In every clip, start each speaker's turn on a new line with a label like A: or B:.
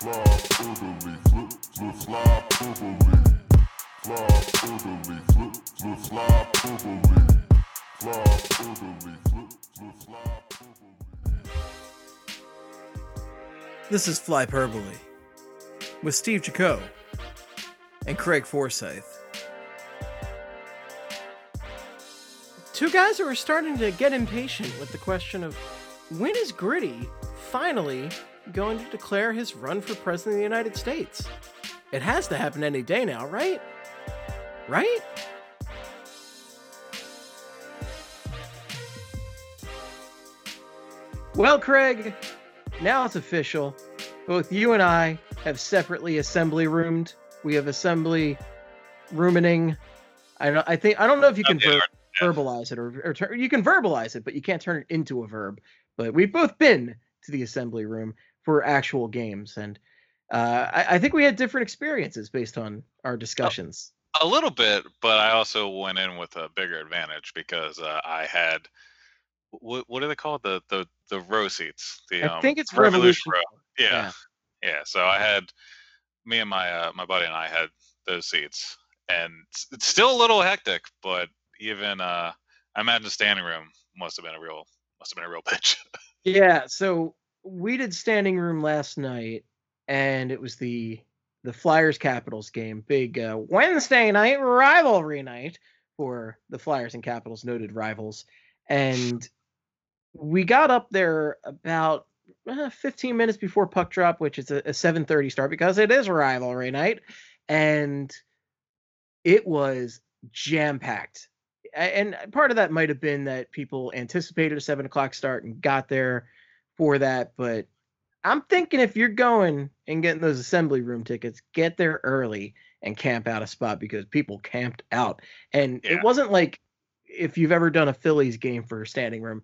A: Fly.
B: This is Flyperbole with Steve Jaco and Craig Forsyth. Two guys who are starting to get impatient with the question of when is Gritty finally going to declare his run for president of the United States? It has to happen any day now, right? Right? Well, Craig, now it's official. Both you and I have separately assembly roomed. We have assembly rooming. I don't. I think I don't know if you can ver- verbalize it or, or tur- you can verbalize it, but you can't turn it into a verb. But we've both been to the assembly room for actual games, and uh, I, I think we had different experiences based on our discussions.
C: A little bit, but I also went in with a bigger advantage because uh, I had what what are they called the the the row seats? The
B: I
C: um,
B: think it's Revolution.
C: row. Yeah,
B: Yeah.
C: yeah. So I had me and my uh, my buddy and I had those seats, and it's, it's still a little hectic, but even uh, I imagine standing room must have been a real must have been a real bitch.
B: Yeah, so we did standing room last night, and it was the the Flyers Capitals game, big uh, Wednesday night rivalry night for the Flyers and Capitals, noted rivals, and we got up there about uh, 15 minutes before puck drop, which is a, a 7:30 start because it is rivalry night, and it was jam packed. And part of that might have been that people anticipated a seven o'clock start and got there for that. But I'm thinking if you're going and getting those assembly room tickets, get there early and camp out a spot because people camped out. And
C: Yeah.
B: it wasn't like if you've ever done a Phillies game for standing room.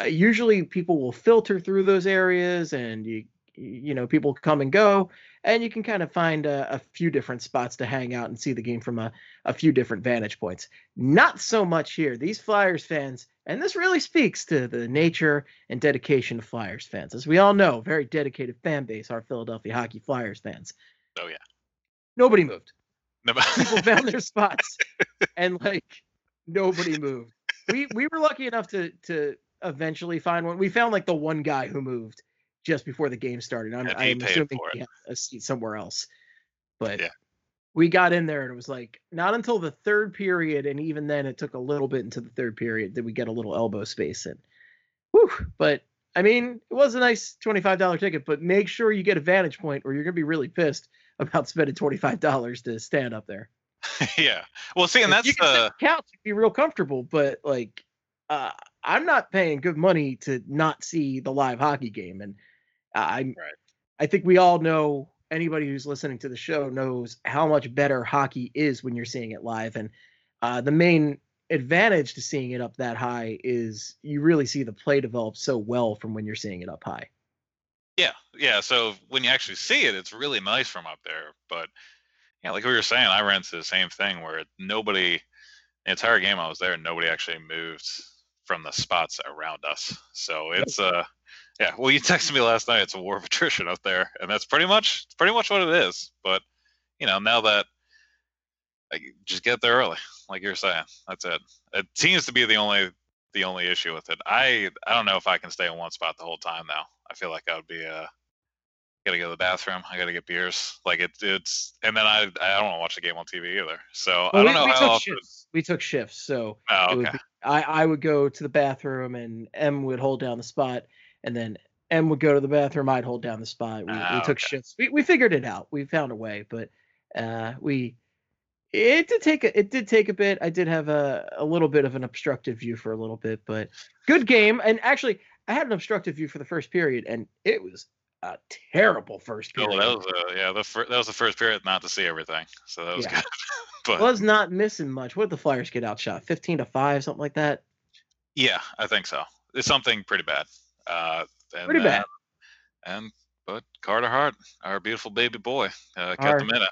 B: Uh, usually people will filter through those areas and you you know people come and go and you can kind of find a, a few different spots to hang out and see the game from a, a few different vantage points not so much here these flyers fans and this really speaks to the nature and dedication of flyers fans. As we all know very dedicated fan base our philadelphia hockey flyers fans.
C: Oh yeah.
B: nobody moved.
C: No,
B: people found their spots. And like nobody moved. We we were lucky enough to to eventually find one. We found like the one guy who moved just before the game started. I'm,
C: he
B: I'm assuming he had a seat somewhere else. But
C: Yeah.
B: We got in there and it was like not until the third period and even then it took a little bit into the third period did we get a little elbow space in Whew, but i mean it was a nice $25 ticket but make sure you get a vantage point or you're going to be really pissed about spending $25 to stand up there
C: yeah. Well, see, and
B: If
C: that's
B: you can
C: the
B: couch be real comfortable, but like uh, I'm not paying good money to not see the live hockey game, and I'm
C: Right.
B: I think we all know anybody who's listening to the show knows how much better hockey is when you're seeing it live, and uh, the main advantage to seeing it up that high is you really see the play develop so well from when you're seeing it up high.
C: Yeah, yeah. So when you actually see it, it's really nice from up there. But yeah, like we were saying, I ran into the same thing where nobody, the entire game I was there, nobody actually moved from the spots around us. So it's uh, yeah. Well, you texted me last night. It's a war of attrition up there, and that's pretty much pretty much what it is. But you know, now that like just get there early, like you're saying, that's it. It seems to be the only the only issue with it. I I don't know if I can stay in one spot the whole time now. I feel like I would be uh gotta go to the bathroom. I gotta get beers. Like it, it's and then I I don't want to watch the game on TV either. So I don't
B: we,
C: know
B: we
C: how
B: took shifts. We took shifts, so
C: Oh,
B: it would
C: okay.
B: be, I, I would go to the bathroom and M would hold down the spot, and then M would go to the bathroom. I'd hold down the spot. We,
C: Ah,
B: we took
C: okay.
B: shifts. We, we figured it out. We found a way, but uh, we it did take a, it did take a bit. I did have a, a little bit of an obstructive view for a little bit, but good game. And actually, I had an obstructive view for the first period, and it was a terrible first period.
C: Oh, that was uh, yeah. The fir- that was the first period not to see everything. So that was
B: Yeah.
C: good. but
B: was not missing much. What did the Flyers get outshot? Fifteen to five, something like that.
C: yeah, I think so. It's something pretty bad. Uh, and
B: Pretty bad.
C: then- And but Carter Hart, our beautiful baby boy, uh, kept
B: Our-
C: him in it.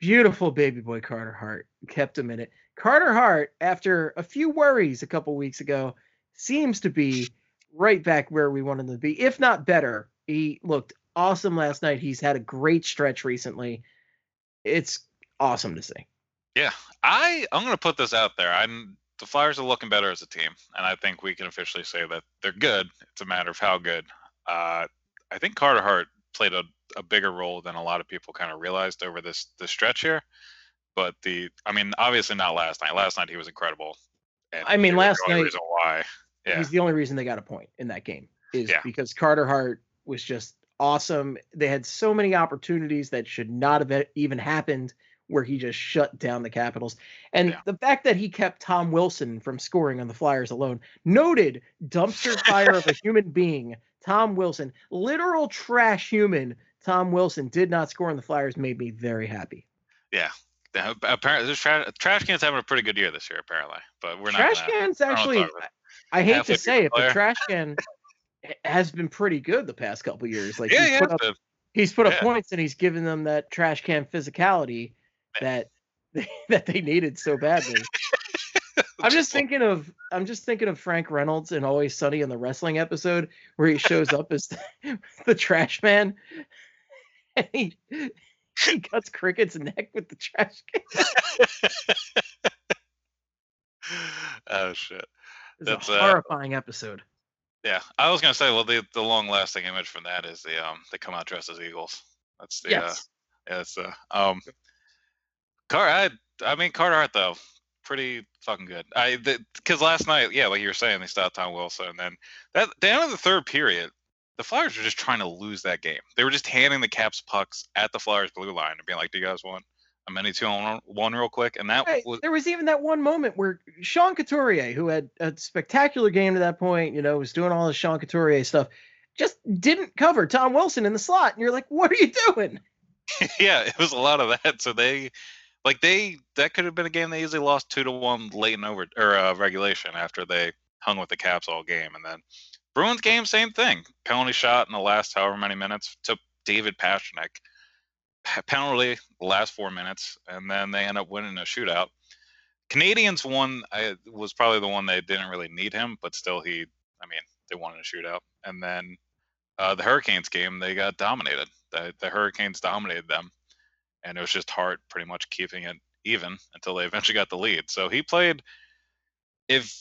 B: Beautiful baby boy Carter Hart kept him in it. Carter Hart, after a few worries a couple weeks ago, seems to be right back where we wanted him to be, if not better. He looked awesome last night. He's had a great stretch recently. It's awesome to see.
C: Yeah, I I'm gonna put this out there. I'm the Flyers are looking better as a team, and I think we can officially say that they're good. It's a matter of how good. Uh, I think Carter Hart played a, a bigger role than a lot of people kind of realized over this this stretch here. But the, I mean, obviously not last night. Last night he was incredible. and
B: I mean, last night-
C: reason why. Yeah,
B: He's the only reason they got a point in that game is
C: Yeah.
B: because Carter Hart was just awesome. They had so many opportunities that should not have even happened where he just shut down the Capitals. And
C: Yeah.
B: the fact that he kept Tom Wilson from scoring on the Flyers alone, noted dumpster fire of a human being, Tom Wilson, literal trash human, Tom Wilson did not score on the Flyers made me very happy.
C: yeah. Apparently, trash, trash can's having a pretty good year this year, apparently. But we're not.
B: trash cans actually I hate to say it,
C: decent
B: but trash can has been pretty good the past couple years. Like
C: Yeah,
B: he's
C: yeah.
B: put up
C: the-
B: he's put up points and he's given them that trash can physicality that that they needed so badly. I'm just thinking of I'm just thinking of Frank Reynolds in Always Sunny in the wrestling episode where he shows up as the, the trash man and he he cuts Cricket's neck with the trash can.
C: oh shit.
B: It's
C: That's,
B: a
C: uh,
B: horrifying episode.
C: Yeah, I was gonna say, well, the the long lasting image from that is the um they come out dressed as eagles. That's the uh,
B: Yes.
C: yeah, that's the um Car I I mean Carter Hart though, pretty fucking good. I because last night, yeah, like you were saying, they stopped Tom Wilson, and then that the end of the third period, the Flyers were just trying to lose that game. They were just handing the Caps pucks at the Flyers blue line and being like, "Do you guys want a mini two on one real quick?" And that
B: Hey,
C: was
B: there was even that one moment where Sean Couturier, who had a spectacular game to that point, you know, was doing all the Sean Couturier stuff, just didn't cover Tom Wilson in the slot. And you're like, what are you doing?
C: yeah, it was a lot of that. So they, like they, that could have been a game they easily lost two to one late in over or uh, regulation after they hung with the Caps all game, and then Bruins game same thing. Penalty shot in the last however many minutes to David Pastrnak. Penalty last four minutes, and then they end up winning a shootout. Canadians won. I was probably the one they didn't really need him, but still he. I mean, they in a shootout, and then uh, the Hurricanes game they got dominated. The, the Hurricanes dominated them, and it was just Hart pretty much keeping it even until they eventually got the lead. So he played. If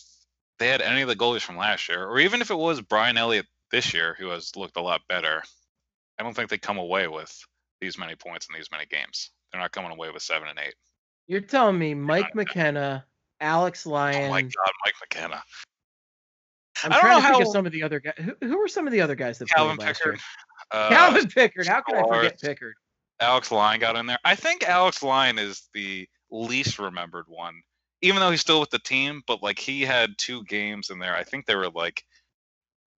C: they had any of the goalies from last year, or even if it was Brian Elliott this year, who has looked a lot better, I don't think they come away with these many points in these many games. They're not coming away with seven and eight.
B: You're telling me Mike McKenna, Alex Lyon.
C: Oh my God, Mike McKenna,
B: I'm
C: I don't
B: trying
C: know
B: to think
C: how-
B: of some of the other guys. Who, who were some of the other guys that
C: Calvin
B: played last
C: Pickard,
B: year?
C: uh,
B: Calvin Pickard. How can I forget Pickard?
C: Alex Lyon got in there. I think Alex Lyon is the least remembered one, even though he's still with the team. But like he had two games in there. I think they were like,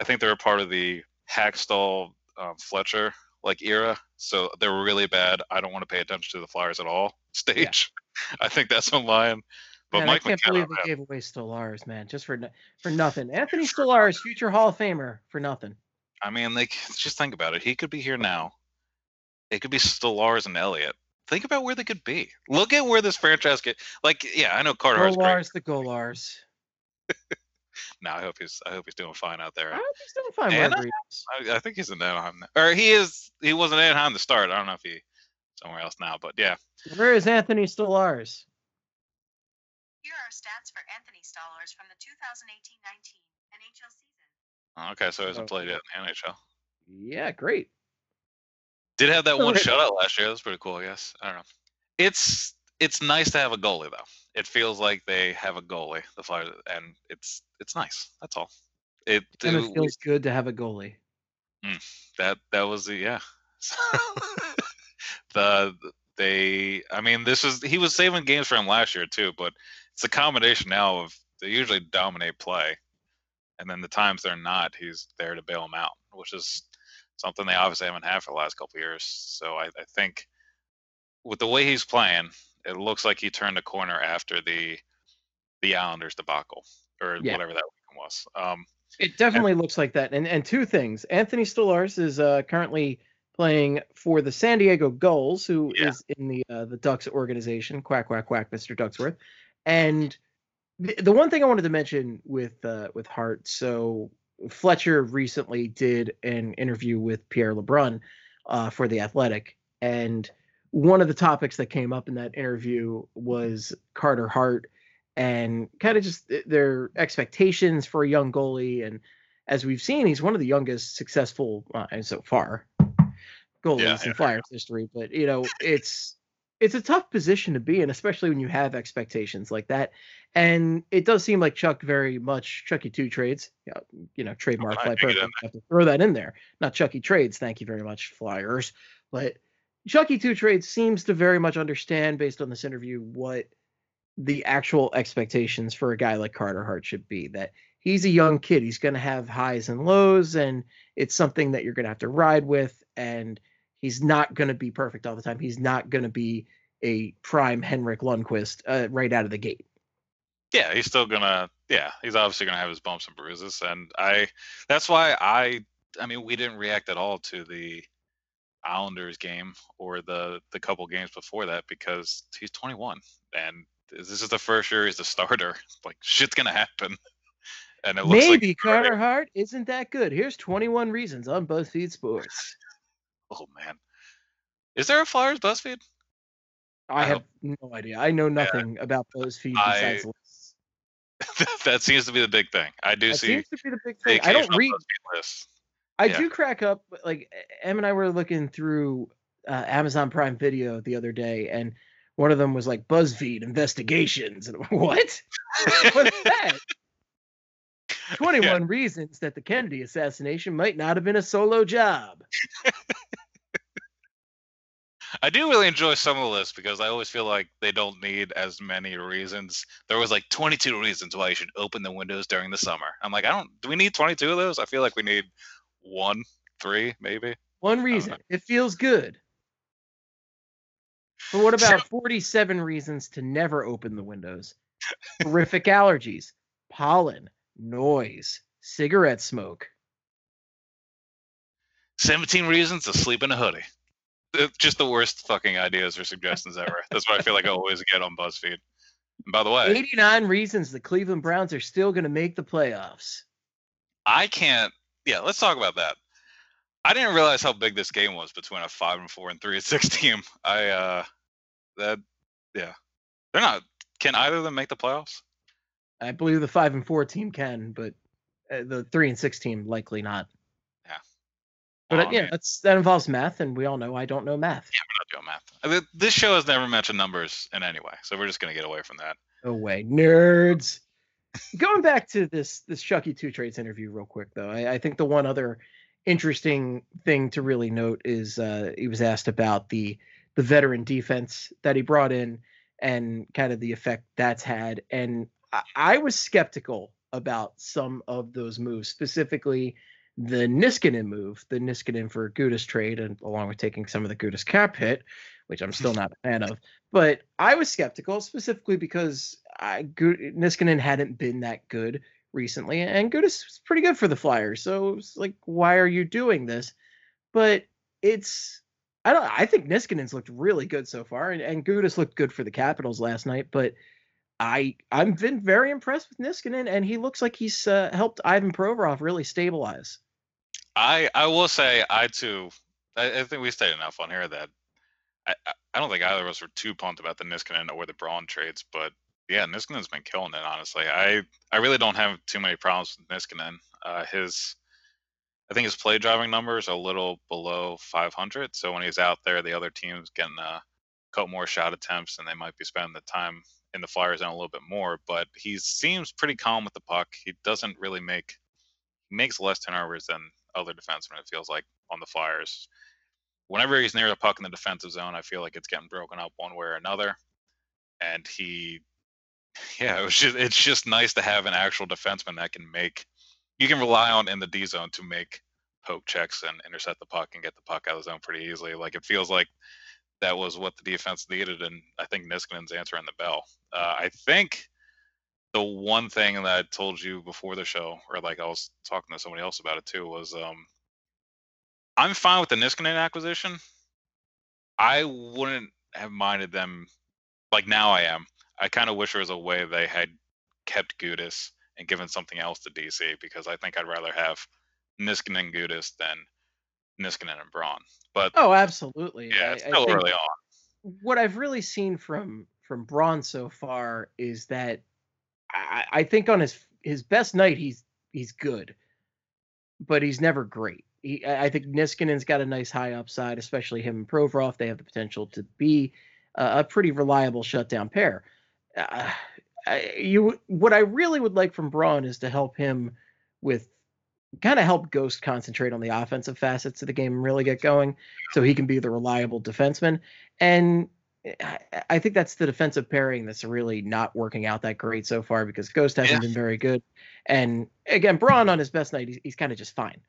C: I think they were part of the Hextall um, Fletcher like era. So they were really bad. I don't want to pay attention to the Flyers at all stage. I think that's on Lyon. But
B: Man,
C: Mike
B: I can't believe they gave away Stolarz, man, just for for nothing. Anthony Stolarz, future Hall of Famer, for nothing.
C: I mean, like just think about it. He could be here now. It could be Stolarz and Elliott. Think about where they could be. Look at where this franchise get. Like, yeah, I know Carter Hart's great.
B: Golars, the Golars.
C: No, I hope he's. I hope he's doing fine out there.
B: I hope he's doing fine
C: And
B: wherever.
C: I, I think he's in Anaheim, now. or he is. He was in Anaheim to start. I don't know if he somewhere else now, but yeah.
B: Where is Anthony Stolarz?
D: Here are stats for Anthony Stolarz from the 2018-19 NHL season.
C: Oh, Okay, so he hasn't played yet in the NHL.
B: Yeah, great.
C: Did have that one shutout last year. That's pretty cool. I guess. I don't know. It's it's nice to have a goalie though. It feels like they have a goalie, the Flyers, and it's it's nice. That's all. It,
B: And
C: it-
B: it feels good to have a goalie. Mm.
C: that that was the yeah. the they I mean this is he was saving games for him last year too, but it's a combination now of they usually dominate play, and then the times they're not, he's there to bail them out, which is something they obviously haven't had for the last couple years. So I, I think with the way he's playing, it looks like he turned a corner after the the Islanders debacle or
B: Yeah.
C: whatever that weekend was. Um,
B: It definitely looks like that. And and two things. Anthony Stolarz is uh, currently playing for the San Diego Gulls, who is
C: Yeah.
B: in the uh, the Ducks organization. Quack quack quack, Mr. Ducksworth. And the, the one thing I wanted to mention with uh, with Hart, so Fletcher recently did an interview with Pierre LeBrun, uh, for the Athletic, and one of the topics that came up in that interview was Carter Hart and kind of just their expectations for a young goalie. And as we've seen, he's one of the youngest successful, uh, and so far, goalies
C: Yeah,
B: in
C: yeah.
B: Flyers history. But you know, it's it's a tough position to be in, especially when you have expectations like that. And it does seem like Chuck very much Chucky two trades, you know, trademark
C: I
B: perfect. Have to throw that in there. Not Chucky trades. Thank you very much, Flyers. But Chucky two trades seems to very much understand, based on this interview, what the actual expectations for a guy like Carter Hart should be. That he's a young kid. He's going to have highs and lows, and it's something that you're going to have to ride with. And he's not going to be perfect all the time. He's not going to be a prime Henrik Lundqvist uh, right out of the gate.
C: Yeah, he's still gonna. Yeah, he's obviously gonna have his bumps and bruises, and I. That's why I. I mean, we didn't react at all to the Islanders game or the the couple games before that because he's 21 and this is the first year he's the starter. Like shit's gonna happen, and it looks
B: Maybe
C: like
B: Carter Hart isn't that good. Here's 21 reasons on BuzzFeed Sports.
C: Oh man, is there a Flyers BuzzFeed?
B: I
C: I
B: have no idea. I know nothing about BuzzFeed
C: I-
B: besides lists.
C: that seems to be the big thing. I do see.
B: That
C: see
B: seems to be the big thing. I don't read
C: BuzzFeed list.
B: I
C: Yeah.
B: do crack up. Like Em and I were looking through uh, Amazon Prime Video the other day, and one of them was like BuzzFeed investigations. And I'm, what? what is that? 21 reasons that the Kennedy assassination might not have been a solo job.
C: I do really enjoy some of the lists because I always feel like they don't need as many reasons. There was like 22 reasons why you should open the windows during the summer. I'm like, I don't. Do we need 22 of those? I feel like we need one, three, maybe.
B: One reason it feels good. But what about 47 reasons to never open the windows? Horrific allergies, pollen, noise, cigarette smoke.
C: 17 reasons to sleep in a hoodie. It's just the worst fucking ideas or suggestions ever. That's what I feel like I always get on BuzzFeed. And by the way,
B: 89 reasons the Cleveland Browns are still going to make the playoffs.
C: I can't. Yeah, let's talk about that. I didn't realize how big this game was between a five and four and three and six team. I uh, that yeah, they're not. Can either of them make the playoffs?
B: I believe the 5 and 4 team can, but uh, the 3 and 6 team likely not.
C: Yeah.
B: But uh, yeah,
C: mean-
B: that's that involves math and we all know I don't know math.
C: Yeah, I'm not doing math. This show has never mentioned numbers in any way, so we're just gonna get away from that.
B: No way, nerds. Going back to this this Chucky Two Trades interview real quick though, I, I think the one other interesting thing to really note is uh, he was asked about the the veteran defense that he brought in and kind of the effect that's had, and I, was skeptical about some of those moves, specifically the Niskanen move, the Niskanen for Gudas trade, and along with taking some of the Gudas cap hit, which I'm still not a fan of. But I was skeptical specifically because I Niskanen hadn't been that good recently, and Gudas was pretty good for the Flyers. So it was like, why are you doing this? But it's I don't I think Niskanen's looked really good so far, and, and Gudas looked good for the Capitals last night. But I I've been very impressed with Niskanen, and he looks like he's uh, helped Ivan Provorov really stabilize.
C: I I will say I too. I, I think we stayed enough on here that I I- don't think either of us were too pumped about the Niskanen or the Braun trades, but yeah, Niskanen's been killing it. Honestly, I I really don't have too many problems with Niskanen. Uh, his I think his play driving numbers are a little below 500. So when he's out there, the other team's getting a couple more shot attempts, and they might be spending the time in the Flyers zone a little bit more. But he seems pretty calm with the puck. He doesn't really make he makes less turnovers than other defensemen. It feels like on the Flyers. Whenever he's near the puck in the defensive zone, I feel like it's getting broken up one way or another. And he, yeah, it just it's just nice to have an actual defenseman that can make you can rely on in the D zone to make poke checks and intercept the puck and get the puck out of the zone pretty easily. Like it feels like that was what the defense needed, and I think Niskanen's answering the bell. Uh, I think the one thing that I told you before the show, or like I was talking to somebody else about it too, was um, I'm fine with the Niskanen acquisition. I wouldn't have minded them. Like now, I am. I kind of wish there was a way they had kept Gudas and given something else to DC because I think I'd rather have Niskanen Gudas than Niskanen and Braun. But
B: Oh, absolutely.
C: yeah, it's
B: I
C: still
B: think-
C: early on.
B: what I've really seen from from Braun so far is that I, I think on his his best night he's he's good, but he's never great. He, I I think Niskanen's got a nice high upside, especially him and Provorov. They have the potential to be a, a pretty reliable shutdown pair. Uh, I, you what I really would like from Braun is to help him with kind of help Ghost concentrate on the offensive facets of the game and really get going, so he can be the reliable defenseman. And eh, I, I think that's the defensive pairing that's really not working out that great so far because Ghost hasn't
C: Yeah.
B: been very good. And again, Braun on his best night, he's, he's kind of just fine.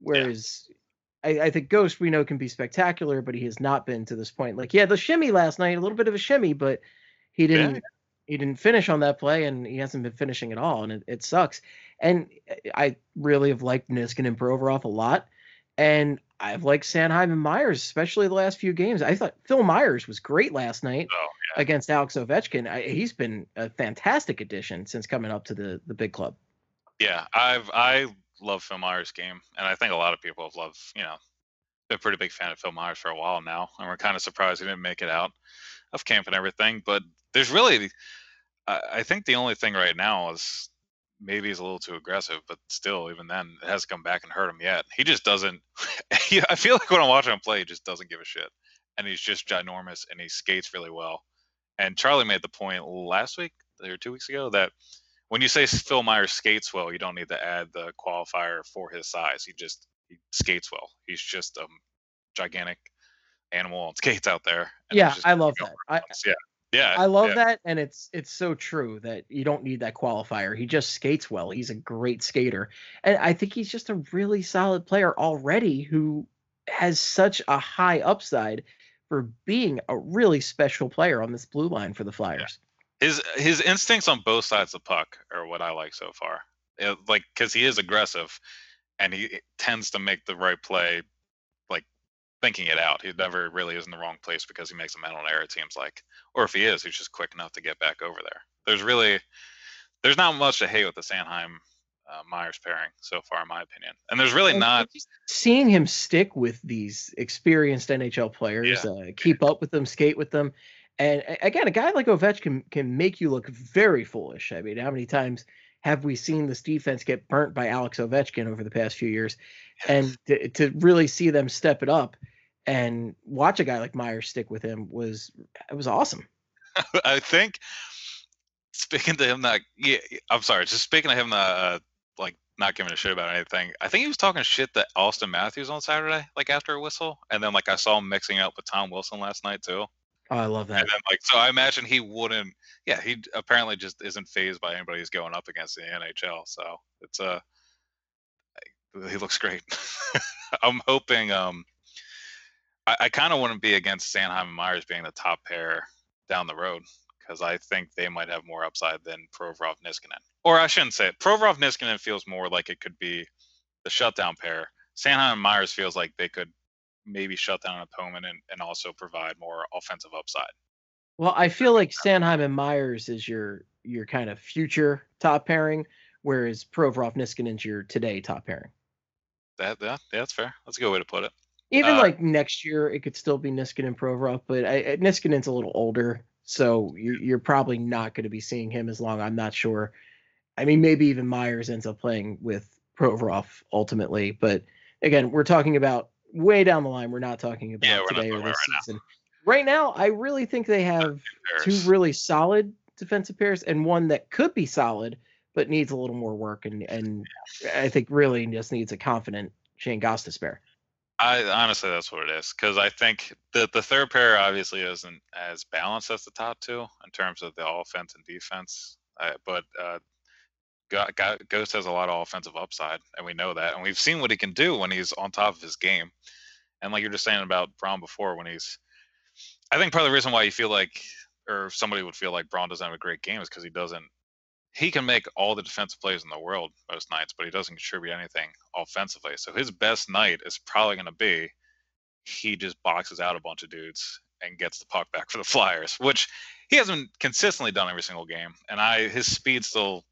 B: Whereas I, I think Ghost we know can be spectacular, but he has not been to this point. Like yeah, the shimmy last night, a little bit of a shimmy, but he didn't he didn't finish on that play and he hasn't been finishing at all. And it, it sucks. And eh, I really have liked Niskanen and Provorov a lot. And I've liked Sanheim and Myers, especially the last few games. I thought Phil Myers was great last night
C: Oh,
B: against Alex Ovechkin. I, he's been a fantastic addition since coming up to the the big club.
C: Yeah, I've I love Phil Myers' game, and I think a lot of people have loved. You know, been a pretty big fan of Phil Myers for a while now, and we're kind of surprised he didn't make it out of camp and everything. But there's really, I, I think the only thing right now is maybe he's a little too aggressive, but still, even then, it hasn't come back and hurt him yet. He just doesn't. I feel like when I'm watching him play, he just doesn't give a shit, and he's just ginormous, and he skates really well. And Charlie made the point last week or two weeks ago that when you say Phil Myers skates well, you don't need to add the qualifier for his size. He just he skates well. He's just a gigantic animal on skates out there.
B: Yeah,
C: just
B: I love that. I,
C: yeah, yeah.
B: I love
C: yeah.
B: that, and it's it's so true that you don't need that qualifier. He just skates well. He's a great skater, and I think he's just a really solid player already who has such a high upside for being a really special player on this blue line for the Flyers.
C: His his instincts on both sides of the puck are what I like so far. It- like because he is aggressive, and he tends to make the right play, thinking it out. He never really is in the wrong place because he makes a mental error. It seems like, or if he is, he's just quick enough to get back over there. There's really there's not much to hate with the Sanheim uh, Myers pairing so far, in my opinion. And there's really
B: And
C: not.
B: seeing him stick with these experienced NHL players, uh, keep up with them, skate with them, and again, a guy like Ovechkin can make you look very foolish. I mean, how many times have we seen this defense get burnt by Alex Ovechkin over the past few years? And to, to really see them step it up and watch a guy like Myers stick with him was it was awesome.
C: I think speaking to him that yeah, I'm sorry, just speaking to him that uh, like not giving a shit about anything. I think he was talking shit to Auston Matthews on Saturday, like after a whistle, and then like I saw him mixing up with Tom Wilson last night too.
B: Oh, I love that.
C: And then like so, I imagine he wouldn't. Yeah, he apparently just isn't phased by anybody who's going up against the NHL. So it's uh, he looks great. I'm hoping. Um, I, I kind of wouldn't be against Sanheim and Myers being the top pair down the road because I think they might have more upside than Provorov Niskanen. Or I shouldn't say it. Provorov Niskanen feels more like it could be the shutdown pair. Sanheim and Myers feels like they could maybe shut down an opponent and, and also provide more offensive upside.
B: Well, I feel like Sanheim and Myers is your your kind of future top pairing, whereas Provorov Niskanen's your today top pairing.
C: That, that that's fair. That's a good way to put it.
B: Even
C: Uh,
B: like next year, it could still be Niskanen and Provorov, but I, I- Niskanen's a little older, so you're, you're probably not going to be seeing him as long. I'm not sure. I mean, maybe even Myers ends up playing with Provorov ultimately, but again, we're talking about way down the line. We're not talking about
C: Yeah,
B: today or this
C: right now.
B: season. Right now, I really think they have two really solid defensive pairs and one that could be solid but needs a little more work and and I think really just needs a confident Shane Gostis pair.
C: I honestly, that's what it is. Because I think the the third pair obviously isn't as balanced as the top two in terms of the offense and defense. Uh, but uh, Ghost has a lot of offensive upside, and we know that. And we've seen what he can do when he's on top of his game. And like you're just saying about Braun before, when he's, I think part of the reason why you feel like, or somebody would feel like Braun doesn't have a great game is because he doesn't. He can make all the defensive plays in the world most nights, but he doesn't contribute anything offensively. So his best night is probably going to be he just boxes out a bunch of dudes and gets the puck back for the Flyers, which he hasn't consistently done every single game. And I his speed still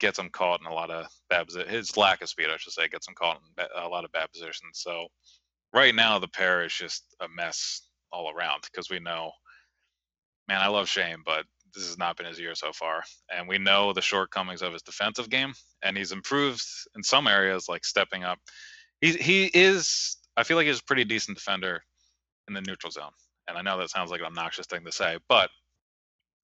C: gets him caught in a lot of bad posi- his lack of speed, I should say, gets him caught in a lot of bad positions. So right now the pair is just a mess all around because we know, man, I love Shane, but this has not been his year so far, and we know the shortcomings of his defensive game, and he's improved in some areas, like stepping up. He he is. I feel like he's a pretty decent defender in the neutral zone, and I know that sounds like an obnoxious thing to say, but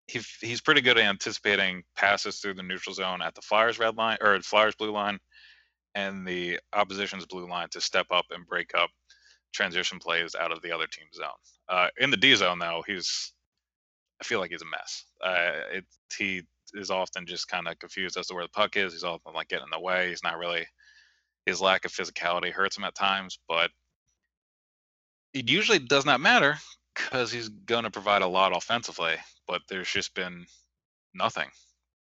C: he he's pretty good at anticipating passes through the neutral zone at the Flyers red line or Flyers blue line and the opposition's blue line to step up and break up transition plays out of the other team's zone. Uh, in the D zone, though, he's I feel like he's a mess. Uh, it, he is often just kind of confused as to where the puck is. He's often like getting in the way. He's not really his lack of physicality hurts him at times, but it usually does not matter because he's going to provide a lot offensively. But there's just been nothing,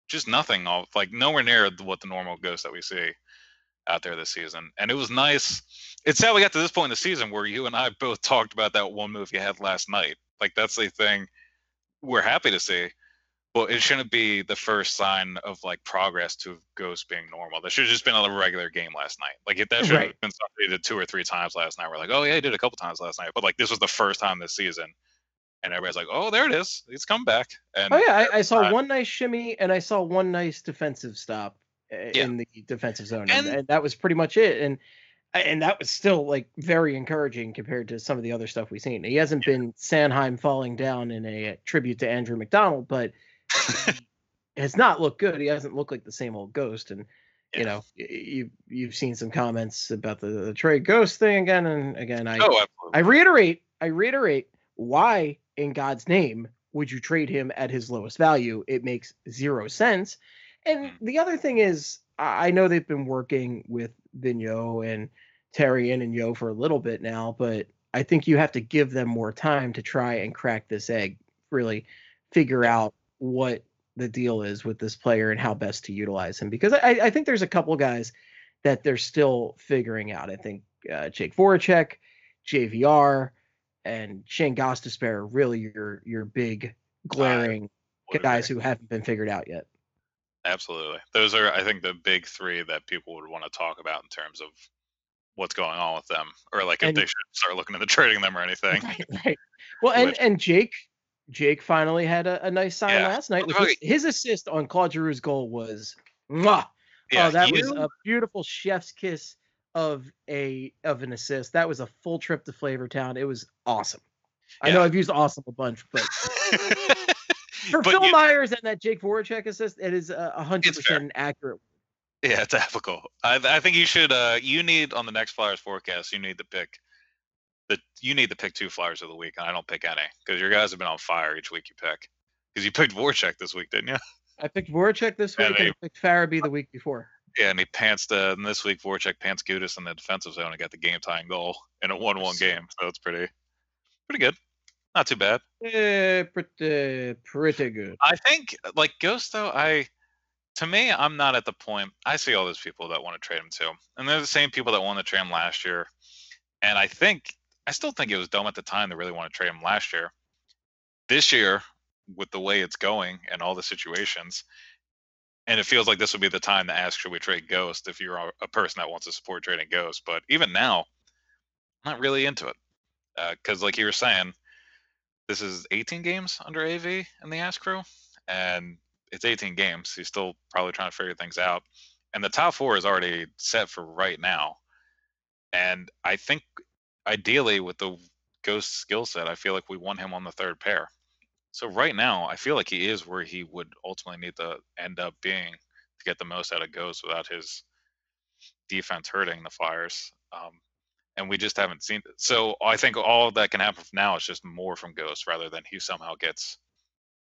C: just nothing. All like nowhere near what the normal ghost that we see out there this season. And it was nice. It's sad we got to this point in the season where you and I both talked about that one move you had last night. Like that's the thing we're happy to see. But it shouldn't be the first sign of like progress to Ghost being normal. That should have just been a regular game last night. Like if that should
B: Right.
C: have been something he did two or three times last night. We're like, oh yeah, he did a couple times last night. But like this was the first time this season, and everybody's like, oh there it is, he's come back. And
B: Oh yeah, I, I saw
C: time.
B: one nice shimmy and I saw one nice defensive stop eh,
C: Yeah.
B: in the defensive zone, And-
C: and
B: that was pretty much it. And and that was still like very encouraging compared to some of the other stuff we've seen. He hasn't been Sanheim falling down in a tribute to Andrew MacDonald, but he has not looked good. He hasn't looked like the same old ghost. And you know, you you've seen some comments about the, the trade ghost thing again and again. I
C: oh.
B: I reiterate, I reiterate, why in God's name would you trade him at his lowest value? It makes zero sense. And
C: Mm.
B: the other thing is, I know they've been working with Vigneault and Terry and Yeo for a little bit now, but I think you have to give them more time to try and crack this egg, really figure out what the deal is with this player and how best to utilize him. Because I, I think there's a couple guys that they're still figuring out. I think uh, Jake Voracek, JVR, and Shane Gostisbehere are really your your big glaring guys who haven't been figured out yet.
C: Absolutely. Those are, I think, the big three that people would want to talk about in terms of what's going on with them, or like if
B: And-
C: they should start looking into trading them or anything.
B: Right, right. Well, and
C: Which-
B: and Jake, Jake finally had a, a nice sign
C: Yeah.
B: last night. His, his assist on Claude Giroux's goal was, mwah.
C: Yeah,
B: oh, that was a beautiful chef's kiss of a of an assist. That was a full trip to Flavortown. It was awesome. I know I've used awesome a bunch, but for
C: But
B: Phil
C: you-
B: Myers and that Jake Voracek assist, it is hundred percent accurate.
C: yeah, it's ethical. I, I think you should. Uh, you need on the next Flyers forecast. You need to pick the. You need to pick two Flyers of the week, and I don't pick any because your guys have been on fire each week. You pick because you picked Voracek this week, didn't you?
B: I picked Voracek this week
C: And
B: and, I picked Farabee the week before.
C: Yeah, and he pants the and this week Voracek pants Gudas in the defensive zone and got the game tying goal in a one-one game. So it's pretty, pretty good. Not too bad.
B: Eh, pretty pretty good.
C: I think like Ghost though, I to me, I'm not at the point I see all those people that want to trade him too. And they're the same people that wanted to trade him last year. And I think I still think it was dumb at the time to really want to trade him last year. This year, with the way it's going and all the situations, and it feels like this would be the time to ask should we trade Ghost if you're a, a person that wants to support trading Ghost. But even now, I'm not really into it. Because like you were saying, this is 18 games under AV in the Ask Crew, and it's 18 games. He's still probably trying to figure things out. And the top four is already set for right now. And I think ideally with the Ghost skill set, I feel like we want him on the third pair. So right now, I feel like he is where he would ultimately need to end up being to get the most out of Ghost without his defense hurting the Flyers. Um, and we just haven't seen it. So I think all that can happen from now is just more from Ghost rather than he somehow gets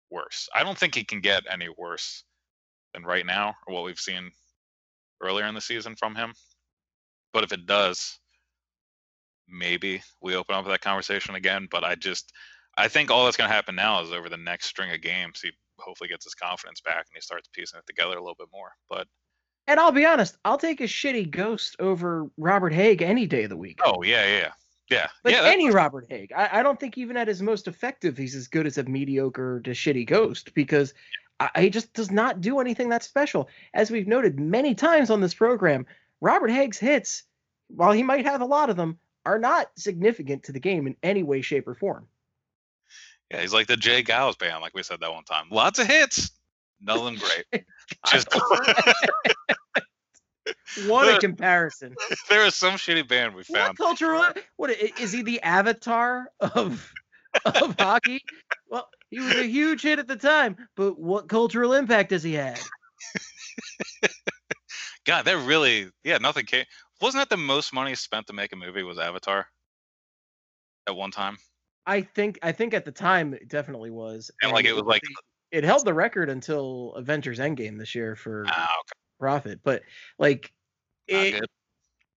C: worse. I don't think he can get any worse than right now or what we've seen earlier in the season from him. But if it does, maybe we open up that conversation again. But I just, I think all that's going to happen now is over the next string of games, he hopefully gets his confidence back and he starts piecing it together a little bit more. But
B: And I'll be honest, I'll take a shitty ghost over Robert Hägg any day of the week.
C: oh yeah, yeah, yeah, yeah.
B: Like
C: yeah,
B: any Robert Hägg. I, I don't think even at his most effective, he's as good as a mediocre to shitty ghost because I, he just does not do anything that special. As we've noted many times on this program, Robert Hägg's hits, while he might have a lot of them, are not significant to the game in any way, shape, or form.
C: Yeah, he's like the Jay Gauss band, like we said that one time. Lots of hits, nothing great. Just
B: What a comparison!
C: there is some shitty band we
B: What
C: found.
B: cultural? What i- is he? The avatar of of hockey? Well, he was a huge hit at the time, but what cultural impact does he have?
C: God, that really, yeah, nothing came. Wasn't that the most money spent to make a movie? Was Avatar at one time?
B: I think I think at the time it definitely was,
C: And, like, it was, like-
B: it held the record until Avengers Endgame this year for
C: Ah, okay,
B: profit, but like it.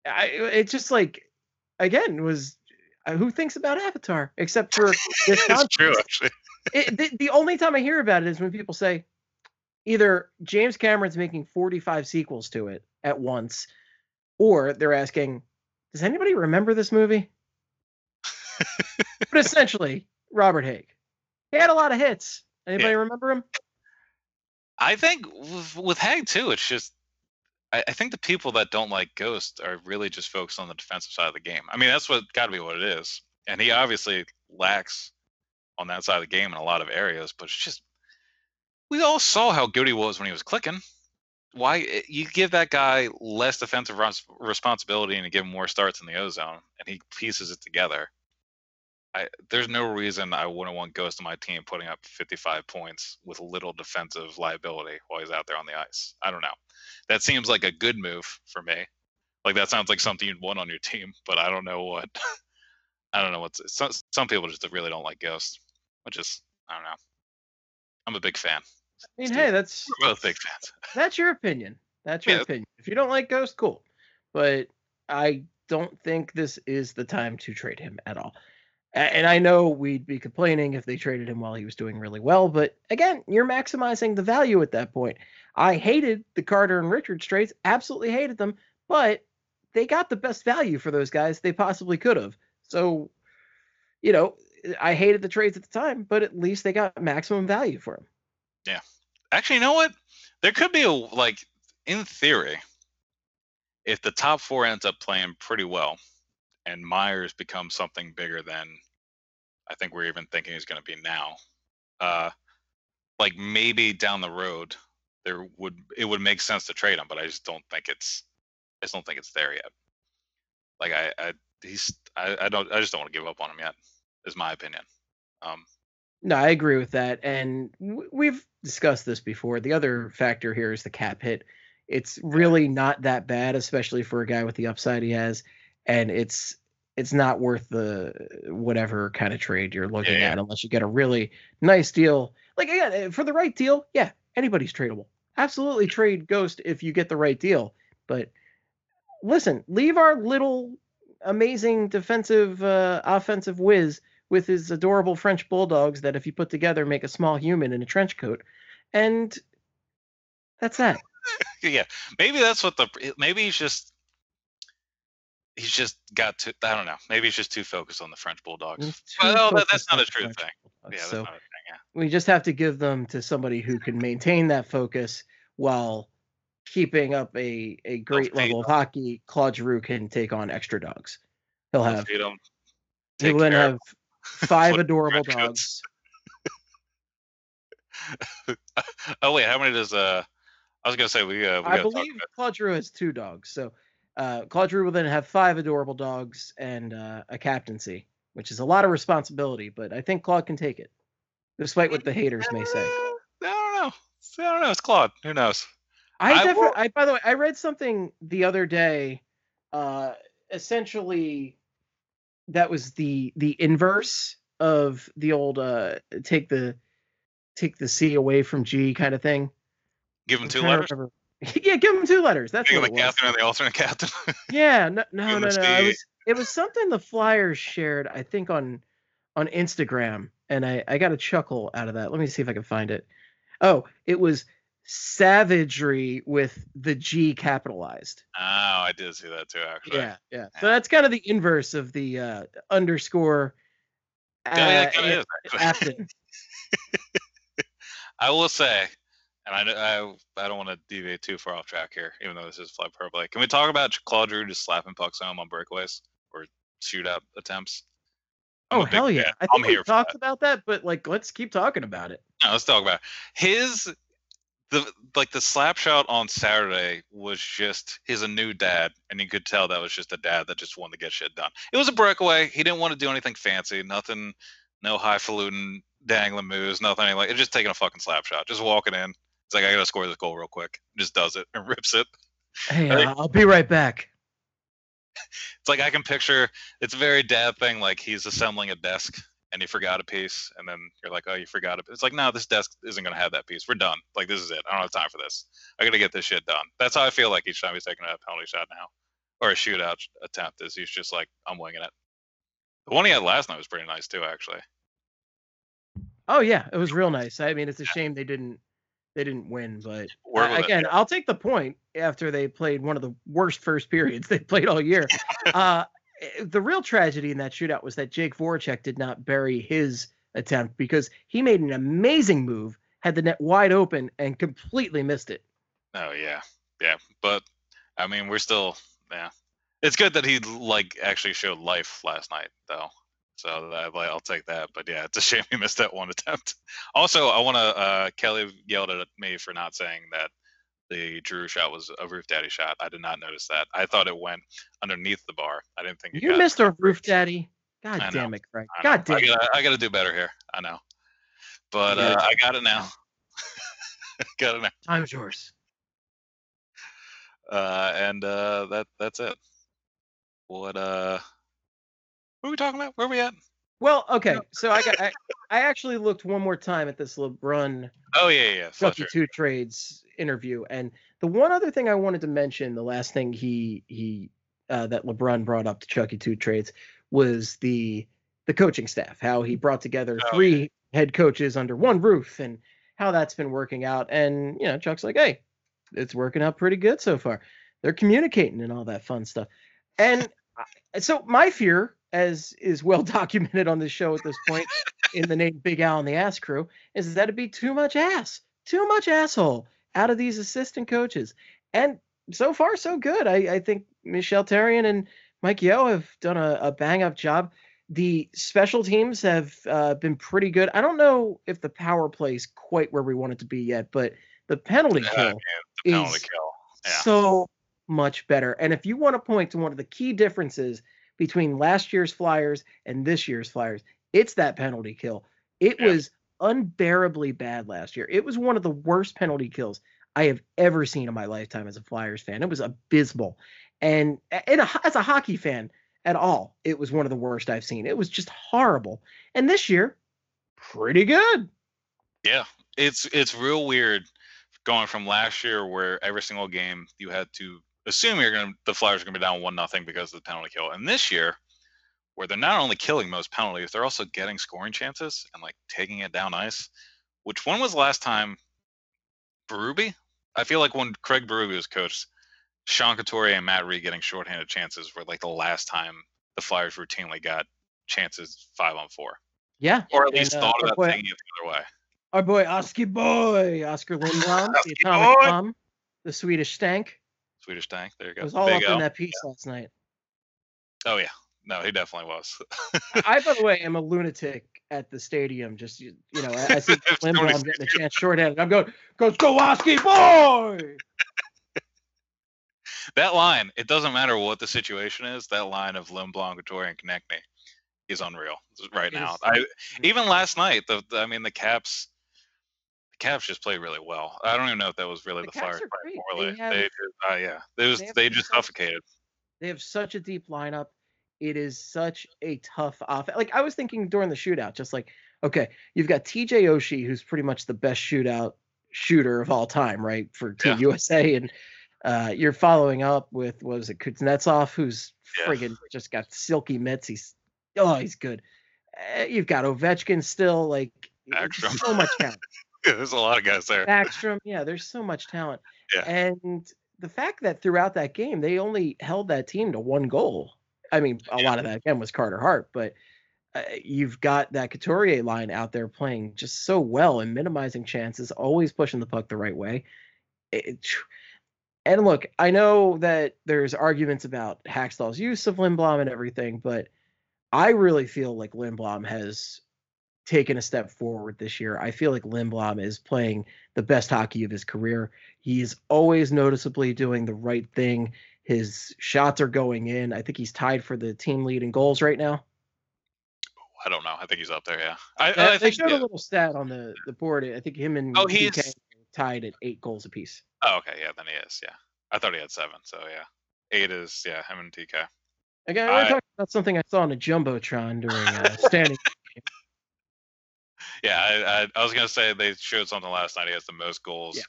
B: I, it just like again was uh, who thinks about Avatar except for this
C: it's true, actually.
B: it, the, the only time I hear about it is when people say either James Cameron's making 45 sequels to it at once, or they're asking, does anybody remember this movie? but essentially, Robert Hägg. He had a lot of hits. Anybody remember him?
C: I think with, with Hägg too, it's just I, I think the people that don't like Ghost are really just focused on the defensive side of the game. I mean, that's what got to be what it is. And he obviously lacks on that side of the game in a lot of areas, but it's just we all saw how good he was when he was clicking. Why eh, you give that guy less defensive responsibility and you give him more starts in the ozone, and he pieces it together. I, there's no reason I wouldn't want Ghost on my team putting up 55 points with little defensive liability while he's out there on the ice. I don't know. That seems like a good move for me. Like that sounds like something you'd want on your team, but I don't know what. I don't know what's. Some some people just really don't like Ghost, which is I don't know. I'm a big fan.
B: I mean,
C: Steve.
B: hey, that's
C: We're both big fans.
B: that's your opinion. That's your
C: Yeah.
B: opinion. If you don't like Ghost, cool. But I don't think this is the time to trade him at all. And I know we'd be complaining if they traded him while he was doing really well, but again, you're maximizing the value at that point. I hated the Carter and Richards trades, absolutely hated them, but they got the best value for those guys they possibly could have. So, you know, I hated the trades at the time, but at least they got maximum value for them. Yeah.
C: Actually, you know what? There could be a like in theory, if the top four ends up playing pretty well, and Myers becomes something bigger than I think we're even thinking he's going to be now. Uh, like maybe down the road, there would it would make sense to trade him, but I just don't think it's I just don't think it's there yet. Like I, I he's I, I don't I just don't want to give up on him yet. Is my opinion. Um,
B: No, I agree with that. And we've discussed this before. The other factor here is the cap hit. It's really not that bad, especially for a guy with the upside he has. And it's it's not worth the whatever kind of trade you're looking
C: Yeah, yeah.
B: at unless you get a really nice deal. Like again, eh, for the right deal, yeah, anybody's tradable. Absolutely trade Ghost if you get the right deal. But listen, leave our little amazing defensive uh, offensive whiz with his adorable French bulldogs that, if you put together, make a small human in a trench coat. And that's that.
C: yeah, maybe that's what the maybe he's just he's just got to I don't know. Maybe he's just too focused on the French bulldogs. Well, that, that's not a true thing. Yeah, that's
B: so
C: not a thing. Yeah.
B: we just have to give them to somebody who can maintain that focus while keeping up a, a great level of hockey. Claude Giroux can take on extra dogs. He'll have he will then have five adorable dogs.
C: oh wait, how many does uh? I was gonna say we uh. We
B: I believe Claude Giroux has two dogs. So uh, Claude Giroux will then have five adorable dogs and uh, a captaincy, which is a lot of responsibility. But I think Claude can take it, despite what the haters may say.
C: I don't know. I don't know. It's Claude. Who knows?
B: I,
C: I will-
B: I by the way, I read something the other day. Uh, essentially, that was the the inverse of the old uh take the take the C away from G kind of thing.
C: Give him two letters.
B: remember. Yeah, give him two letters. That's what
C: the captain and the alternate captain.
B: Yeah, no, no, no, no. I was. It was something the Flyers shared. I think on on Instagram, and I I got a chuckle out of that. Let me see if I can find it. Oh, it was savagery with the G capitalized.
C: oh, I did see that too. Actually.
B: Yeah, yeah. So that's kind of the inverse of the uh, underscore. Uh,
C: Yeah, yeah, is, I will say, and I, I, I don't want to deviate too far off track here, even though this is fly play. Can we talk about Claude Drew just slapping pucks home on breakaways, or shootout attempts. I'm
B: Oh hell yeah!
C: fan.
B: I
C: I'm
B: think we
C: here for
B: talked about that, but like, let's keep talking about it.
C: No, let's talk about it. his the like the slap shot on Saturday was just he's a new dad, and you could tell that was just a dad that just wanted to get shit done. It was a breakaway. He didn't want to do anything fancy, nothing, no highfalutin dangling moves, nothing like. It's just taking a fucking slap shot, just walking in. It's like I gotta score this goal real quick. Just does it and rips it.
B: Hey, uh, I'll be right back.
C: It's like I can picture. It's a very dad thing. Like he's assembling a desk and he forgot a piece, and then you're like, oh, you forgot it. It's like, no, this desk isn't gonna have that piece. We're done. Like this is it. I don't have time for this. I gotta get this shit done. That's how I feel like each time he's taking a penalty shot now, or a shootout attempt. Is he's just like, I'm winging it. The one he had last night was pretty nice too, actually.
B: Oh yeah, it was real nice. I mean, it's a shame they didn't they didn't win, but uh, again, I'll take the point after they played one of the worst first periods they played all year. uh, eh, the real tragedy in that shootout was that Jake Voracek did not bury his attempt because he made an amazing move, had the net wide open, and completely missed it.
C: Oh yeah, yeah. But I mean, we're still yeah. It's good that he like actually showed life last night though. So like, I'll take that. But yeah, it's a shame he missed that one attempt. Also, I want to. Uh, Kelly yelled at me for not saying that the Drew shot was a roof daddy shot. I did not notice that. I thought it went underneath the bar. I didn't think
B: You missed a roof daddy. God damn it, Craig. God damn
C: I
B: it.
C: I gotta do better here. I know, but uh, I got it now. got it now.
B: Time's yours.
C: uh, and uh, that that's it. What uh, what are we talking about? Where are we at?
B: Well, okay. So I got I, I actually looked one more time at this LeBron
C: Oh yeah, yeah, yeah.
B: Two Trades interview, and the one other thing I wanted to mention, the last thing he he uh, that LeBron brought up to Chucky Two Trades was the the coaching staff, how he brought together
C: Oh,
B: three head coaches under one roof, and how that's been working out. And you know, Chuck's like, hey, it's working out pretty good so far. They're communicating and all that fun stuff. And so my fear, as is well documented on this show at this point, in the name Big Al and the Ass Crew, is that it'd be too much ass, too much asshole out of these assistant coaches. And so far, so good. I, I think Michel Therrien and Mike Yeo have done a, a bang up job. The special teams have uh, been pretty good. I don't know if the power play's quite where we want it to be yet, but the penalty
C: Yeah,
B: kill
C: man, the penalty
B: is
C: kill. Yeah.
B: so much better. And if you want to point to one of the key differences between last year's Flyers and this year's Flyers, it's that penalty kill. It
C: Yeah.
B: was unbearably bad last year. It was one of the worst penalty kills I have ever seen in my lifetime as a Flyers fan. It was abysmal. And, and a, as a hockey fan at all, it was one of the worst I've seen. It was just horrible. And this year, pretty good.
C: Yeah, it's it's real weird going from last year where every single game you had to assume you're gonna the Flyers are gonna be down one nothing because of the penalty kill, and this year where they're not only killing most penalties, they're also getting scoring chances and like taking it down ice. Which when was the last time Berube? I feel like when Craig Berube was coached, Sean Couturier and Matt Read getting shorthanded chances were like the last time the Flyers routinely got chances five on four,
B: Yeah.
C: or at least
B: uh,
C: thought
B: our
C: about
B: boy-
C: taking it the other way.
B: Our boy Oscar boy, Oskar Lindblom, the atomic
C: boy.
B: bomb, the Swedish stank,
C: Swedish tank. There you go.
B: It was all up
C: Big
B: in that piece last night.
C: Oh yeah. No, he definitely was.
B: I, by the way, am a lunatic at the stadium. Just you, you know, I, I see
C: many
B: Lindblom getting a chance shorthanded. I'm going, go, go, Oski boy.
C: that line, it doesn't matter what the situation is. That line of Lindblom, Couturier, and Konecny is unreal right now. I even last night, the, the- I mean, the Caps, Caps just played really well. I don't even know if that was really
B: The
C: the, Flyers
B: are great.
C: poorly.
B: They have-
C: They, just, uh, yeah, it was
B: they
C: they just
B: such-
C: suffocated.
B: They have such a deep lineup. It is such a tough offense. Like I was thinking during the shootout, just like, okay, you've got TJ Oshie, who's pretty much the best shootout shooter of all time, right? For Team
C: Yeah.
B: USA. And uh, you're following up with what was it, Kuznetsov, who's
C: Yeah.
B: friggin' just got silky mitts. He's oh, he's good. Uh, you've got Ovechkin still, like so much talent.
C: There's a lot of guys there.
B: Backstrom, yeah, there's so much talent.
C: Yeah.
B: And the fact that throughout that game they only held that team to one goal. I mean, a lot of that again was Carter Hart, but uh, you've got that Couturier line out there playing just so well and minimizing chances, always pushing the puck the right way. It, And look, I know that there's arguments about Hextall's use of Lindblom and everything, but I really feel like Lindblom has taken a step forward this year. I feel like Lindblom is playing the best hockey of his career. He's always noticeably doing the right thing. His shots are going in. I think he's tied for the team lead in goals right now.
C: I don't know. I think he's up there. Yeah. I, I
B: they
C: think.
B: showed
C: yeah.
B: a little stat on the, the board. I think him and
C: Oh, he's-
B: tied at eight goals apiece.
C: Oh, okay. Yeah, then he is. Yeah. I thought he had seven. So yeah, eight is yeah him and TK.
B: Again, I want
C: I-
B: to talk about something I saw on a jumbotron during uh, standing.
C: Yeah, I, I, I was gonna say they showed something last night. He has the most goals
B: Yeah.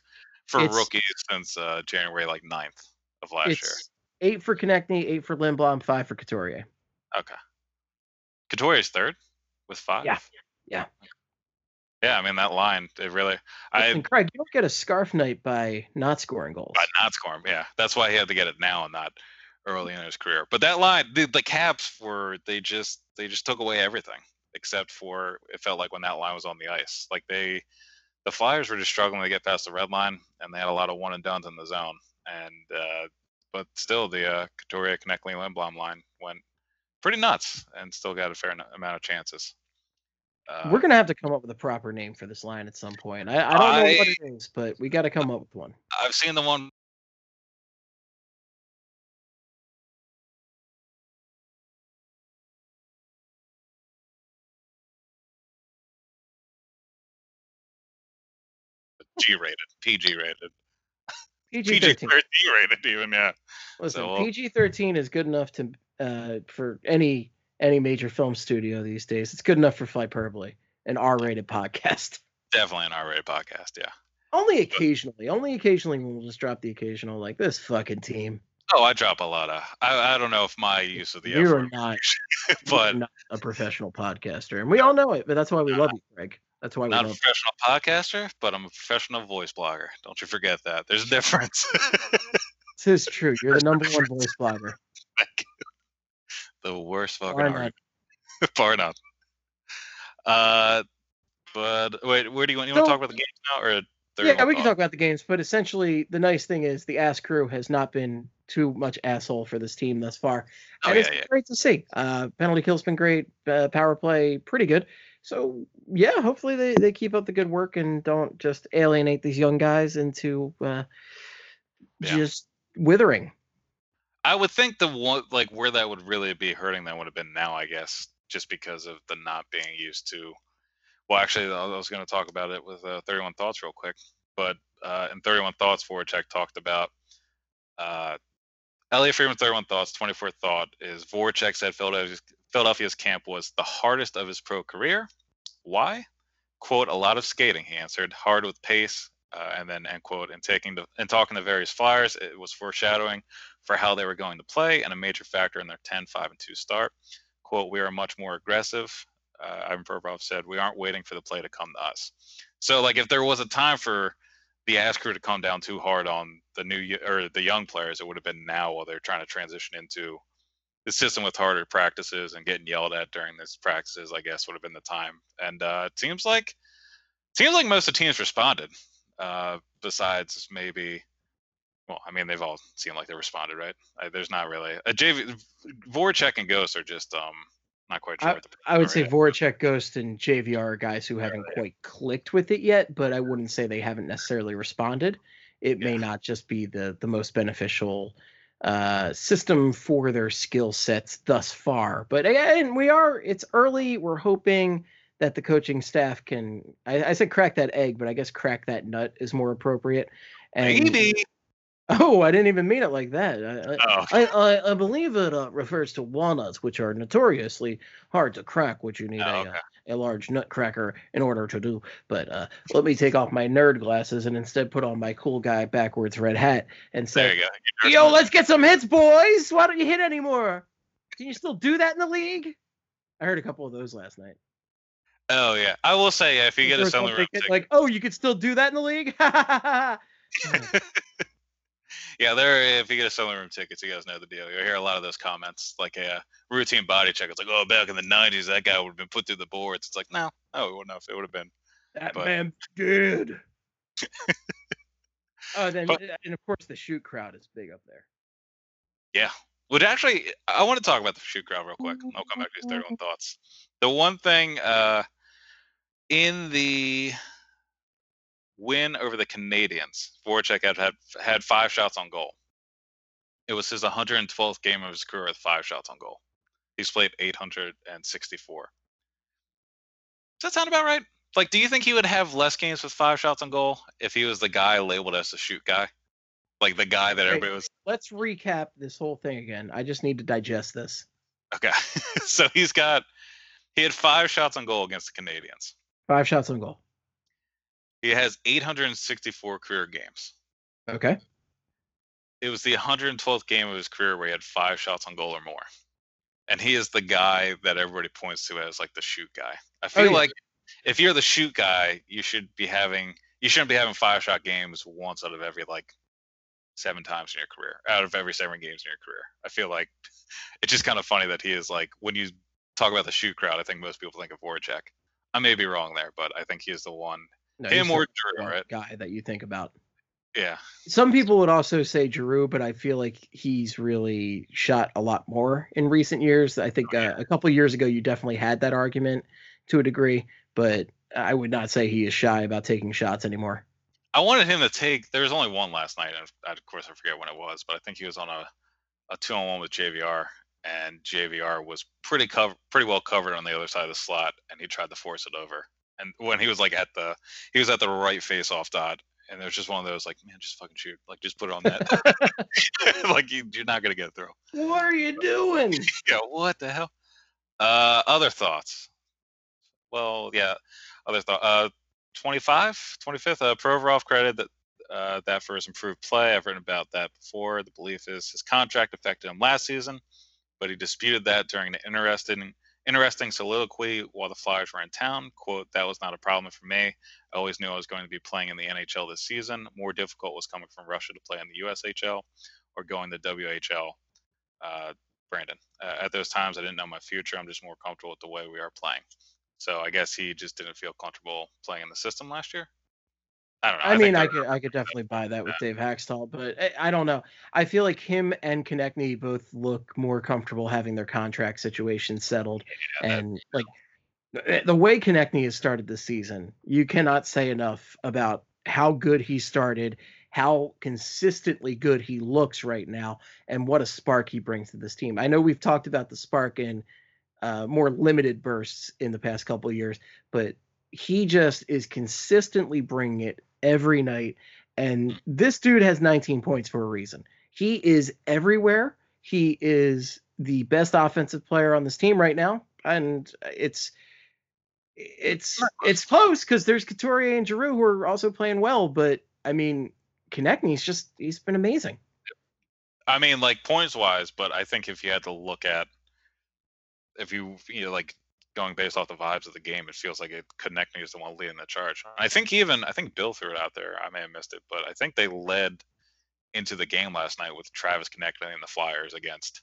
C: for
B: It's-
C: rookies since uh, January like 9th of last year.
B: Eight for Konecny, eight for Lindblom, five for Couturier.
C: Okay. Couture's third with five.
B: Yeah, yeah.
C: Yeah, I mean that line. It really. I
B: and Craig, you don't get a scarf night by not scoring goals.
C: by not scoring. Yeah, that's why he had to get it now and not early in his career. But that line, the, the Caps were they just they just took away everything except for it felt like when that line was on the ice. Like they, the Flyers were just struggling to get past the red line, and they had a lot of one and dones in the zone. And uh, but still, the uh, Couturier, Konecny, Lindblom line went pretty nuts, and still got a fair amount of chances. Uh,
B: We're gonna have to come up with a proper name for this line at some point. I, I don't know what it is, but we got to come up with one.
C: I've seen the one. G rated, PG rated,
B: PG
C: PG
B: thirteen.
C: rated even yeah.
B: Listen,
C: so, uh,
B: PG thirteen is good enough to uh, for any any major film studio these days. It's good enough for Flyperbole, an R rated podcast.
C: Definitely an R rated podcast, yeah.
B: Only occasionally, only occasionally we'll just drop the occasional like this fucking team.
C: Oh, I drop a lot of. I, I don't know if my use of the F
B: You are
C: word,
B: not,
C: but
B: you're not a professional podcaster, and we all know it. But that's why we love you, Greg. That's why we
C: not a professional podcaster, but I'm a professional voice blogger. Don't you forget that. There's a difference.
B: This is true. You're the number one voice blogger.
C: the worst fucking
B: Bar none.
C: argument. Bar none. Uh, but wait, where do you want? You want to talk about the games now, or
B: Yeah, we can talk about the games, but essentially, the nice thing is the ass crew has not been too much asshole for this team thus far,
C: Oh
B: and
C: yeah,
B: it's
C: yeah.
B: great to see. Uh, penalty kill's been great, uh, power play pretty good. So yeah, hopefully they, they keep up the good work and don't just alienate these young guys into uh,
C: Yeah.
B: just withering.
C: I would think the one like where that would really be hurting them would have been now, I guess, just because of the not being used to. Well, actually, I was going to talk about it with uh, 31 Thoughts real quick, but uh, in 31 Thoughts, Voracek talked about uh, Elliotte Friedman. 31 Thoughts, 24th Thought is Voracek said Philadelphia's, Philadelphia's camp was the hardest of his pro career. Why? Quote, a lot of skating, he answered, hard with pace, uh, and then end quote, and taking the and talking to various flyers, it was foreshadowing for how they were going to play and a major factor in their 10 5 and 2 start quote we are much more aggressive uh, ivan Provorov said we aren't waiting for the play to come to us so like if there was a time for the ass crew to come down too hard on the new or the young players it would have been now while they're trying to transition into the system with harder practices and getting yelled at during these practices i guess would have been the time and uh it seems like seems like most of the teams responded uh besides maybe well, I mean, they've all seemed like they responded, right? I, there's not really a JV. Voracek and Ghost are just um not quite sure. what the
B: I would say
C: yet.
B: Voracek, Ghost, and JVR are guys who haven't quite clicked with it yet, but I wouldn't say they haven't necessarily responded. It may not just be the the most beneficial uh, system for their skill sets thus far. But again, we are it's early. We're hoping that the coaching staff can. I, I said crack that egg, but I guess crack that nut is more appropriate. And,
C: maybe.
B: Oh, I didn't even mean it like that. I, I,
C: Oh,
B: I, I, I believe it uh, refers to walnuts, which are notoriously hard to crack, which you need
C: Oh,
B: a,
C: okay.
B: uh, a large nutcracker in order to do. But uh, let me take off my nerd glasses and instead put on my cool guy backwards red hat and say,
C: you.
B: Yo, let's get some hits, boys. Why don't you hit anymore? Can you still do that in the league? I heard a couple of those last night.
C: Oh yeah, I will say if you get a
B: First one
C: selling room ticket,
B: like, oh, you could still do that in the league?
C: yeah, there. If you get a selling room tickets, you guys know the deal. You'll hear a lot of those comments, like a routine body check. It's like, oh, back in the '90s, that guy would have been put through the boards. It's like, no, no, it wouldn't have. It would have been.
B: that
C: But-
B: man did. Oh, then
C: But-
B: and of course the shoot crowd is big up there.
C: Yeah. Would actually, I want to talk about the shoot crowd real quick. I'll come back to these 31 thoughts. The one thing uh, in the win over the Canadiens, Voracek had, had had five shots on goal. It was his 112th game of his career with five shots on goal. He's played 864. Does that sound about right? Like, do you think he would have less games with five shots on goal if he was the guy labeled as the shoot guy? Like the guy that everybody was
B: Let's recap this whole thing again. I just need to digest this.
C: Okay. so he's got he had five shots on goal against the Canadiens.
B: Five shots on goal.
C: He has 864 career games.
B: Okay.
C: It was the 112th game of his career where he had five shots on goal or more. And he is the guy that everybody points to as like the shoot guy. I oh, feel
B: yeah.
C: like if you're the shoot guy, you should be having you shouldn't be having five shot games once out of every like seven times in your career, out of every seven games in your career. I feel like it's just kind of funny that he is like when you talk about the shoot crowd, I think most people think of Voracek. I may be wrong there, but I think he is the one.
B: No,
C: Him or Drew, right?
B: guy that you think about.
C: Yeah.
B: Some people would also say Giroux, but I feel like he's really shot a lot more in recent years. I think
C: Oh,
B: uh, a couple years ago you definitely had that argument to a degree, but I would not say he is shy about taking shots anymore.
C: I wanted him to take. There was only one last night, and I- of course I forget when it was, but I think he was on a, a two on one with JVR, and JVR was pretty cover, pretty well covered on the other side of the slot, and he tried to force it over. And when he was like at the, he was at the right face off dot, and it was just one of those like, man, just fucking shoot, like just put it on that like you, you're not gonna get through.
B: What are you doing?
C: Yeah, what the hell? Uh, other thoughts? Well, yeah, other thought. Uh, 25, 25th. Uh, Provorov credited that uh, that for his improved play. I've written about that before. The belief is his contract affected him last season, but he disputed that during the interesting interesting soliloquy while the Flyers were in town. "Quote: That was not a problem for me. I always knew I was going to be playing in the NHL this season. More difficult was coming from Russia to play in the USHL or going to WHL." Uh, Brandon. Uh, at those times, I didn't know my future. I'm just more comfortable with the way we are playing. So I guess he just didn't feel comfortable playing in the system last year. I don't know.
B: I,
C: think
B: mean, I could I could definitely buy that with Dave Hakstol, but I, I don't know. I feel like him and Konecny both look more comfortable having their contract situation settled,
C: Yeah,
B: and like the- the way Konecny has started this season, you cannot say enough about how good he started, how consistently good he looks right now, and what a spark he brings to this team. I know we've talked about the spark in uh, more limited bursts in the past couple of years, but he just is consistently bringing it every night. And this dude has 19 points for a reason. He is everywhere. He is the best offensive player on this team right now, and it's it's it's close because there's Couturier and Giroux who are also playing well. But I mean, Konecny's just he's been amazing.
C: I mean, like points wise, but I think if you had to look at, if you you know like going based off the vibes of the game, it feels like it Konecny is the one leading the charge. I think even I think Bill threw it out there. I may have missed it, but I think they led into the game last night with Travis Konecny and the Flyers against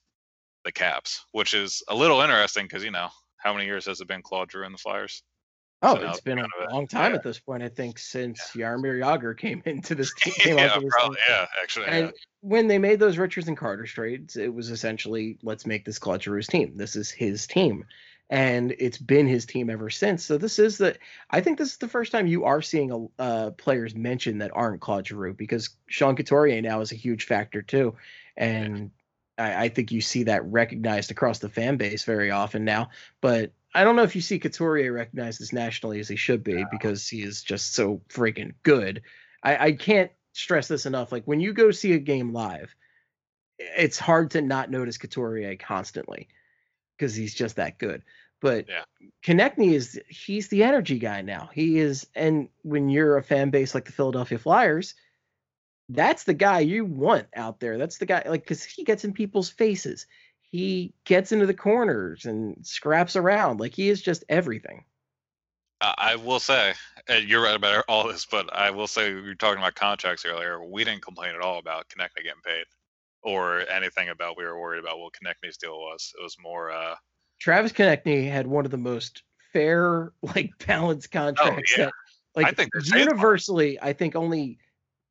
C: the Caps, which is a little interesting because you know how many years has it been Claude Giroux and the Flyers?
B: Oh,
C: So
B: it's been a long time
C: yeah.
B: at this point. I think since Jaromir Jagr came into this team.
C: Yeah, probably. Yeah, actually.
B: And
C: yeah.
B: when they made those Richards and Carter trades, it was essentially let's make this Claude Giroux's team. This is his team, and it's been his team ever since. So this is the. I think this is the first time you are seeing a uh, players mentioned that aren't Claude Giroux because Sean Couturier now is a huge factor too, and I, I think you see that recognized across the fan base very often now. But I don't know if you see Couturier recognized as nationally as he should be because he is just so freaking good. I, I can't stress this enough. Like when you go see a game live, it's hard to not notice Couturier constantly because he's just that good. But
C: Yeah.
B: Konecny is he's the energy guy now. He is, and when you're a fan base like the Philadelphia Flyers, that's the guy you want out there. That's the guy like because he gets in people's faces. He gets into the corners and scraps around. Like he is just everything.
C: I I will say, and you're right about all this, but I will say we were talking about contracts earlier. We didn't complain at all about Konecny getting paid, or anything about we were worried about what Konecny's deal was. It was more, uh,
B: Travis Konecny had one of the most fair, like balanced contracts oh,
C: yeah.
B: that, like
C: think
B: universally, I think only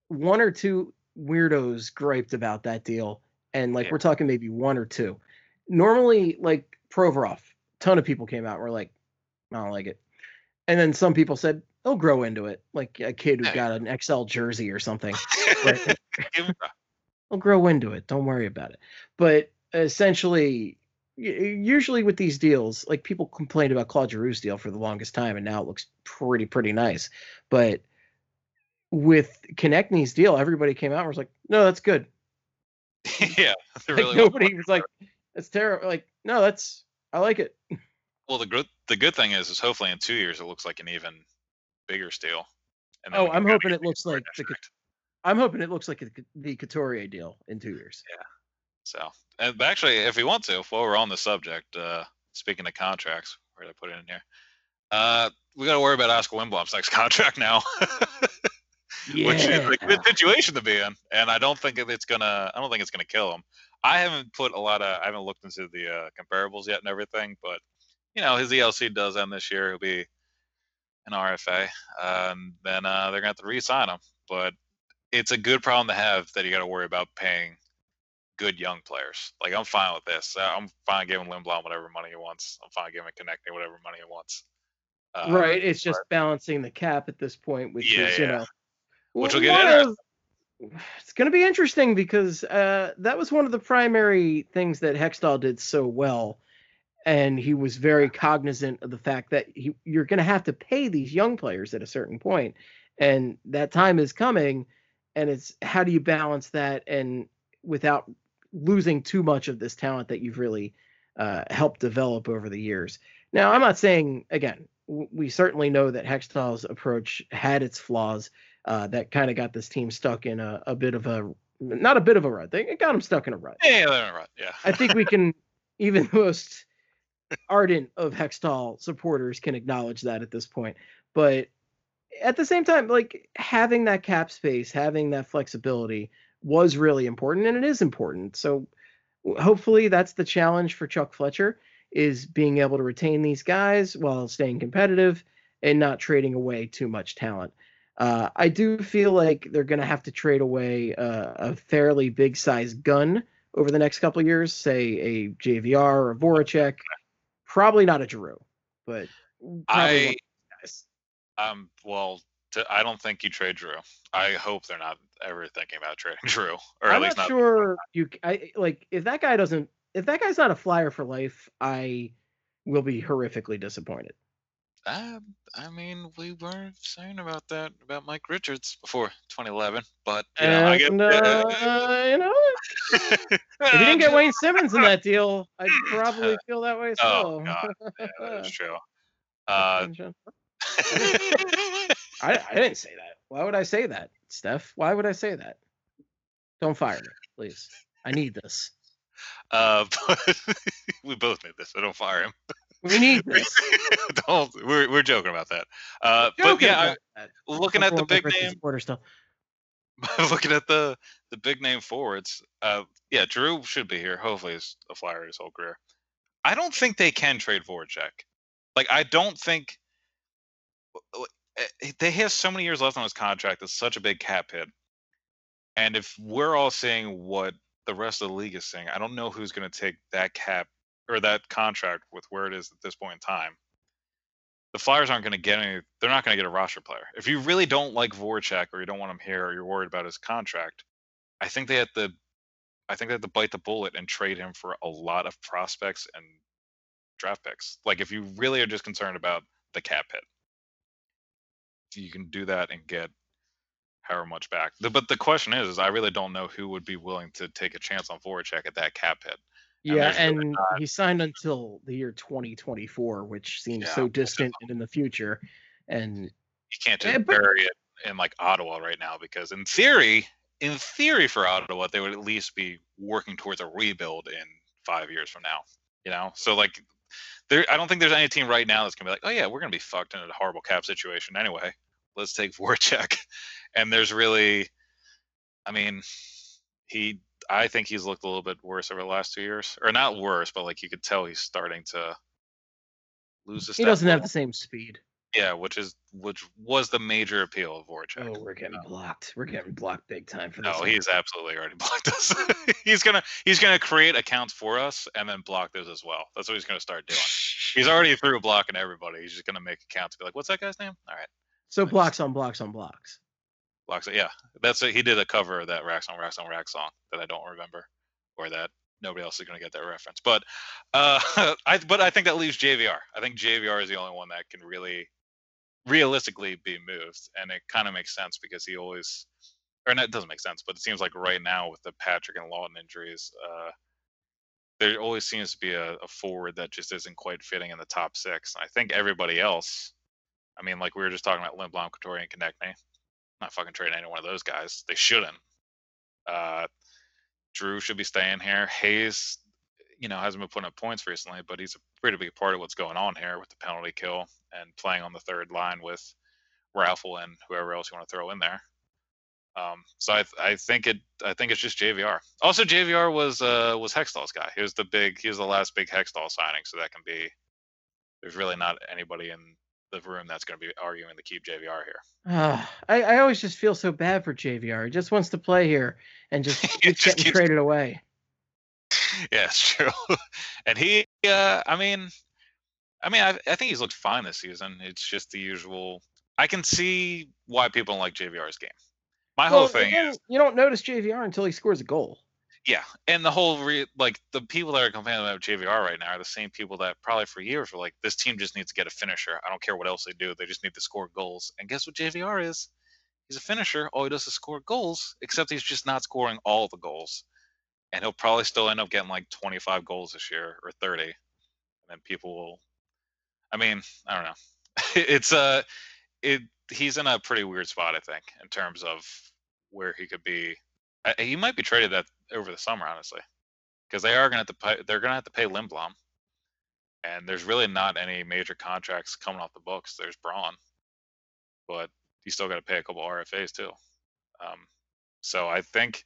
B: one or two weirdos griped about that deal, and like
C: Yeah.
B: we're talking maybe one or two. Normally, like Provorov, ton of people came out and were like, I don't like it, and then some people said they'll grow into it, like a kid who got an XL jersey or something.
C: Like,
B: they'll grow into it. Don't worry about it. But essentially, usually with these deals, like people complained about Claude Giroux's deal for the longest time, and now it looks pretty pretty nice. But with Konecny's deal, everybody came out and was like, "No, that's good."
C: yeah,
B: Like
C: really
B: nobody was like, "That's terrible." Like, no, that's I like it.
C: Well, the good the good thing is, is hopefully in two years it looks like an even bigger steal.
B: Oh, I'm hoping it looks like the. I'm hoping it looks like the- the Couturier deal in two years.
C: So, and, but actually, if we want to, while we're on the subject, uh, speaking of contracts, where did I put it in here? Uh, we got to worry about Oskar Lindblom's next contract now, which is a good situation to be in. And I don't think it's gonna. I don't think it's gonna kill him. I haven't put a lot of. I haven't looked into the uh, comparables yet and everything, but you know, his ELC does end this year. He'll be an RFA. Um, then uh, they're gonna have to re-sign him. But it's a good problem to have that you got to worry about paying good young players. Like I'm fine with this. I'm fine giving Lindblom whatever money he wants. I'm fine giving Konecny whatever money he wants. Uh,
B: right. It's just balancing the cap at this point, which
C: Yeah,
B: is you
C: yeah.
B: know,
C: Which will get interesting.
B: of- It's going to be interesting because uh, that was one of the primary things that Hextall did so well, and he was very cognizant of the fact that he, you're going to have to pay these young players at a certain point, and that time is coming. And it's how do you balance that and without losing too much of this talent that you've really uh, helped develop over the years. Now, I'm not saying again. w- We certainly know that Hextall's approach had its flaws. Uh, that kind of got this team stuck in a, a bit of a not a bit of a rut. They got them stuck in a rut.
C: Yeah, they're right. Yeah.
B: I think we can, even the most ardent of Hextall supporters can acknowledge that at this point. But at the same time, like having that cap space, having that flexibility was really important, and it is important. So hopefully that's the challenge for Chuck Fletcher is being able to retain these guys while staying competitive and not trading away too much talent. Uh, I do feel like they're going to have to trade away uh, a fairly big size gun over the next couple of years, say a JVR or a Voracek. Probably not a Giroux, but
C: I um well to, I don't think you trade Drew. I hope they're not ever thinking about trading Drew, or at
B: I'm
C: least
B: not
C: not.
B: sure you. c- I like if that guy doesn't. If that guy's not a flyer for life, I will be horrifically disappointed.
C: Uh, I mean, we were saying about that about Mike Richards before 2011, but you know, I get.
B: and uh, you know, if you didn't get Wayne Simmonds in that deal, I'd probably feel that way
C: Oh. God. Yeah, that is true. Uh,
B: I, I didn't say that. Why would I say that, Steph? Why would I say that? Don't fire me, please. I need this.
C: uh, but we both need this. So don't fire him.
B: We need this.
C: don't. We're we're joking about that. Uh, but
B: Joking
C: yeah, I, looking at the big name,
B: still.
C: looking at the the big name forwards. Uh, yeah, Drew should be here. Hopefully, he's a flyer his whole career. I don't think they can trade Voracek. Like, I don't think Eh, they have so many years left on his contract. It's such a big cap hit. And if we're all seeing what the rest of the league is seeing, I don't know who's going to take that cap or that contract with where it is at this point in time. The Flyers aren't going to get any. They're not going to get a roster player. If you really don't like Voracek or you don't want him here or you're worried about his contract, I think they have to. I think they have to bite the bullet and trade him for a lot of prospects and draft picks. Like if you really are just concerned about the cap hit, you can do that and get however much back. The, but the question is, is I really don't know who would be willing to take a chance on Voracek at that cap hit. And
B: Yeah,
C: there's really
B: and he signed until the year 2024, which seems
C: Yeah,
B: so distant and in the future. And
C: You can't
B: Eh,
C: just
B: but-
C: bury it in like Ottawa right now because in theory, in theory for Ottawa, they would at least be working towards a rebuild in five years from now. You know, so like there, I don't think there's any team right now that's gonna be like, oh yeah, we're gonna be fucked in a horrible cap situation anyway. Let's take Voracek. And there's really, I mean, he, I think he's looked a little bit worse over the last two years, or not worse, but like you could tell he's starting to lose his.
B: he doesn't have the same speed.
C: Yeah, which is which was the major appeal of Voracek.
B: Oh, we're getting blocked. We're getting blocked big time for this.
C: No,
B: one.
C: he's absolutely already blocked us. he's gonna he's gonna create accounts for us and then block those as well. That's what he's gonna start doing. He's already through blocking everybody. He's just gonna make accounts and be like, "What's that guy's name?" All right,
B: so blocks on blocks on blocks.
C: blocks. Yeah, that's it. He did a cover of that Racks on Racks on Rack song that I don't remember, or that nobody else is gonna get that reference. But uh, I but I think that leaves JVR. I think JVR is the only one that can really realistically be moved, and it kind of makes sense because he always, or no, it doesn't make sense, but it seems like right now with the Patrick and Laughton injuries, uh, there always seems to be a, a forward that just isn't quite fitting in the top six. I think everybody else, I mean, like we were just talking about Lindblom, Couture, and Konecny, not fucking trading any one of those guys. They shouldn't. Uh, Drew should be staying here. Hayes, you know, hasn't been putting up points recently, but he's a pretty big part of what's going on here with the penalty kill and playing on the third line with Raffl and whoever else you want to throw in there. Um, so I, I think it I think it's just JVR. Also, JVR was uh, was Hextall's guy. He was the big he was the last big Hextall signing. So that can be there's really not anybody in the room that's going to be arguing to keep JVR here.
B: Ah, I, I always just feel so bad for JVR. He just wants to play here and just
C: He
B: keeps getting
C: keeps-
B: traded away.
C: yeah, it's true. and he, uh, I mean, I mean, I, I think he's looked fine this season. It's just the usual. I can see why people don't like JVR's game. My
B: Well,
C: whole thing is,
B: you don't notice JVR until he scores a goal.
C: yeah, and the whole re- like the people that are complaining about JVR right now are the same people that probably for years were like, this team just needs to get a finisher. I don't care what else they do. They just need to score goals. And guess what JVR is? He's a finisher. All he does is score goals, except he's just not scoring all the goals. And he'll probably still end up getting like 25 goals this year or 30. And then people will I mean, I don't know. It's uh it he's in a pretty weird spot, I think, in terms of where he could be. I, he might be traded that over the summer, honestly, because they are going to pay. They're going to have to pay Lindblom, and there's really not any major contracts coming off the books. There's Braun, but you still got to pay a couple RFAs too. Um, so I think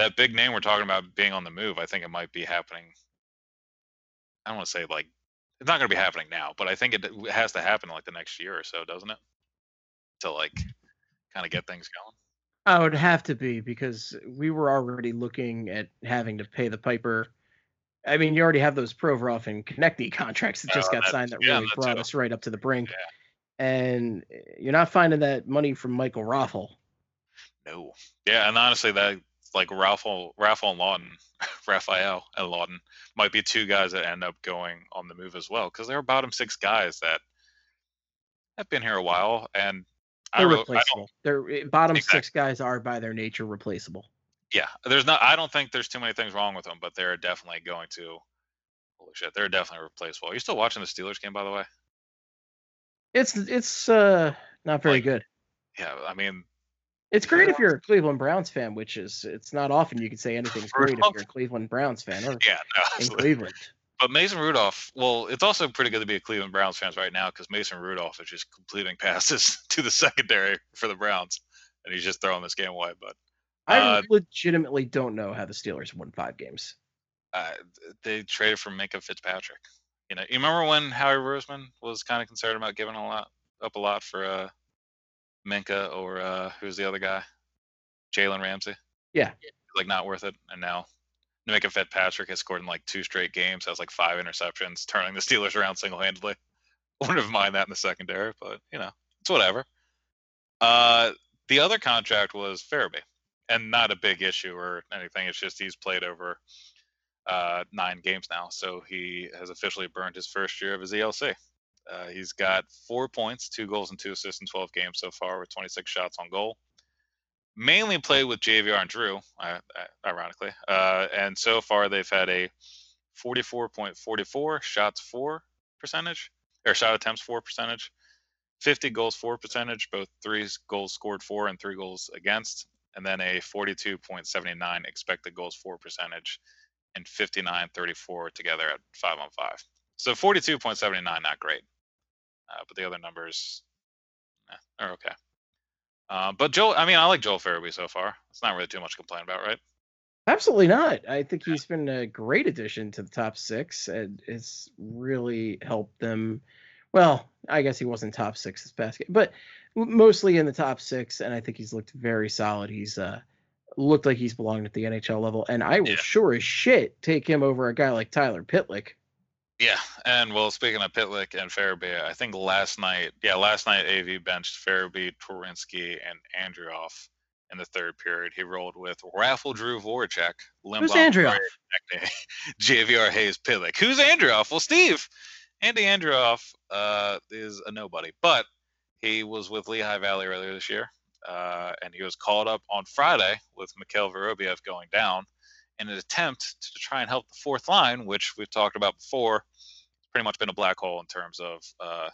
C: that big name we're talking about being on the move, I think it might be happening. I don't want to say like it's not going to be happening now, but I think it has to happen like the next year or so, doesn't it? To like kind of get things going.
B: I would have to be because we were already looking at having to pay the Piper. I mean, you already have those Provorov and Konecny contracts that just
C: Oh,
B: got
C: that-
B: signed that
C: yeah,
B: really brought us right up to the brink.
C: Yeah.
B: And eh, you're not finding that money from Michael Raffl.
C: No. Yeah, and honestly, that like Raphael, Raphael and Laughton, Raphael and Laughton might be two guys that end up going on the move as well because they're bottom six guys that have been here a while, and
B: They're
C: I
B: replaceable. They're eh, bottom
C: Exactly.
B: six guys are by their nature replaceable.
C: yeah, there's not. I don't think there's too many things wrong with them, but they're definitely going to. Holy shit, they're definitely replaceable. Are you still watching the Steelers game, by the way?
B: It's it's uh not very
C: Like,
B: good.
C: Yeah, I mean,
B: It's great if you're a Cleveland Browns fan, which is it's not often you can say anything's great if you're a Cleveland Browns fan or
C: yeah, no,
B: in. Cleveland.
C: But Mason Rudolph, well, it's also pretty good to be a Cleveland Browns fans right now because Mason Rudolph is just completing passes to the secondary for the Browns, and he's just throwing this game away. But
B: I
C: Uh,
B: legitimately don't know how the Steelers won five games.
C: uh, they traded for Minkah Fitzpatrick. You know, you remember when Howie Roseman was kind of concerned about giving a lot up a lot for uh, Minkah or uh, who's the other guy, Jalen Ramsey?
B: Yeah.
C: like not worth it. And now Minkah Fitzpatrick has scored in like two straight games, has like five interceptions, turning the Steelers around single handedly. Wouldn't have mind that in the secondary, but you know, it's whatever. Uh, the other contract was Farabee, and not a big issue or anything. It's just he's played over uh, nine games now, so he has officially burned his first year of his ELC. Uh, he's got four points, two goals, and two assists in 12 games so far, with 26 shots on goal. Mainly played with JVR and Drew, ironically, uh, and so far they've had a 44.44 shots for percentage, or shot attempts for percentage, 50 goals for percentage, both three goals scored for and three goals against, and then a 42.79 expected goals for percentage and 59.34 together at five on five. So 42.79, not great, uh, but the other numbers eh, are okay. Uh, but Joel, I mean, I like Joel Farabee so far. It's not really too much to complain about, right?
B: Absolutely not. I think he's been a great addition to the top six and it's really helped them Well, I guess he wasn't top six this past basket, but mostly in the top six, and I think he's looked very solid. He's uh looked like he's belonged at the NHL level, and I will
C: Yeah.
B: sure as shit take him over a guy like Tyler Pitlick.
C: Yeah, and well, speaking of Pitlick and Farabee, I think last night, yeah, last night AV benched Farabee, Twarynski, and Andreoff in the third period. He rolled with Raffl Drew Voracek,
B: Who's
C: Limbaugh,
B: Andreoff?
C: McNay, JVR Hayes, Pitlick. Who's Andreoff? Well, Steve, Andy Andreoff uh, is a nobody, but he was with Lehigh Valley earlier this year, uh, and he was called up on Friday with Mikhail Vorobyev going down in an attempt to try and help the fourth line, which we've talked about before. Pretty much been a black hole in terms of uh,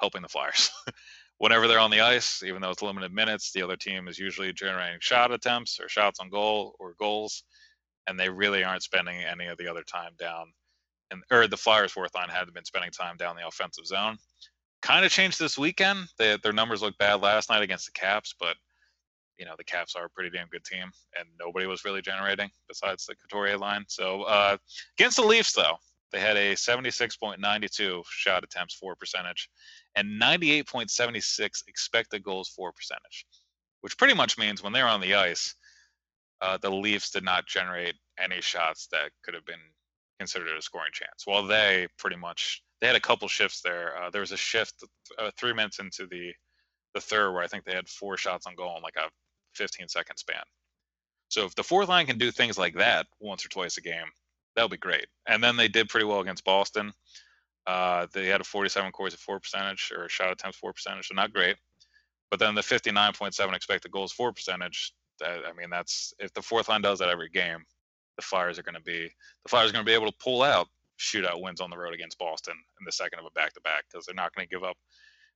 C: helping the Flyers. Whenever they're on the ice, even though it's limited minutes, the other team is usually generating shot attempts or shots on goal or goals, and they really aren't spending any of the other time down. And or the Flyers' fourth line hadn't been spending time down the offensive zone. Kind of changed this weekend. They, their numbers looked bad last night against the Caps, but you know the Caps are a pretty damn good team, and nobody was really generating besides the Couturier line. So uh, against the Leafs, though, they had a 76.92 shot attempts for percentage and 98.76 expected goals for percentage, which pretty much means when they're on the ice, uh, the Leafs did not generate any shots that could have been considered a scoring chance. While they pretty much they had a couple shifts there. Uh, there was a shift uh, three minutes into the the third where I think they had four shots on goal in like a 15 second span. So if the fourth line can do things like that once or twice a game, that'll be great. And then they did pretty well against Boston. Uh, they had a 47 Corsi for percentage or shot attempts for percentage, so not great. But then the 59.7 expected goals for percentage. That, I mean, that's if the fourth line does that every game, the Flyers are going to be the Flyers are going to be able to pull out shootout wins on the road against Boston in the second of a back to back because they're not going to give up.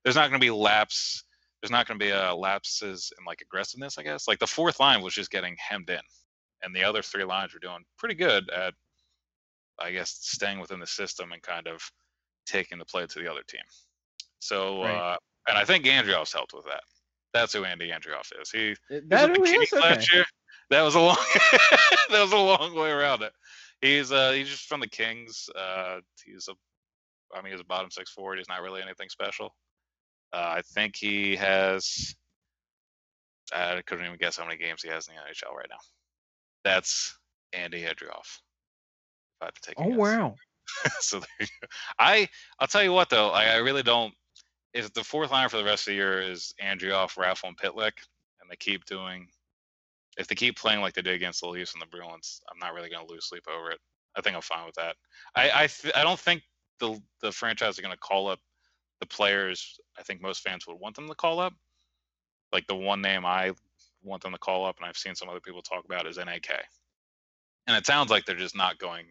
C: There's not going to be laps there's not going to be uh, lapses in like aggressiveness, I guess. Like the fourth line was just getting hemmed in, and the other three lines were doing pretty good at, I guess, staying within the system and kind of taking the play to the other team. So,
B: Right.
C: uh, and I think Andreoff's helped with that. That's who Andy Andreoff is. He, was
B: That
C: with the
B: who he
C: Kings
B: is? Okay.
C: last year. That was a long, that was a long way around it. He's uh, he's just from the Kings. Uh, he's a, I mean, he's a bottom six forward. He's not really anything special. Uh, I think he has. I couldn't even guess how many games he has in the NHL right now. That's Andy Andreoff. If I to take.
B: Oh wow.
C: so there you go. I I'll tell you what though, I, I really don't. If the fourth line for the rest of the year is Andreoff, Raffl, and Pitlick, and they keep doing, if they keep playing like they did against the Leafs and the Bruins, I'm not really going to lose sleep over it. I think I'm fine with that. I I, th- I don't think the the franchise are going to call up the players. I think most fans would want them to call up. Like the one name I want them to call up, and I've seen some other people talk about is NAK. And it sounds like they're just not going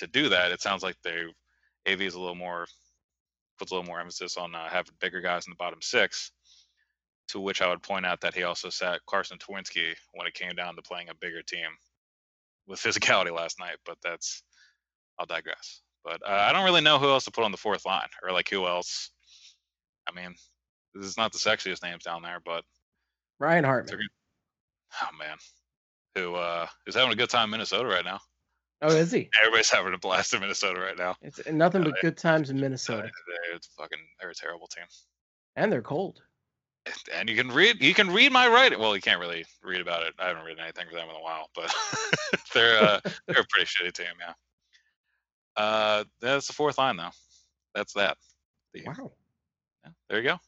C: to do that. It sounds like they AV is a little more puts a little more emphasis on uh, having bigger guys in the bottom six. To which I would point out that he also sat Carsen Twarynski when it came down to playing a bigger team with physicality last night. But that's I'll digress. But uh, I don't really know who else to put on the fourth line or like who else. I mean, this is not the sexiest names down there, but
B: Ryan Hartman.
C: Oh man, who uh, is having a good time in Minnesota right now?
B: Oh, is he?
C: Everybody's having a blast in Minnesota right now.
B: It's nothing
C: Uh,
B: but good times in
C: Uh,
B: Minnesota,
C: they're- it's fucking they're a terrible team.
B: and they're cold.
C: And you can read you can read my writing. Well, you can't really read about it. I haven't read anything for them in a while, but they're uh, they're a pretty shitty team, yeah. Uh, that's the fourth line though. That's that. The-
B: Wow.
C: yeah, there you go.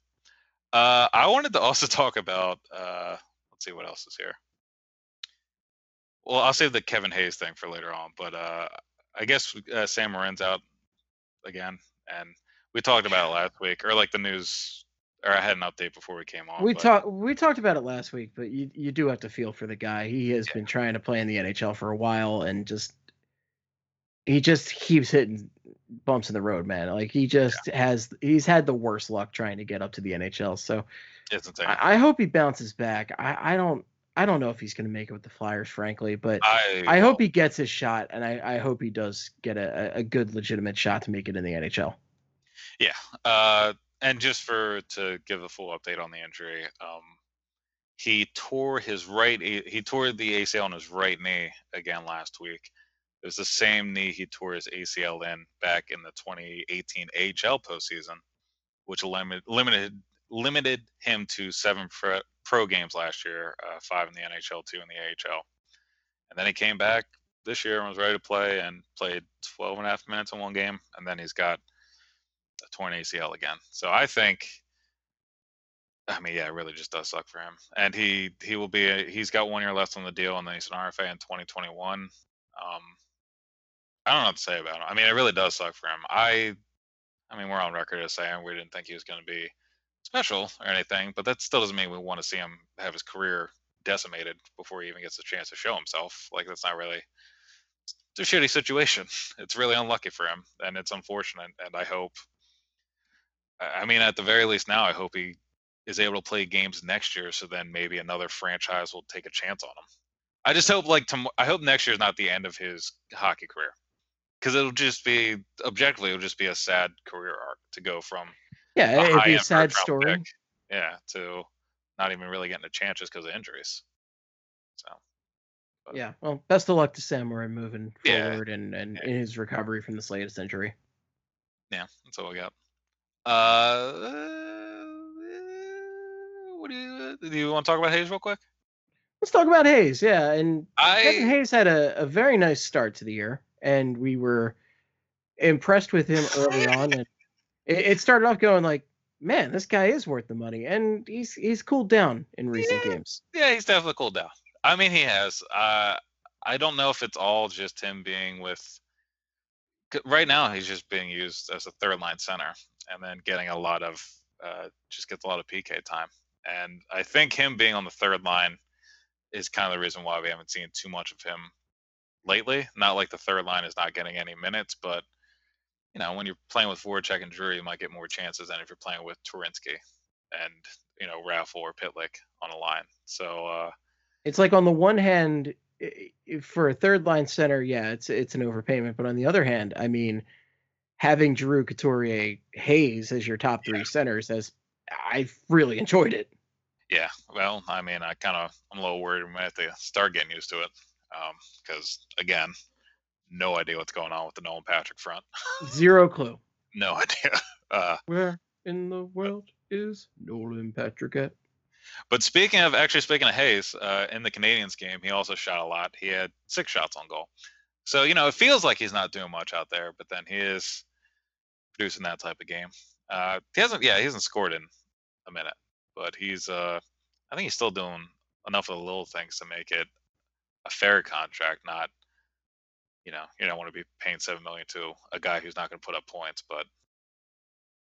C: Uh, I wanted to also talk about. Uh, let's see what else is here. Well, I'll save the Kevin Hayes thing for later on, but uh, I guess uh, Sam Morin's out again, and we talked about it last week, or like the news, or I had an update before we came on.
B: We talked we talked about it last week, but you you do have to feel for the guy. He has been trying to play in the NHL for a while and just he just keeps hitting bumps in the road, man. Like he just has he's had the worst luck trying to get up to the NHL. So. I, I hope he bounces back. I, I don't I don't know if he's gonna make it with the Flyers, frankly, but
C: I,
B: I hope he gets his shot and I, I hope he does get a, a- good legitimate shot to make it in the NHL.
C: Yeah, uh, and just for to give a full update on the injury, um, he tore his right. He tore the ACL on his right knee again last week. It was the same knee he tore his ACL in back in the 2018 AHL postseason. which limited limited limited him to seven pro, pro games last year, uh, five in the NHL, two in the AHL. And then he came back this year and was ready to play and played 12 and a half minutes in one game. And then he's got a torn ACL again. So I think, I mean, yeah, it really just does suck for him. And he he will be a, he's got one year left on the deal, and then he's an RFA in 2021. Um, I don't know what to say about him. I mean, it really does suck for him. I, I mean, we're on record as saying we didn't think he was going to be special or anything, but that still doesn't mean we want to see him have his career decimated before he even gets a chance to show himself. Like that's not really it's a shitty situation. It's really unlucky for him, and it's unfortunate. And I hope, I mean, at the very least now, I hope he is able to play games next year, so then maybe another franchise will take a chance on him. I just hope, like, tom- I hope next year is not the end of his hockey career, because it'll just be objectively, it'll just be a sad career arc to go from
B: Yeah,
C: a
B: it'd be a sad story.
C: pick, yeah, to not even really getting a chance just because of injuries. So but-
B: Yeah. Well, best of luck to Samurai moving
C: Yeah,
B: forward and, and
C: yeah.
B: in his recovery from this latest injury.
C: Yeah, that's all we got. Uh, what do you do? You want to talk about Hayes real quick?
B: Let's talk about Hayes. Yeah, and Kevin
C: I
B: Hayes had a, a very nice start to the year, and we were impressed with him early on. And it, it started off going like, man, this guy is worth the money, and he's he's cooled down in recent
C: Yeah.
B: games.
C: yeah, he's definitely cooled down. I mean, he has. Uh, I don't know if it's all just him being with. Right now, he's just being used as a third line center, and then getting a lot of uh, just gets a lot of PK time. And I think him being on the third line is kind of the reason why we haven't seen too much of him lately. Not like the third line is not getting any minutes, but you know, when you're playing with Voracek and Giroux, you might get more chances than if you're playing with Twarynski and you know Raffl or Pitlick on a line. So uh,
B: It's like on the one hand, i- i- for a third line center, yeah, it's it's an overpayment, but on the other hand, I mean, having Giroux Couturier, Hayes as your top three centers, as I've really enjoyed it.
C: yeah, well, I mean, I kind of I'm a little worried we might have to start getting used to it because again, no idea what's going on with the Nolan Patrick front.
B: Zero clue.
C: no idea. Uh,
B: Where in the world is Nolan Patrick at?
C: But speaking of actually speaking of Hayes, uh, in the Canadiens game, he also shot a lot. He had six shots on goal. So you know, it feels like he's not doing much out there, but then he is producing that type of game. Uh, he hasn't, yeah, he hasn't scored in a minute, but he's, uh, I think he's still doing enough of the little things to make it a fair contract. Not, you know, you don't want to be paying seven million to a guy who's not going to put up points, but.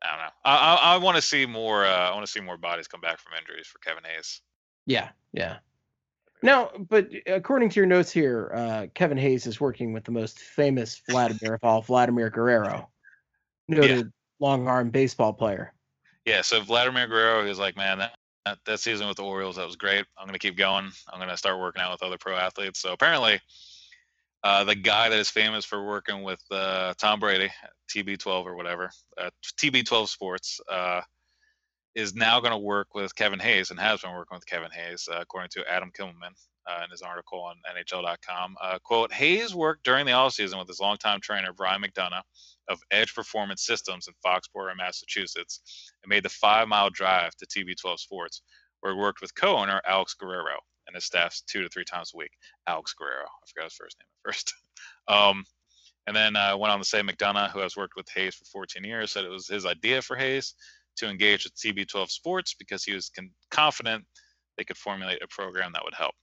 C: I don't know. I I, I want to see more. Uh, I want to see more bodies come back from injuries for Kevin Hayes.
B: Yeah, yeah. Now, but according to your notes here, uh, Kevin Hayes is working with the most famous Vladimir of all, Vladimir Guerrero, noted long arm baseball player.
C: Yeah, so Vladimir Guerrero, is like, man, that, that that season with the Orioles, that was great. I'm gonna keep going. I'm gonna start working out with other pro athletes. So apparently, uh, the guy that is famous for working with uh, Tom Brady, TB12 or whatever, uh, TB12 Sports, uh, is now going to work with Kevin Hayes and has been working with Kevin Hayes, uh, according to Adam Kimelman in his article on NHL.com. Quote, Hayes worked during the offseason with his longtime trainer, Brian McDonough of Edge Performance Systems in Foxborough, Massachusetts, and made the five mile drive to TB12 Sports, where he worked with co owner Alex Guerrero and his staff two to three times a week. Alex Guerrero. I forgot his first name at first. um, and then uh, went on to say McDonough, who has worked with Hayes for 14 years, said it was his idea for Hayes to engage with TB12 Sports because he was con- confident they could formulate a program that would help.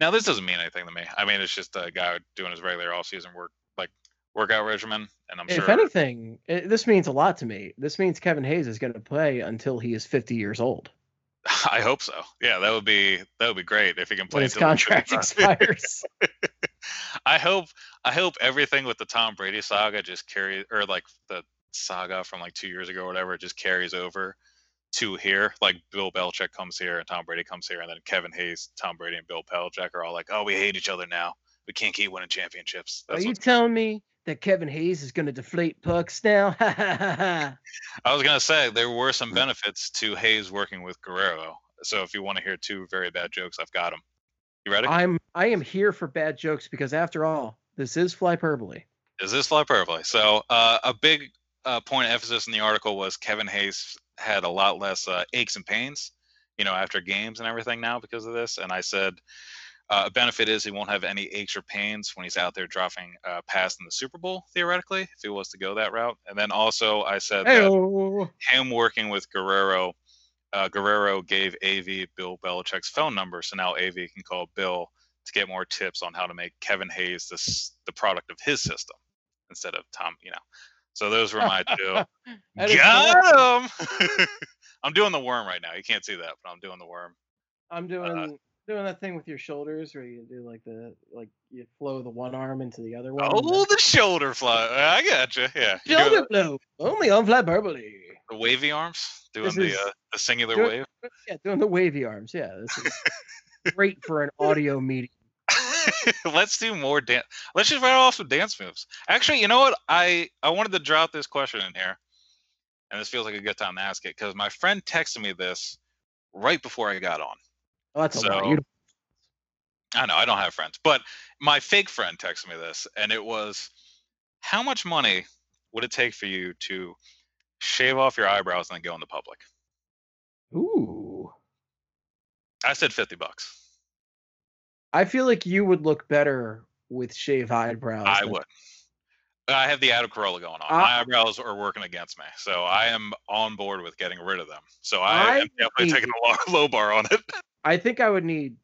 C: Now, this doesn't mean anything to me. I mean, it's just a guy doing his regular off-season work, like workout regimen, and I'm
B: if
C: sure.
B: anything, i this means a lot to me. This means Kevin Hayes is going to play until he is 50 years old
C: I hope so. Yeah, that would be that would be great if he can play
B: when his contract expires.
C: I hope I hope everything with the Tom Brady saga just carries, or like the saga from like two years ago or whatever just carries over to here. Like Bill Belichick comes here and Tom Brady comes here, and then Kevin Hayes, Tom Brady, and Bill Belichick are all like, "Oh, we hate each other now. We can't keep winning championships."
B: Are you telling me that Kevin Hayes is going to deflate pucks now?
C: I was gonna say. There were some benefits to Hayes working with Guerrero. So if you want to hear two very bad jokes, I've got them. You ready?
B: I'm I am here for bad jokes because after all, this is Flyperbole.
C: Is this fly perfectly? So uh, a big uh, point of emphasis in the article was Kevin Hayes had a lot less uh, aches and pains, you know, after games and everything now because of this. And I said, uh, a benefit is he won't have any aches or pains when he's out there dropping uh, pass in the Super Bowl, theoretically, if he was to go that route. And then also, I said him working with Guerrero, uh, Guerrero gave AV Bill Belichick's phone number, so now AV can call Bill to get more tips on how to make Kevin Hayes this the product of his system instead of Tom. You know, so those were my two. Got him. I'm doing the worm right now. You can't see that, but I'm doing the worm.
B: I'm doing doing that thing with your shoulders where you do like the like you flow the one arm into the other one.
C: Oh, the shoulder fly. I gotcha. Yeah. doing
B: shoulder blow only on flat Flatburbly.
C: the wavy arms, doing
B: This
C: the
B: is-
C: uh, the singular
B: do-
C: wave.
B: Yeah, doing the wavy arms. Yeah, this is great for an audio medium.
C: Let's do more dance. Let's just rattle off some dance moves. Actually, you know what? I I wanted to drop this question in here, and this feels like a good time to ask it because my friend texted me this right before I got on.
B: Oh, that's a lot.
C: So- I know I don't have friends, but my fake friend texted me this, and it was, "How much money would it take for you to shave off your eyebrows and then go in the public?"
B: Ooh.
C: I said fifty bucks.
B: I feel like you would look better with shaved eyebrows.
C: I
B: than-
C: would. I have the Adam Carolla going on.
B: I-
C: My eyebrows are working against me, so I am on board with getting rid of them. So I,
B: I
C: am definitely taking a low, low bar on it.
B: I think I would need.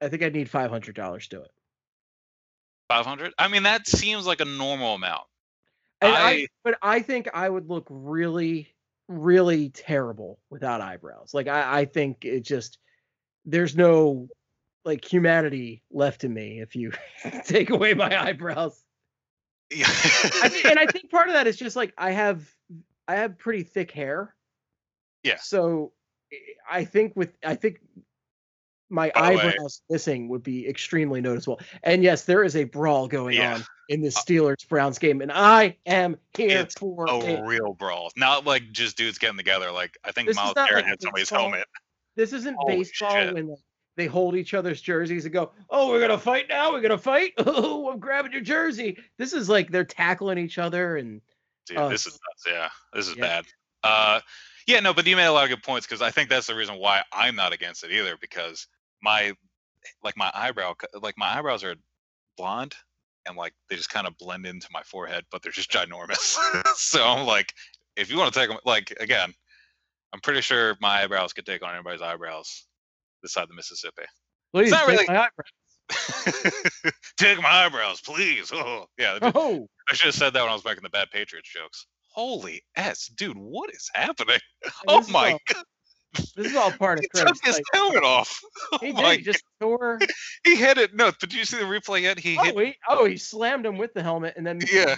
B: I think I'd need five hundred dollars to do it.
C: Five hundred. I mean, that seems like a normal amount.
B: And I,
C: I-
B: but I think I would look really, really terrible without eyebrows. Like I, I think it just there's no like humanity left in me if you take away my eyebrows.
C: Yeah.
B: I think, and I think part of that is just like I have I have pretty thick hair.
C: Yeah.
B: So I- think with I think my
C: By the way-
B: eyebrows missing would be extremely noticeable. And yes, there is a brawl going
C: Yeah.
B: on in this
C: Uh,
B: Steelers Browns game, and I am here
C: It's
B: for
C: a
B: it.
C: real brawl, not like just dudes getting together. Like I think
B: This Myles
C: Garrett
B: like
C: had somebody's helmet.
B: This isn't
C: Holy
B: baseball
C: shit.
B: when like, they hold each other's jerseys and go, "Oh, we're gonna fight now. We're gonna fight. Oh, I'm grabbing your jersey." This is like they're tackling each other, and
C: Dude,
B: Oh,
C: this is nuts. Yeah, this is
B: yeah.
C: bad. Uh, yeah, no, but you made a lot of good points because I think that's the reason why I'm not against it either. Because my, like my eyebrow, like my eyebrows are blonde and like they just kind of blend into my forehead, but they're just ginormous. so I'm like, if you want to take them, like again, I'm pretty sure my eyebrows could take on anybody's eyebrows this side of the Mississippi.
B: please
C: not
B: take
C: really-
B: my eyebrows.
C: take my eyebrows, please. Oh, yeah. I
B: Oh,
C: should have said that when I was making the bad Patriots jokes. Holy s, dude, what is happening? Oh my
B: all-
C: god,
B: This is all part of
C: he
B: Chris.
C: took his
B: like,
C: helmet off. Oh
B: he did. He just tore.
C: He hit it. No, but did you see the replay yet? He hit.
B: Oh, he, oh, he slammed him with the helmet, and then
C: Yeah.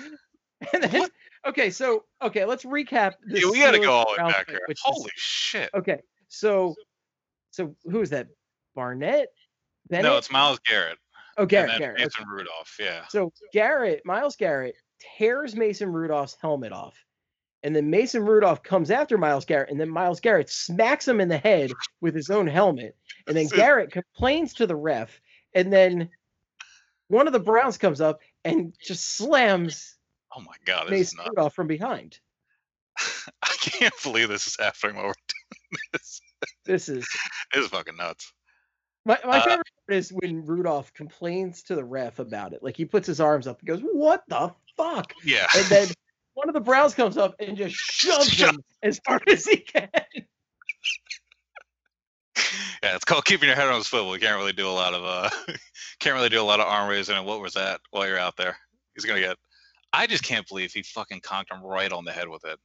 B: And then, okay, so okay, let's recap. This
C: Yeah, we got to go all the way back here.
B: which is-
C: Holy shit.
B: okay, so so who is that? Barnett. Bennett?
C: No, it's Myles Garrett.
B: oh Garrett.
C: and then
B: Garrett. okay.
C: Rudolph. Yeah.
B: So Garrett, Myles Garrett tears Mason Rudolph's helmet off. And then Mason Rudolph comes after Myles Garrett, and then Myles Garrett smacks him in the head with his own helmet. And then Garrett complains to the ref, and then one of the Browns comes up and just slams
C: Oh my god,
B: Mason
C: nuts.
B: Rudolph from behind.
C: I can't believe this is happening while we're doing this.
B: This is
C: This is fucking nuts.
B: my, my
C: Uh,
B: favorite part is when Rudolph complains to the ref about it. Like he puts his arms up and goes, What the fuck?
C: Yeah.
B: And then one of the Browns comes up and just shoves him as hard as he can.
C: yeah, it's called keeping your head on a swivel. You can't really do a lot of uh can't really do a lot of arm raising and what was that while you're out there? He's gonna get I just can't believe he fucking conked him right on the head with it.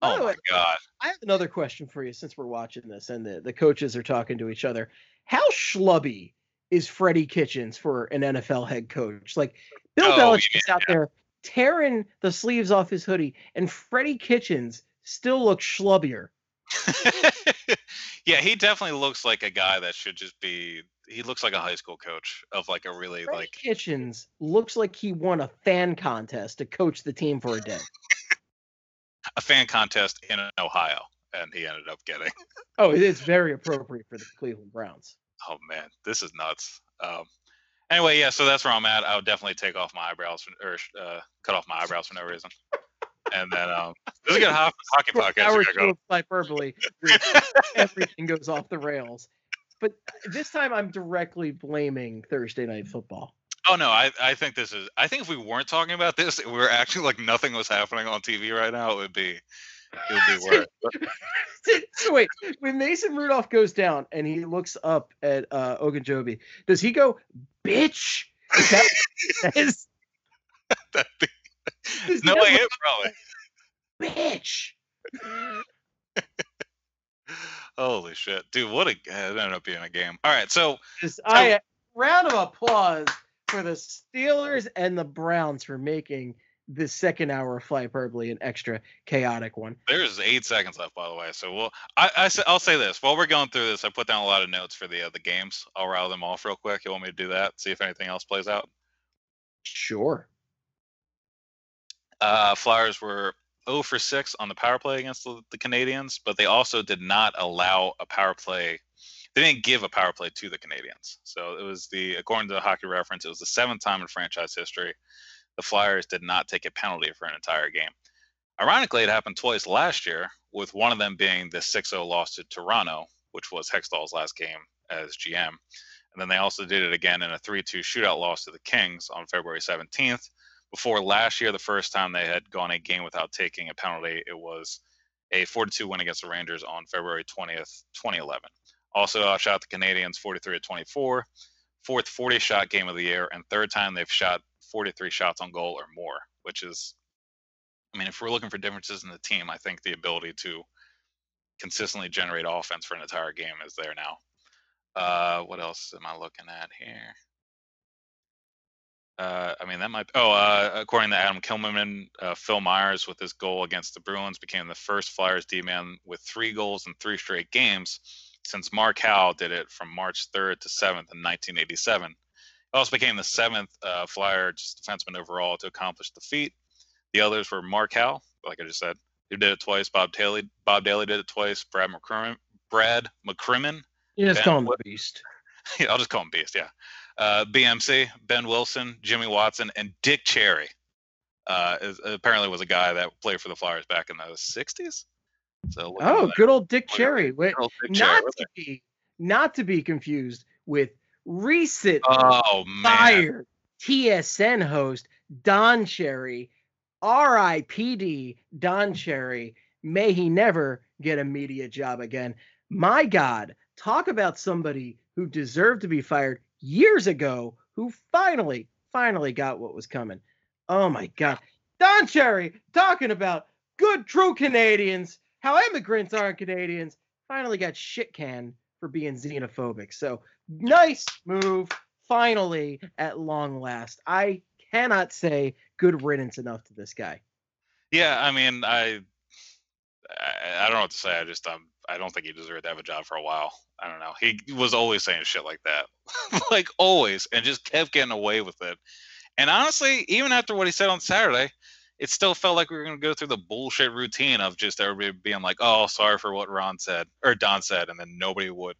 B: By
C: Oh my
B: way,
C: god.
B: I have another question for you since we're watching this and the, the coaches are talking to each other. How schlubby is Freddie Kitchens for an NFL head coach? Like Bill
C: Oh,
B: Belichick
C: yeah,
B: is out there tearing the sleeves off his hoodie, and Freddie Kitchens still looks schlubbier.
C: yeah, he definitely looks like a guy that should just be he looks like a high school coach of like a really
B: Freddie
C: like
B: Kitchens looks like he won a fan contest to coach the team for a day.
C: a fan contest in Ohio and he ended up getting
B: Oh, it's very appropriate for the Cleveland Browns.
C: oh man, this is nuts. Um anyway, yeah, so that's where I'm at. I would definitely take off my eyebrows for, or uh, cut off my eyebrows for no reason. and then um, this is a good ho- hockey podcast.
B: hours
C: go.
B: hyperbole, everything goes off the rails. But this time I'm directly blaming Thursday night football.
C: Oh no, I I think this is. I think if we weren't talking about this, we were actually like nothing was happening on TV right now, it would be it would be worse.
B: So wait, when Mason Rudolph goes down and he looks up at uh, Ogunjobi, does he go, "Bitch"? Is that what he says?
C: that'd be-
B: Does
C: no way, it probably.
B: bitch.
C: Holy shit, dude! What a it ended up being a game. All right, so
B: I round of applause for the Steelers and the Browns for making this second hour of Flyperbole an extra chaotic one.
C: there's eight seconds left, by the way. So we'll. I, I say- I'll say this while we're going through this. I put down a lot of notes for the uh, the games. I'll rattle them off real quick. You want me to do that? See if anything else plays out.
B: Sure.
C: Uh, Flyers were 0 for 6 on the power play against the, the Canadiens, but they also did not allow a power play. They didn't give a power play to the Canadiens. So it was the, according to the hockey reference, it was the seventh time in franchise history the Flyers did not take a penalty for an entire game. Ironically, it happened twice last year, with one of them being the 6 0 loss to Toronto, which was Hextall's last game as GM. And then they also did it again in a 3 2 shootout loss to the Kings on February 17th before last year, the first time they had gone a game without taking a penalty, it was a 42 win against the Rangers on February 20th, 2011. Also I outshot the Canadiens 43 to 24, fourth 40 shot game of the year, and third time they've shot 43 shots on goal or more, which is, I mean, if we're looking for differences in the team, I think the ability to consistently generate offense for an entire game is there now. Uh, what else am I looking at here? Uh, I mean, that might. Oh, uh, according to Adam Kimelman, uh, Phil Myers with his goal against the Bruins became the first Flyers D-man with three goals in three straight games since Mark Howe did it from March 3rd to 7th in 1987. Also became the seventh uh, Flyer just defenseman overall to accomplish the feat. The others were Mark Howe, like I just said, who did it twice. Bob Dailey, Bob Dailey did it twice. Brad McCrimmon, Brad McCrimmon,
B: You just
C: Ben
B: call him the beast.
C: I'll just call him Beast, yeah. Uh, BMC, Behn Wilson, Jimmy Watson, and Dick Cherry. Uh, is, apparently was a guy that played for the Flyers back in the 60s. So
B: Oh, good old Dick Cherry. Wait,
C: old Dick
B: not
C: what
B: to be not to be confused with recent
C: Oh
B: fired TSN host Don Cherry, R.I.P.D. Don Cherry. May he never get a media job again. My God, talk about somebody who deserved to be fired years ago, who finally, finally got what was coming. Oh my God, Don Cherry talking about good, true Canadians, how immigrants aren't Canadians. Finally got shit canned for being xenophobic. So nice move finally at long last. I cannot say good riddance enough to this guy.
C: yeah. I mean, I, I, I don't know what to say. I just um, I don't think he deserved to have a job for a while. I don't know. He was always saying shit like that, like always, and just kept getting away with it. And honestly, even after what he said on Saturday, it still felt like we were going to go through the bullshit routine of just everybody being like, "Oh, sorry for what Ron said or Don said," and then nobody would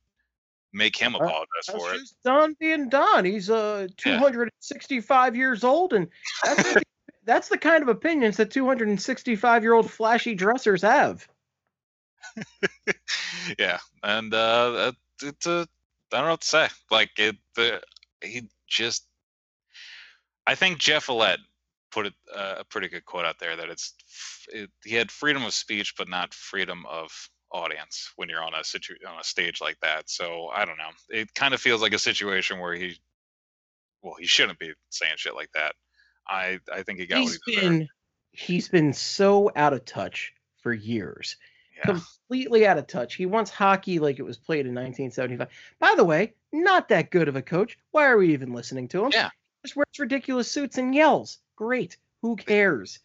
C: make him
B: Uh,
C: apologize
B: That's
C: for it.
B: Don being Don. He's uh 265 years old, and that's the, that's the kind of opinions that 265 year old flashy dressers have.
C: yeah, and uh, it's a I don't know what to say. Like it, the he just. I think Jeff Willett put it, uh, a pretty good quote out there that it's it, he had freedom of speech but not freedom of audience when you're on a situ on a stage like that. So I don't know. It kind of feels like a situation where he, well, he shouldn't be saying shit like that. I I think he got
B: He's
C: what he
B: been he's been so out of touch for years.
C: Yeah.
B: completely out of touch. He wants hockey like it was played in 1975. By the way, not that good of a coach. Why are we even listening to him?
C: Yeah.
B: Just wears ridiculous suits and yells. Great. Who cares?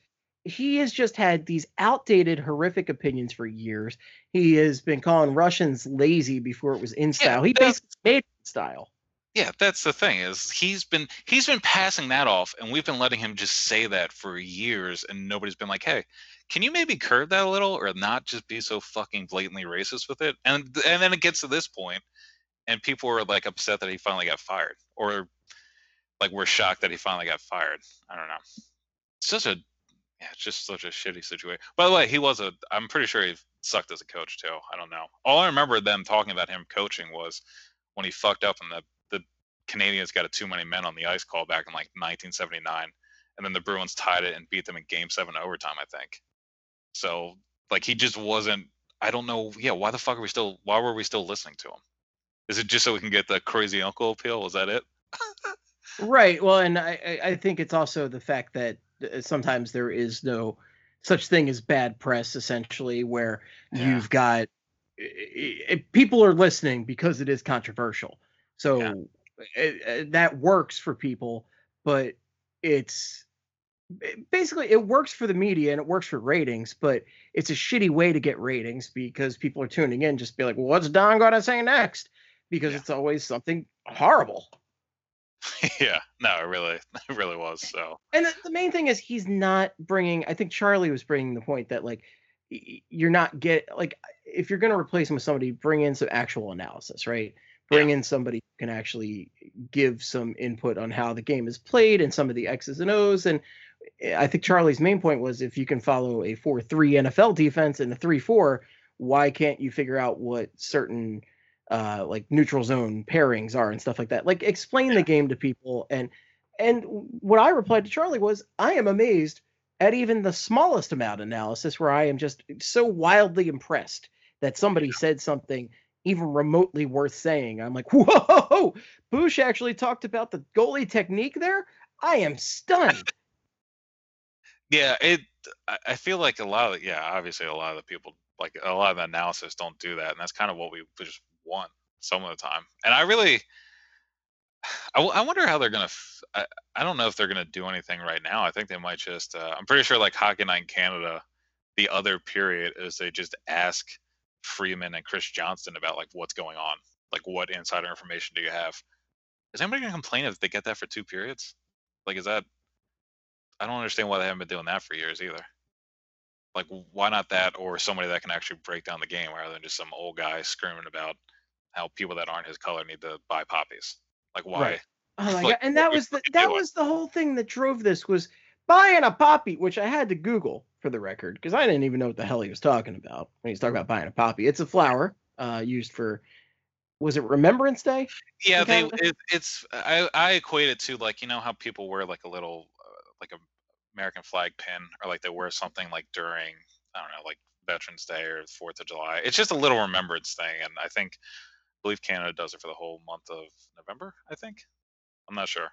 B: He has just had these outdated, horrific opinions for years. He has been calling Russians lazy before it was in style. he basically made it in style.
C: Yeah, that's the thing is he's been he's been passing that off, and we've been letting him just say that for years, and nobody's been like, "Hey, can you maybe curb that a little, or not just be so fucking blatantly racist with it?" And and then it gets to this point, and people are like upset that he finally got fired, or like we're shocked that he finally got fired. I don't know. It's such a Yeah, it's just such a shitty situation. By the way, he was a. I'm pretty sure he sucked as a coach too. I don't know. All I remember them talking about him coaching was when he fucked up and the the Canadiens got a too many men on the ice call back in like 1979, and then the Bruins tied it and beat them in Game Seven overtime. I think. So like he just wasn't. I don't know. Yeah, why the fuck are we still? Why were we still listening to him? Is it just so we can get the crazy uncle appeal? Was that it?
B: Right. Well, and I, I think it's also the fact that sometimes there is no such thing as bad press, essentially, where
C: Yeah.
B: you've got i- i- people are listening because it is controversial. So
C: Yeah.
B: it, uh, that works for people, but it's basically it works for the media and it works for ratings, but it's a shitty way to get ratings because people are tuning in just be like, well, what's Don to say next? Because
C: Yeah.
B: it's always something horrible.
C: yeah. No, it really, it really was. So
B: And the, the main thing is he's not bringing. I think Charlie was bringing the point that like you're not get like if you're going to replace him with somebody, bring in some actual analysis, right? Bring in somebody who can actually give some input on how the game is played and some of the X's and O's. And eh, I think Charlie's main point was if you can follow a four-three NFL defense and a three-four, why can't you figure out what certain uh like neutral zone pairings are and stuff like that? Like explain
C: Yeah.
B: the game to people and and what I replied to Charlie was, I am amazed at even the smallest amount of analysis where I am just so wildly impressed that somebody said something even remotely worth saying. I'm like, whoa, Bush actually talked about the goalie technique there. I am stunned.
C: yeah, it. I I feel like a lot of yeah, obviously a lot of the people like a lot of the analysis don't do that, and that's kind of what we just want some of the time. And I really, I, wonder how they're gonna. F- I, I don't know if they're gonna do anything right now. I think they might just. Uh, I'm pretty sure like Hockey Night Canada, the other period is they just ask Friedman and Chris Johnston about like what's going on, like what insider information do you have? Is anybody gonna complain if they get that for two periods? Like, is that? I don't understand why they haven't been doing that for years either. Like, why not that or somebody that can actually break down the game rather than just some old guy screaming about how people that aren't his color need to buy poppies? Like, why?
B: Right. Oh my
C: Like,
B: god! And that was the that
C: doing?
B: was the whole thing that drove this was buying a poppy, which I had to Google for the record because I didn't even know what the hell he was talking about when he was talking about buying a poppy. It's a flower uh, used for was it Remembrance Day?
C: Yeah, they. It, it's I I equate it to like you know how people wear like a little uh, like a American flag pin or like they wear something like during I don't know like Veterans Day or Fourth of July. It's just a little remembrance thing, and I think I believe Canada does it for the whole month of November. I think I'm not sure.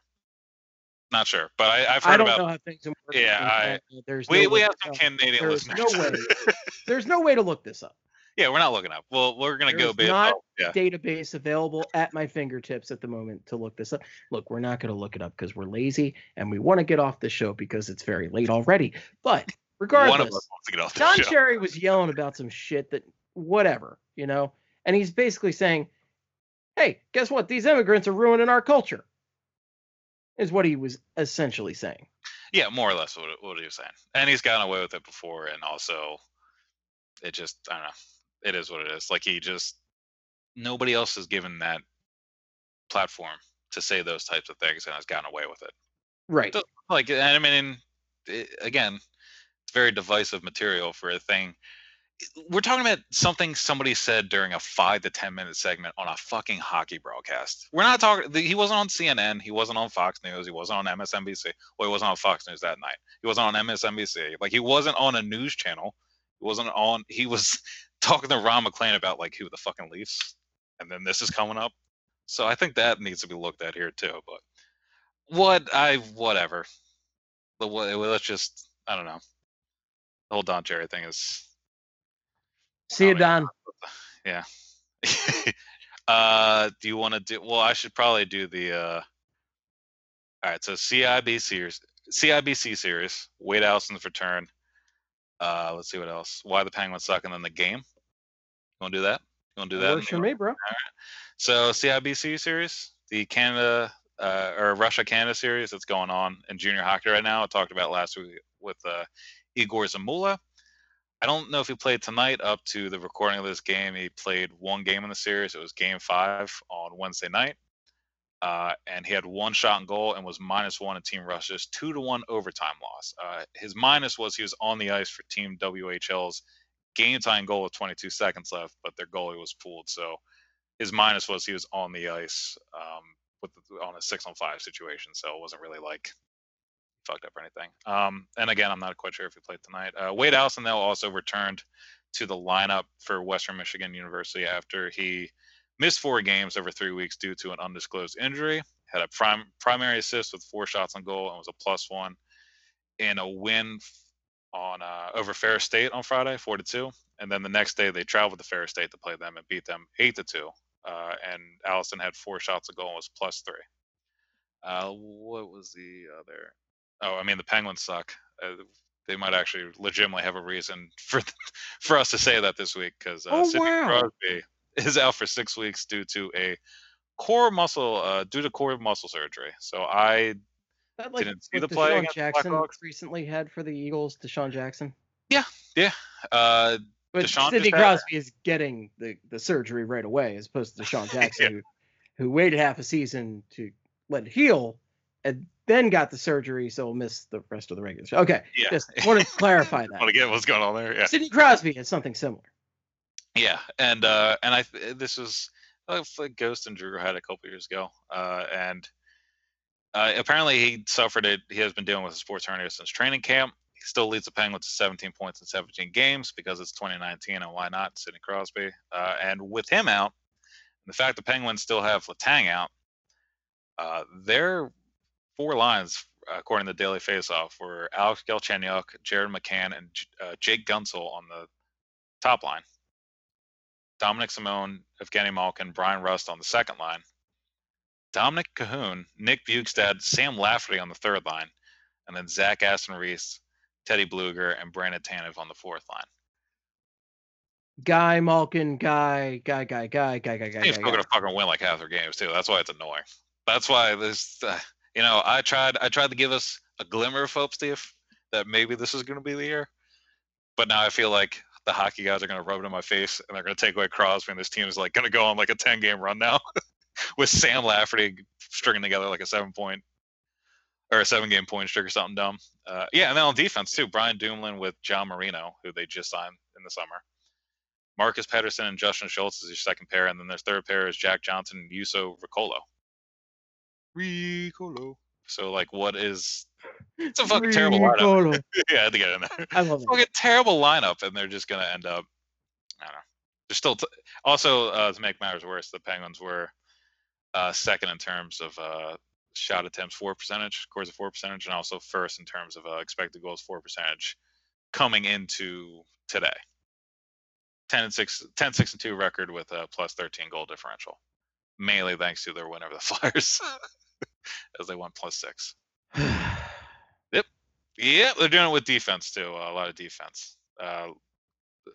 C: Not sure, but I, I've
B: I
C: heard
B: don't
C: about.
B: know how things work.
C: Yeah, I-
B: There's
C: We,
B: no
C: we have some. Canadian
B: There's
C: listeners.
B: no way. There's no way to look this up.
C: Yeah, we're not looking up. Well, we're gonna
B: There
C: go based
B: not
C: off- Yeah,
B: Database available at my fingertips at the moment to look this up. Look, we're not going to look it up because we're lazy and we want to get off the show because it's very late already. But regardless,
C: one of us wants to get off the
B: Don
C: show.
B: Cherry was yelling about some shit that whatever, you know, and he's basically saying, "Hey, guess what? These immigrants are ruining our culture." Is what he was essentially saying.
C: Yeah, more or less what, what he was saying. And he's gotten away with it before, and also, it just I don't know. It is what it is. Like he just nobody else has given that platform to say those types of things, and has gotten away with it.
B: Right.
C: So- Like and I mean, it, again, it's very divisive material for a thing. We're talking about something somebody said during a five to ten minute segment on a fucking hockey broadcast. We're not talking. He wasn't on CNN. He wasn't on Fox News. He wasn't on MSNBC. Well, he wasn't on Fox News that night. He wasn't on MSNBC. Like he wasn't on a news channel. He wasn't on. He was talking to Ron MacLean about like who the fucking Leafs, and then this is coming up. So I think that needs to be looked at here too. But what I whatever. The what let's just I don't know. The whole Don Cherry thing is
B: See you, Don.
C: yeah. uh do you want to do well I should probably do the uh all right, so CIBC series CIBC series, Wade Allison's return. Uh let's see what else. Why the Penguins suck and then the game. You wanna do that? You wanna do that?
B: Works for me, bro. All right.
C: So CIBC series, the Canada uh, or Russia Canada series that's going on in junior hockey right now. I talked about last week with uh, Egor Zamula. I don't know if he played tonight. Up to the recording of this game, he played one game in the series. It was Game Five on Wednesday night. uh, and he had one shot on goal and was minus one in team Russia's two to one overtime loss. Uh, his minus was he was on the ice for Team WHL's game time goal with 22 seconds left, but their goalie was pulled. So his minus was he was on the ice um, with the, on a six on five situation. So it wasn't really like fucked up or anything. Um, and again, I'm not quite sure if he played tonight. Uh, Wade Allison though also returned to the lineup for Western Michigan University after he missed four games over three weeks due to an undisclosed injury. Had a prime, primary assist with four shots on goal and was a plus one in a win on uh, over Ferris State on Friday, four to two. And then the next day they traveled to Ferris State to play them and beat them eight to two. Uh, and Allison had four shots a goal and was plus three. Uh, what was the other? Oh, I mean the Penguins suck. Uh, they might actually legitimately have a reason for for us to say that this week because uh,
B: Oh,
C: Sidney
B: wow.
C: Crosby is out for six weeks due to a core muscle uh, due to core muscle surgery. So I
B: That like
C: Didn't see the play
B: DeSean
C: against
B: Jackson
C: Blackhawks?
B: recently had for the Eagles, DeSean Jackson. Yeah, yeah.
C: Uh,
B: But
C: DeSean
B: Sidney Crosby is getting the, the surgery right away, as opposed to DeSean Jackson, who, who waited half a season to let it heal and then got the surgery, so will miss the rest of the regular. season. Okay,
C: yeah.
B: just wanted to clarify that.
C: want to get what's going on there? Yeah.
B: Sidney Crosby has something similar.
C: Yeah, and uh, and I this was uh, like Ghost and Giroux had a couple years ago, uh, and uh, apparently he suffered it. He has been dealing with a sports hernia since training camp. He still leads the Penguins to 17 points in 17 games because it's 2019, and why not Sidney Crosby? Uh, and with him out, the fact the Penguins still have Letang out, uh, their four lines, according to the Daily Faceoff, were Alex Galchenyuk, Jared McCann, and uh, Jake Guentzel on the top line. Dominik Simon, Evgeni Malkin, Bryan Rust on the second line. Dominik Kahun, Nick Bjugstad, Sam Lafferty on the third line, and then Zach Aston Reese, Teddy Blueger, and Brandon Tanev on the fourth line.
B: Guy Malkin, guy, guy, guy, guy, guy, guy, guy,
C: He's still gonna fucking win like half their games too. That's why it's annoying. That's why this, uh, you know, I tried, I tried to give us a glimmer of hope, Steve, that maybe this is gonna be the year. But now I feel like the hockey guys are gonna rub it in my face and they're gonna take away Crosby, and this team is like gonna go on like a ten game run now, with Sam Lafferty stringing together like a seven point or a seven game point streak or something dumb. Uh, yeah, and then on defense too, Brian Dumoulin with John Marino, who they just signed in the summer. Marcus Pettersson and Justin Schultz is your second pair, and then their third pair is Jack Johnson and Juuso Riikola. Riikola. So like, what is? It's a fucking terrible lineup. Yeah, I had to get in there.
B: I love
C: Fucking
B: it.
C: terrible lineup, and they're just gonna end up. I don't know. They're still. T- also, uh, to make matters worse, the Penguins were uh, second in terms of uh, shot attempts for percentage, scores of four percentage, and also first in terms of uh, expected goals for percentage coming into today. 10 and 6, 10 6 and 2 record with a plus 13 goal differential, mainly thanks to their win over the Flyers, as they won plus six. yep. Yeah, they're doing it with defense too. a lot of defense. Uh,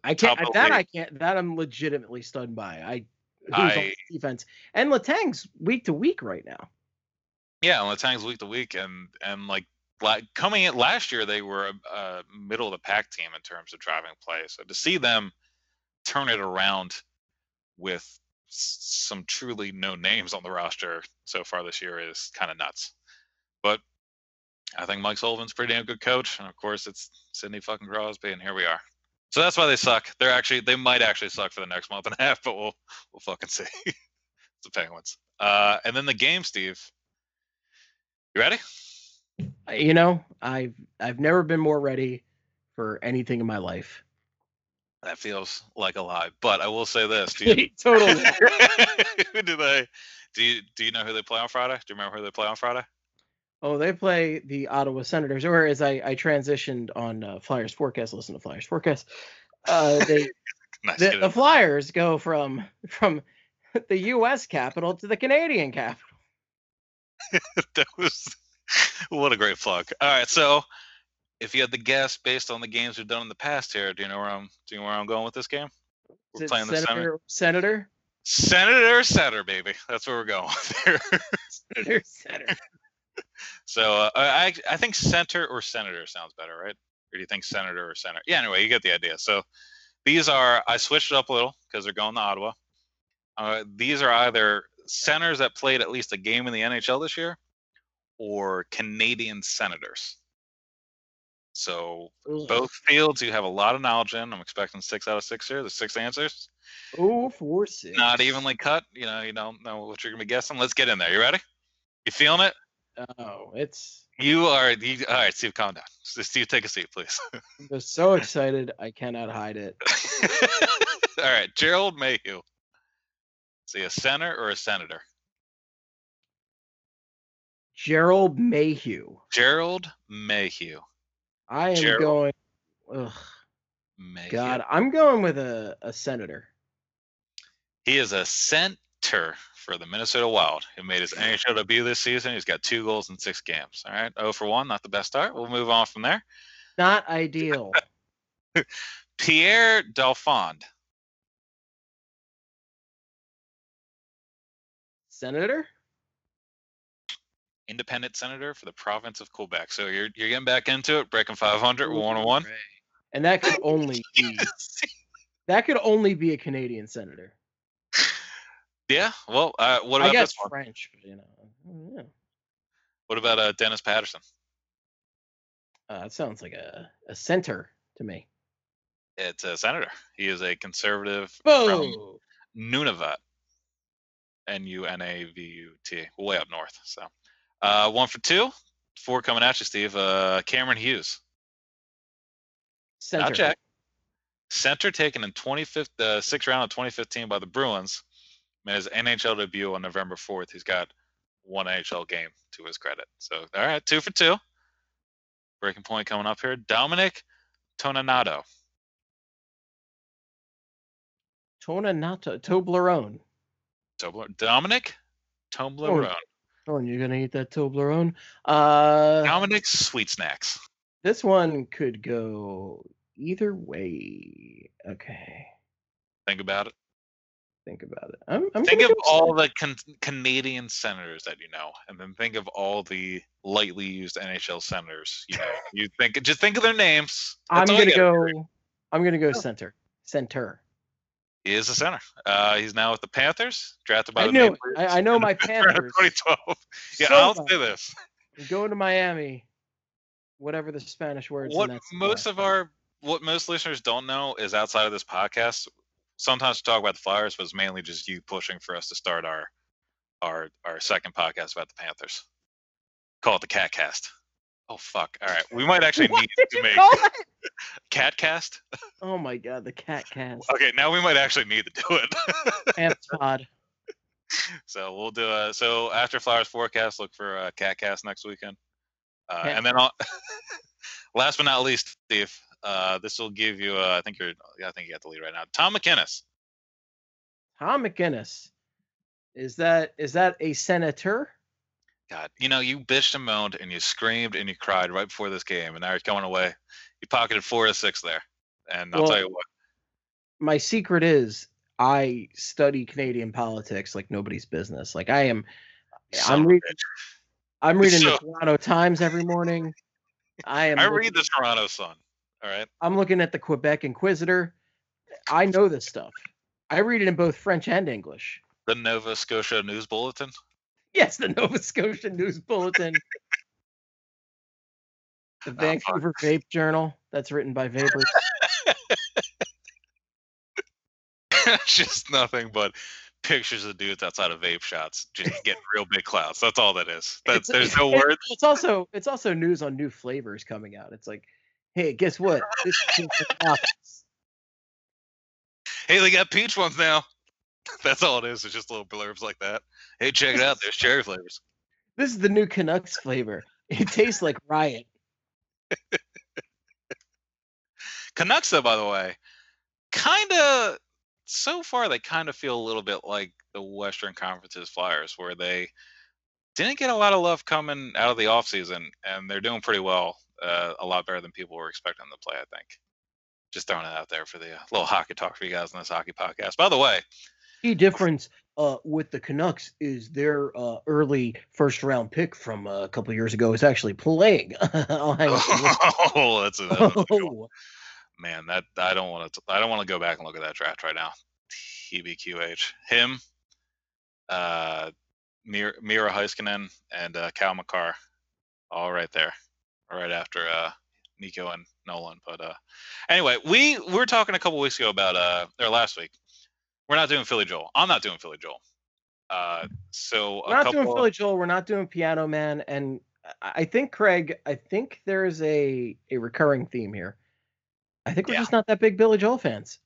B: I can't. That
C: league.
B: I can't. That I'm legitimately stunned by. I.
C: I-
B: defense and Letang's week to week right now.
C: yeah, Letang's week to week, and and like coming in last year, they were a, a middle of the pack team in terms of driving play. So to see them turn it around with some truly no names on the roster so far this year is kind of nuts. But I think Mike Sullivan's pretty damn good coach, and of course it's Sidney fucking Crosby, and here we are. So that's why they suck. They're actually they might actually suck for the next month and a half, but we'll we'll fucking see. it's the Penguins. Uh, and then the game, Steve. You ready?
B: You know, I've I've never been more ready for anything in my life.
C: That feels like a lie, but I will say this: do you,
B: totally.
C: do they? Do you do you know who they play on Friday? Do you remember who they play on Friday?
B: Oh, they play the Ottawa Senators, or as I, I transitioned on uh, Flyers forecast, listen to Flyers forecast. Uh, they
C: Nice.
B: the, the. Flyers go from from the U.S. capital to the Canadian capital.
C: that was what a great plug. All right, so if you had to guess based on the games we've done in the past here, do you know where I'm do you know where I'm going with this game?
B: Is
C: We're playing the Senator.
B: Senator, Senator,
C: Senator, Senator, baby. That's where we're going.
B: Senator, Senator.
C: So uh, I I think center or senator sounds better, right? Or do you think senator or center? Yeah, anyway, you get the idea. So these are I switched it up a little because they're going to Ottawa. Uh, these are either centers that played at least a game in the NHL this year, or Canadian Senators. So
B: Ugh.
C: both fields you have a lot of knowledge in. I'm expecting six out of six here. The six answers,
B: Oh, four six.
C: not evenly cut. You know, you don't know what you're gonna be guessing. Let's get in there. You ready? You feeling it?
B: Oh, it's.
C: You are. You, all right, Steve, calm down. Steve, take a seat, please.
B: I'm just so excited. I cannot hide it.
C: all right, Gerald Mayhew. Is he a center or a senator?
B: Gerald Mayhew.
C: Gerald Mayhew.
B: I am
C: Gerald.
B: going. Ugh,
C: Mayhew.
B: God, I'm going with a, a senator.
C: He is a center for the Minnesota Wild, who made his mm-hmm. NHL debut this season. He's got two goals in six games. All right, 0 for 1, not the best start. We'll move on from there.
B: Not ideal.
C: Pierre Dalphond.
B: senator?
C: independent senator for the province of Quebec. So you're you're getting back into it, breaking 500, we're one on one.
B: And that could only be that could only be a Canadian senator.
C: Yeah. Well, uh, what
B: I
C: about
B: guess
C: this one?
B: French, but you know. mm, yeah.
C: What about uh, Dennis Patterson?
B: Uh, that sounds like a, a center to me.
C: It's a senator. He is a conservative from! Nunavut. N U N A V U T, way up north. So, uh, one for two. Four coming at you, Steve. Uh, Cameron Hughes.
B: Center.
C: Not Jack. Center taken in 25th, uh, sixth round of 2015 by the Bruins. Made his NHL debut on November 4th. He's got one NHL game to his credit. So, all right, two for two. Breaking point coming up here. Dominic Toninato.
B: Toninato, Toblerone.
C: Tobler- Dominic Toblerone.
B: Oh, and you're gonna eat that Toblerone. Uh,
C: Dominic Sweet Snacks.
B: this one could go either way. Okay,
C: Think about it.
B: Think about it. I'm, I'm
C: think of all the can- Canadian senators that you know, and then think of all the lightly used NHL senators. You know, you think just think of their names.
B: I'm
C: That's all you
B: gonna
C: gotta
B: go. I'm gonna go center. Center.
C: He is a center. Uh, he's now with the Panthers, drafted by
B: I
C: the
B: know. I,
C: Leafs
B: I know my
C: the fifth round of
B: Panthers.
C: 2012. Yeah,
B: so
C: I'll
B: well.
C: say this.
B: I'm going to Miami. Whatever the Spanish words.
C: What
B: in that
C: most of our what most listeners don't know is outside of this podcast, sometimes we talk about the Flyers, but it's mainly just you pushing for us to start our our our second podcast about the Panthers. Call it the Cat Cast. Oh fuck! All right, we might actually
B: What
C: need
B: did
C: to
B: you
C: make
B: call it?
C: Cat Cast.
B: Oh my god, the cat cast.
C: Okay, now we might actually need to do it.
B: Pants pod.
C: so we'll do a so after Flyers forecast, look for a Cat Cast next weekend, uh, and then I'll, last but not least, Steve. Uh, this will give you. Uh, I think you're. I think you got the lead right now. Tom McInnis.
B: Tom McGinnis. Is that is that a senator?
C: God, you know, you bitched and moaned and you screamed and you cried right before this game, and now you're going away. You pocketed four to six there, and I'll tell you what.
B: My secret is I study Canadian politics like nobody's business. Like I am
C: son
B: I'm reading. I'm reading
C: So-
B: the Toronto Times every morning. I am
C: I read the Toronto Sun. All right.
B: I'm looking at the Quebec Inquisitor. I know this stuff. I read it in both French and English.
C: The Nova Scotia News Bulletin.
B: Yes, the Nova Scotia News Bulletin. The
C: Oh.
B: Vancouver Vape Journal, that's written by vapors.
C: just nothing but pictures of dudes outside of vape shots just getting real big clouds. That's all that is. That's there's no words.
B: It's also it's also news on new flavors coming out. It's like, hey, guess what? This is.
C: Hey, they got peach ones now. That's all it is. It's just little blurbs like that. Hey, check it out. There's cherry flavors.
B: This is the new Canucks flavor. It tastes like riot.
C: Canucks, though, by the way, kind of so far they kind of feel a little bit like the Western Conference's Flyers, where they didn't get a lot of love coming out of the offseason, and they're doing pretty well. Uh, a lot better than people were expecting them to play, I think. Just throwing it out there for the uh, little hockey talk for you guys on this hockey podcast. By the way,
B: Key difference uh, with the Canucks is their uh, early first round pick from uh, a couple years ago is actually playing. I'll hang up the
C: oh, that's a, that's.
B: Oh,
C: man. That I don't want to. I don't want to go back and look at that draft right now. TBQH. Him, uh, Mir- Miro Heiskanen, and uh, Cale Makar, all right there, right after uh, Nico and Nolan. But uh, anyway, we, we were talking a couple weeks ago about, uh, or last week, we're not doing Philly Joel. I'm not doing Philly Joel. Uh, so
B: We're not
C: couple,
B: doing Philly Joel. We're not doing Piano Man, and I I think Craig. I think there is a a recurring theme here. I think we're
C: Yeah.
B: just not that big Billy Joel fans.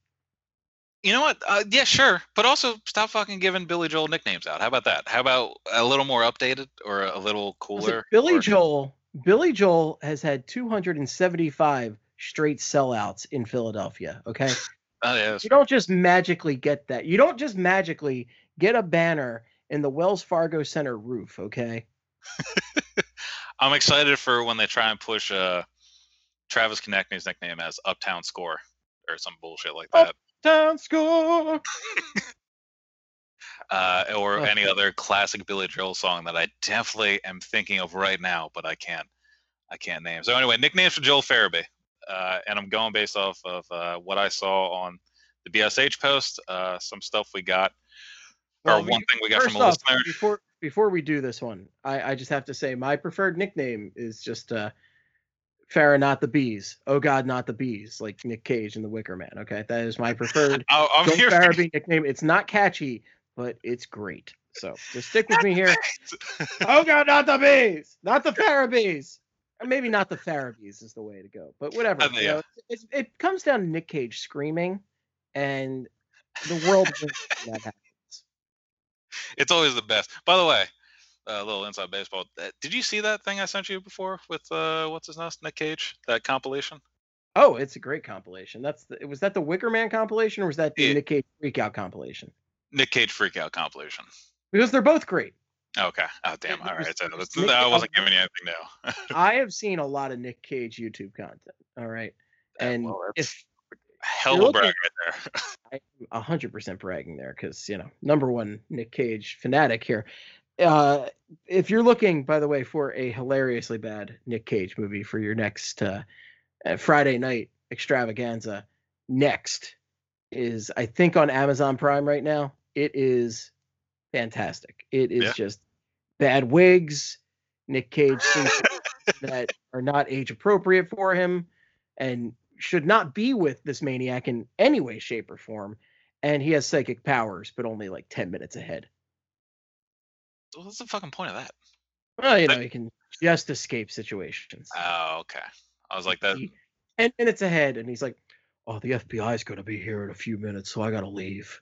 C: You know what? Uh, yeah, sure. But also stop fucking giving Billy Joel nicknames out. How about that? How about a little more updated or a little cooler?
B: Billy
C: or-
B: Joel. Billy Joel has had 275 straight sellouts in Philadelphia. Okay.
C: Oh, yeah,
B: You don't just magically get that. You don't just magically get a banner in the Wells Fargo Center roof, okay?
C: I'm excited for when they try and push uh, Travis Konecny's nickname as Uptown Score or some bullshit like that,
B: Town score.
C: uh, or any other classic Billy Joel song that I definitely am thinking of right now, but I can't, I can't name. So anyway, nicknames for Joel Farabee, uh, and I'm going based off of uh, what I saw on the BSH post, uh, some stuff we got,
B: Well,
C: or
B: we-
C: one thing we got from a
B: off,
C: listener.
B: before before we do this one, I, I just have to say my preferred nickname is just uh Farrah, not the bees. Oh God, not the bees, like Nick Cage in The Wicker Man. Okay, that is my preferred
C: Oh, I'm
B: Joel. Farabee nickname. It's not catchy, but it's great. So just stick with me here. Oh God, not the bees, not the Farabees. Or maybe not the Farabees is the way to go, but whatever.
C: I think-
B: you know, it's, it comes down to Nick Cage screaming, and the world wins that happens.
C: it's always the best. By the way, a little inside baseball. uh, Did you see that thing I sent you before with uh, what's his name, Nick Cage? That compilation.
B: Oh, it's a great compilation. That's the, was that the Wicker Man compilation or was that the
C: Yeah.
B: Nick Cage Freakout compilation?
C: Nick Cage freakout compilation.
B: Because they're both great.
C: Okay. Oh damn. All right. So that's,
B: Nick-
C: I wasn't giving you anything now.
B: I have seen a lot of Nick Cage YouTube content. All right, and
C: well,
B: if
C: Hell of a brag right there.
B: I'm hundred percent bragging there because you know number one Nick Cage fanatic here. Uh, if you're looking, by the way, for a hilariously bad Nick Cage movie for your next uh, uh, Friday night extravaganza, next is I think on Amazon Prime right now. It is fantastic. It is
C: Yeah.
B: just bad wigs, Nick Cage that are not age appropriate for him, and should not be with this maniac in any way, shape, or form and he has psychic powers, but only like 10 minutes ahead.
C: What's the fucking point of that?
B: Well, you know, he can just escape situations.
C: Oh, okay. I was like that.
B: He- 10 minutes ahead, and he's like, Oh, the FBI is going to be here in a few minutes, so I got to leave.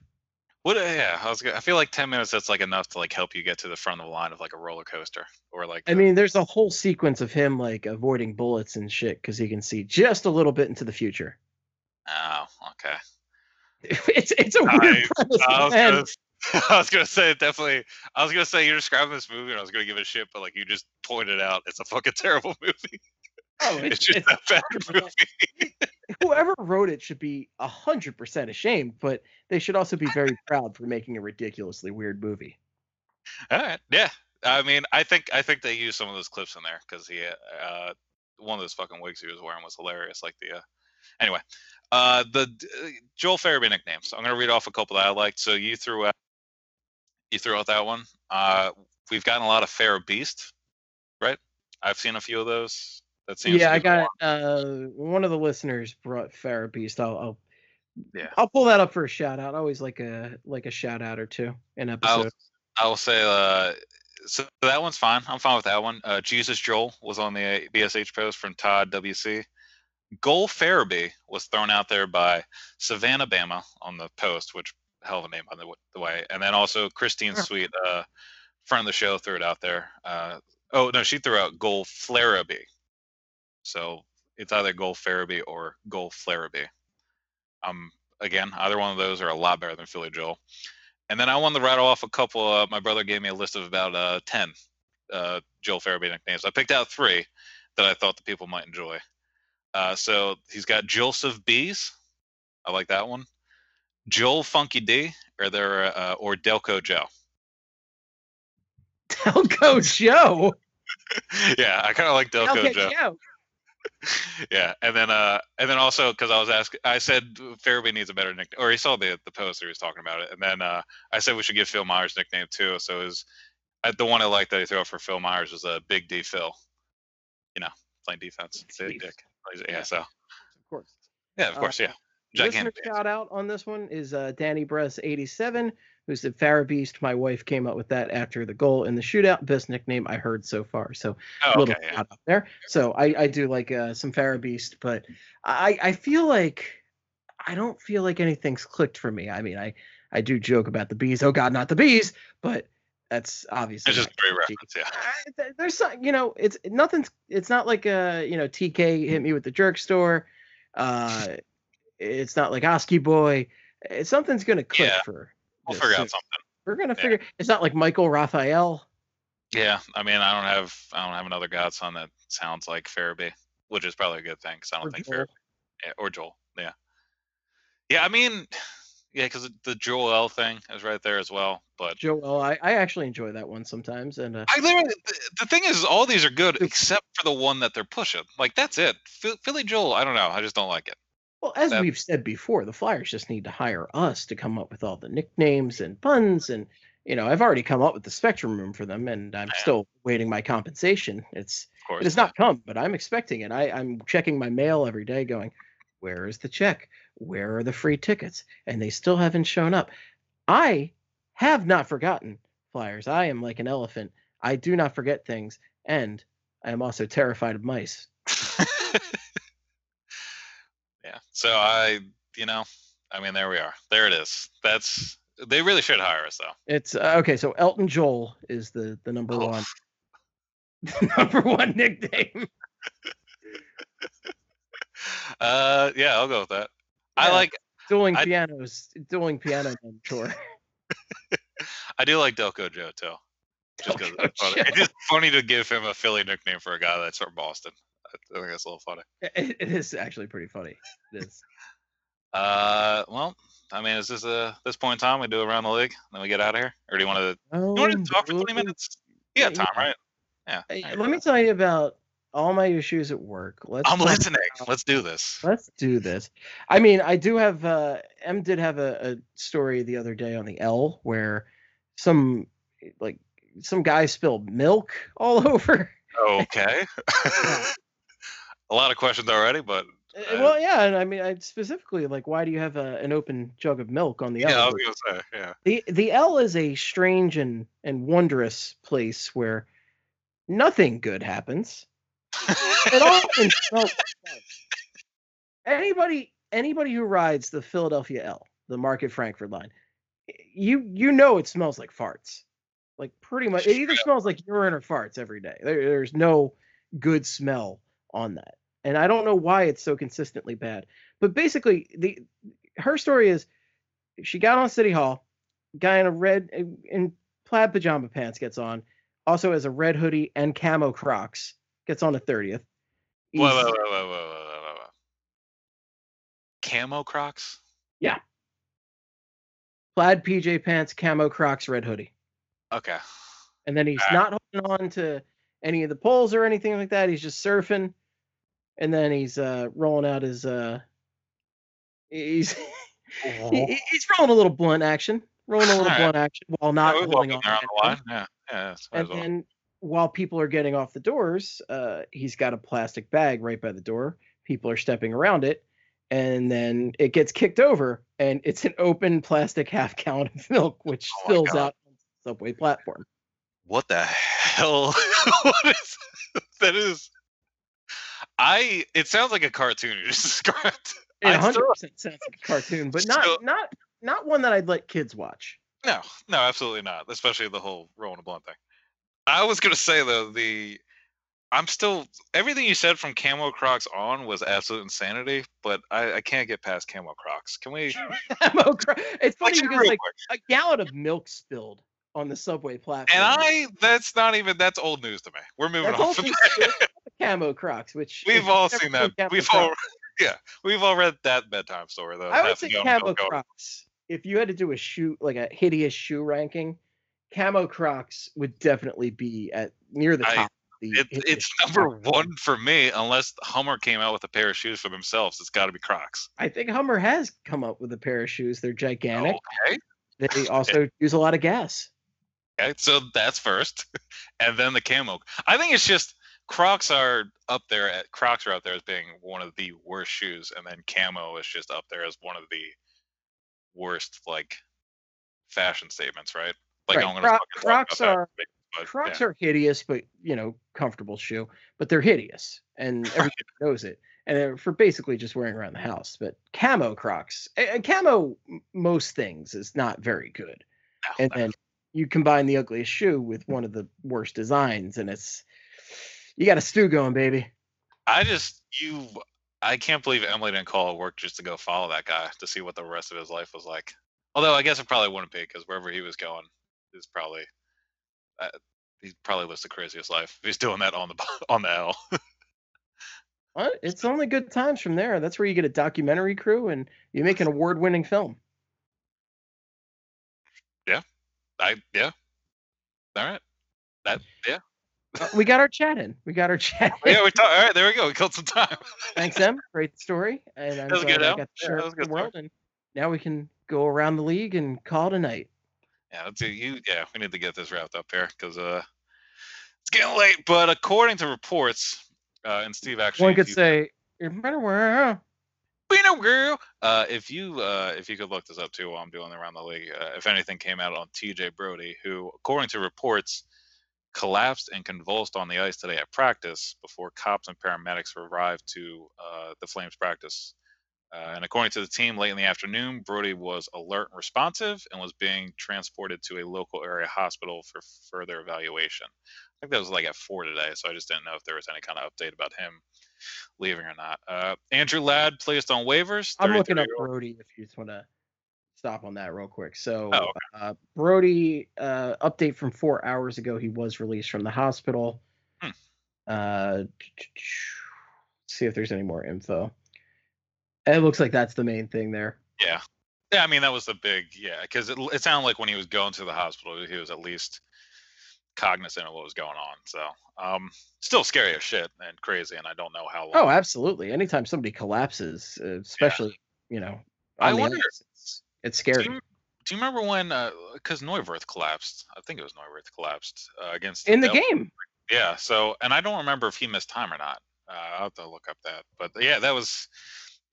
C: What? uh, Yeah, I was. gonna- I feel like ten minutes. That's like enough to like help you get to the front of the line of like a roller coaster or like.
B: I
C: a-
B: mean, there's a whole sequence of him like avoiding bullets and shit because he can see just a little bit into the future.
C: Oh, okay.
B: It's it's a weird
C: I-
B: premise.
C: I was,
B: man.
C: gonna, I was gonna say definitely. I was gonna say you're describing this movie, and I was gonna give it a shit, but like you just pointed out, it's a fucking terrible movie.
B: Oh,
C: It's,
B: it's,
C: just
B: it's
C: a bad
B: 100%.
C: movie.
B: Whoever wrote it should be a hundred percent ashamed, but they should also be very proud for making a ridiculously weird movie.
C: All right, yeah. I mean, I think I think they used some of those clips in there because he, uh, one of those fucking wigs he was wearing was hilarious. Like the, uh, anyway, uh, the uh, Joel Farabee nicknames. I'm gonna read off a couple that I liked. So you threw out, you threw out that one. Uh, we've gotten a lot of Beast, right? I've seen a few of those. That seems.
B: yeah, I got
C: one.
B: uh one of the listeners brought Farrah Beast. I'll, I'll
C: Yeah.
B: I'll pull that up for a shout out. I always like a like a shout out or two in episode.
C: I will say, uh, so that one's fine. I'm fine with that one. Uh, Jesus Joel was on the BSH post from Todd WC. Goal Farabee was thrown out there by Savannah Bama on the post, which hell of a name by the, the way. And then also Christine Sweet, uh, friend of the show, threw it out there. Uh, oh no, she threw out Goal Flarabee. So it's either Goal Farabee or Goal Flarabee. Um, again, either one of those are a lot better than Philly Joel. And then I wanted to rattle off a couple. Uh, my brother gave me a list of about uh, 10 uh, Joel Farabee nicknames. I picked out three that I thought the people might enjoy. Uh, so he's got Joseph Bees. I like that one. Joel Funky D, or there, uh, or Delco Joe.
B: Delco Joe.
C: yeah, I kind of like Delco
B: Delco
C: Joe.
B: Joe.
C: yeah, and then uh, and then also because I was asking, I said Farabee needs a better nickname, or he saw the the poster, he was talking about it, and then uh, I said we should give Phil Myers a nickname too. So is the one I liked that he threw out for Phil Myers was a Big D Phil. You know, playing defense, big dick. Yeah, so
B: Of course.
C: yeah, of
B: Uh,
C: course, yeah.
B: Listener shout out on this one is uh, Danny Bress 87, who said Farabeast. My wife came up with that after the goal in the shootout. Best nickname I heard so far. So
C: Oh,
B: little
C: okay, yeah.
B: shout out there. So I, I do like uh, some Farabeast, but I, I feel like I don't feel like anything's clicked for me. I mean, I, I do joke about the bees. Oh God, not the bees! But that's obviously
C: It's just great reference, yeah.
B: I- there's some, you know, it's nothing's. It's not like uh, you know, TK hit me with the jerk store. Uh, it's not like Oski boy. It's something's gonna click
C: Yeah,
B: for.
C: We'll figure out something.
B: We're gonna
C: Yeah.
B: figure. It's not like Michael Raphael.
C: Yeah, I mean, I don't have I don't have another godson that sounds like Farabee, which is probably a good thing because I don't
B: Or
C: think
B: Joel.
C: Farabee yeah, or Joel. Yeah, yeah. I mean, yeah, because the Joel L thing is right there as well. But
B: Joel, I, I actually enjoy that one sometimes, and uh,
C: I literally the, the thing is, all these are good except for the one that they're pushing. Like that's it. Philly Joel, I don't know. I just don't like it.
B: Well, as
C: that-
B: we've said before, the Flyers just need to hire us to come up with all the nicknames and puns, and you know, I've already come up with the spectrum room for them, and I'm still waiting my compensation. It's It has not come, but I'm expecting it. I, I'm checking my mail every day, going, "Where is the check? Where are the free tickets?" And they still haven't shown up. I have not forgotten flyers. I am like an elephant. I do not forget things, and I am also terrified of mice.
C: yeah. So I, you know, I mean, there we are. There it is. That's they really should hire us though.
B: It's uh, okay. So Elton Joel is the the number
C: Oh.
B: one, number one nickname.
C: Uh, yeah, I'll go with that. I like.
B: Dueling
C: I-
B: pianos, dueling piano man tour.
C: I do like Delco Joe too. Just
B: Delco
C: funny.
B: Joe.
C: It's just funny to give him a Philly nickname for a guy that's from Boston. I think that's a little funny.
B: It, it is actually pretty funny. It is.
C: Uh, well, I mean, is this a this point in time we do around the league, then we get out of here, or do you want to? You want to talk for twenty minutes? You got
B: yeah,
C: time,
B: yeah.
C: right? Yeah.
B: Hey, let me tell you about all my issues at work. Let's
C: I'm listening.
B: about-
C: Let's do this.
B: Let's do this. I mean, I do have. Uh, M did have a, a story the other day on the L where some like some guy spilled milk all over.
C: Okay. a lot of questions already, but
B: Uh,
C: Uh,
B: well, yeah, and I mean, I specifically like, why do you have a, an open jug of milk on the L?
C: yeah, I was gonna say, yeah.
B: the the L is a strange and and wondrous place where nothing good happens. It often smells anybody anybody who rides the Philadelphia L, the Market Frankford line, you you know it smells like farts. Like pretty much, it either smells like urine or farts every day. There, there's no good smell on that, and I don't know why it's so consistently bad. But basically, the her story is she got on City Hall, guy in a red in plaid pajama pants gets on, also has a red hoodie and camo Crocs, gets on the thirtieth.
C: Whoa, whoa, whoa, whoa, whoa, whoa, whoa, whoa. Camo Crocs? Yeah.
B: Plaid PJ pants, camo Crocs, red hoodie.
C: Okay.
B: And then he's
C: Ah.
B: not holding on to any of the poles or anything like that. He's just surfing. And then he's uh rolling out his uh he's he- he- he's rolling a little blunt action. Rolling a little blunt action while not holding on.
C: on the line. Yeah, yeah.
B: And
C: well.
B: then while people are getting off the doors, uh, he's got a plastic bag right by the door. People are stepping around it, and then it gets kicked over, and it's an open plastic half gallon of milk, which
C: Oh
B: spills
C: God.
B: out on the subway platform.
C: what the hell? what is that? Is I? It sounds like a cartoon you just described.
B: It 100 percent sounds like a cartoon, but not
C: So-
B: not not one that I'd let kids watch.
C: No, no, absolutely not. Especially the whole rolling a blunt thing. I was gonna say though, the I'm still everything you said from camo Crocs on was absolute insanity, but I, I can't get past camo Crocs. Can we?
B: Camo Cro- it's funny
C: Like,
B: because like
C: quick.
B: a gallon of milk spilled on the subway platform.
C: and I that's not even that's old news to me. We're moving
B: That's
C: on. From that.
B: camo Crocs, which
C: We've all seen that. We've
B: Crocs-
C: all yeah, we've all read that bedtime story though.
B: I would say camo. Crocs. If you had to do a shoe like a hideous shoe ranking, camo Crocs would definitely be at near the
C: I-
B: top. the
C: It, it's
B: Crocs.
C: number one for me, unless Hummer came out with a pair of shoes for themselves. It's got to be Crocs.
B: I think Hummer has come up with a pair of shoes. They're gigantic.
C: Okay.
B: They also use a lot of gas.
C: Okay, so that's first, and then the camo. I think it's just Crocs are up there. At, Crocs are up there as being one of the worst shoes, and then camo is just up there as one of the worst like fashion statements, right? Like
B: Right,
C: I'm gonna
B: Cro- Crocs
C: about that,
B: are-
C: but,
B: Crocs
C: yeah.
B: are hideous, but you know, comfortable shoe. But they're hideous, and everybody knows it. And for basically just wearing around the house. But camo Crocs, and camo most things is not very good.
C: No,
B: And then you combine the ugliest shoe with one of the worst designs, and it's you got a stew going, baby.
C: I just you. I can't believe Emily didn't call it work just to go follow that guy to see what the rest of his life was like. Although I guess it probably wouldn't be because wherever he was going is probably uh, he probably lives the craziest life if he's doing that on the on the L.
B: What? It's only good times from there. That's where you get a documentary crew and you make an award-winning film.
C: I yeah. All right. That yeah.
B: Uh, we got our chat in. We got our chat. in.
C: Yeah, we talked. All right, there we go. We killed some time.
B: Thanks, Em. Great story. And I'm
C: That was good,
B: I got
C: Yeah, that was good
B: world. And now we can go around the league and call tonight.
C: Yeah, let's do you. Yeah, we need to get this wrapped up here because uh, it's getting late. But according to reports, uh, and Steve actually,
B: One could
C: you-
B: say, "You're better wear."
C: Know, girl. Uh, if you uh, if you could look this up too while I'm doing around the league, uh, if anything came out on T.J. Brodie, who, according to reports, collapsed and convulsed on the ice today at practice before cops and paramedics arrived to uh, the Flames practice. Uh, and according to the team, late in the afternoon, Brody was alert and responsive and was being transported to a local area hospital for further evaluation. I think that was like at four today, so I just didn't know if there was any kind of update about him leaving or not. Uh, Andrew Ladd placed on waivers.
B: I'm looking up Brodie if you just want to stop on that real quick. So,
C: Oh, okay.
B: uh, Brodie, uh, update from four hours ago, he was released from the hospital.
C: Hmm.
B: Uh, see if there's any more info. It looks like that's the main thing there.
C: Yeah. Yeah, I mean that was the big yeah, because it, it sounded like when he was going to the hospital, he was at least cognizant of what was going on. So, um, still scary as shit and crazy, and I don't know how long.
B: Oh, absolutely. Anytime somebody collapses, uh, especially you know,
C: I wonder-
B: ice, it's, it's
C: do,
B: scary.
C: you, do you remember when? Because Neuvirth collapsed. I think it was Neuvirth collapsed uh, against
B: In the
C: Devils.
B: game,
C: Yeah. So, and I don't remember if he missed time or not. Uh, I'll have to look up that. But yeah, that was.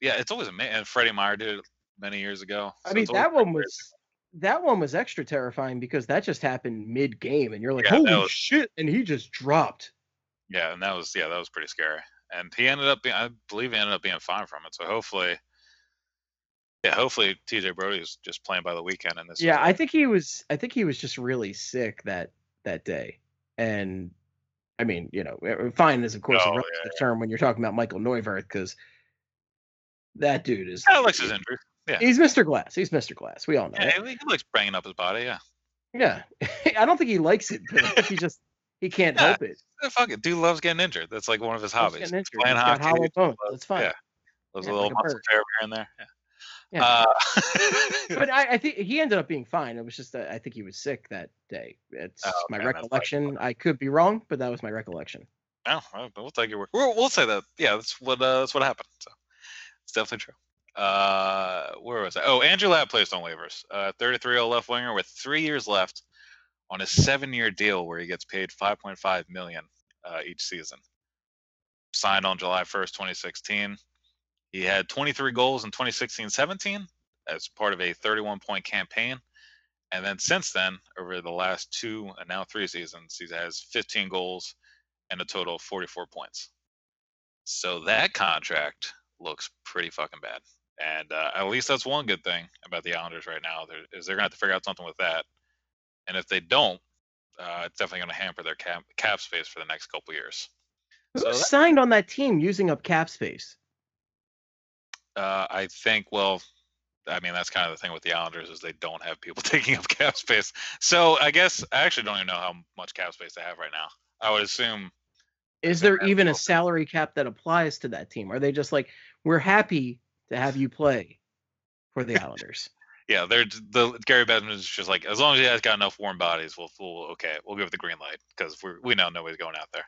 C: Yeah, it's always amazing. And Freddie Meyer did it many years ago.
B: I mean that one was that one was extra terrifying because that just happened mid game, and you're like,
C: Yeah,
B: holy
C: was-
B: shit! And he just dropped.
C: Yeah, and that was yeah, that was pretty scary. And he ended up being, I believe, he ended up being fine from it. So hopefully, yeah, hopefully T.J. Brodie is just playing by the weekend. And this,
B: Yeah, I think he was. I think he was just really sick that that day, and I mean, you know, uh, fine is of course a
C: Oh,
B: relative
C: yeah,
B: term when you're talking about Michael Neuvirth because that dude is.
C: Alex is injured. Yeah,
B: He's Mr. Glass. He's Mr. Glass. We all know.
C: yeah, he, likes bringing up his body. Yeah,
B: Yeah, I don't think he likes it, but he just he can't
C: Yeah.
B: help it.
C: Fuck it, dude loves getting injured. That's like one of his hobbies.
B: getting
C: He's
B: injured.
C: Playing hockey.
B: hollow bones. That's fine.
C: yeah. Loves
B: Yeah,
C: a little
B: like
C: muscle tear here and there. Yeah.
B: Yeah.
C: Uh,
B: But I, I think he ended up being fine. It was just that I think he was sick that day. It's
C: Oh,
B: my
C: okay, that's
B: recollection. I could be wrong, but that was my recollection.
C: Oh, well, we'll take your word. We'll, we'll say that. Yeah, that's what uh, that's what happened. So it's definitely true. Uh, where was I? Oh, Andrew Ladd placed on waivers. Uh, 33-year-old left winger with three years left on a seven-year deal where he gets paid 5.5 million uh, each season. Signed on July 1st, 2016. He had 23 goals in 2016-17 as part of a 31-point campaign. And then since then, over the last two and now three seasons, he has 15 goals and a total of 44 points. So that contract looks pretty fucking bad. And uh, at least that's one good thing about the Islanders right now they're, is they're going to have to figure out something with that. And if they don't, uh, it's definitely going to hamper their cap, cap space for the next couple years.
B: Who
C: So that-
B: signed on that team using up cap space?
C: Uh, I think, well, I mean, that's kind of the thing with the Islanders is they don't have people taking up cap space. So I guess I actually don't even know how much cap space they have right now. I would assume
B: Is there even a salary cap that applies to that team? Are they just like, we're happy to have you play for the Islanders?
C: Yeah, they're the Gary Bettman is just like as long as he has got enough warm bodies, we'll, we'll okay, we'll give it the green light because we we know nobody's going out there.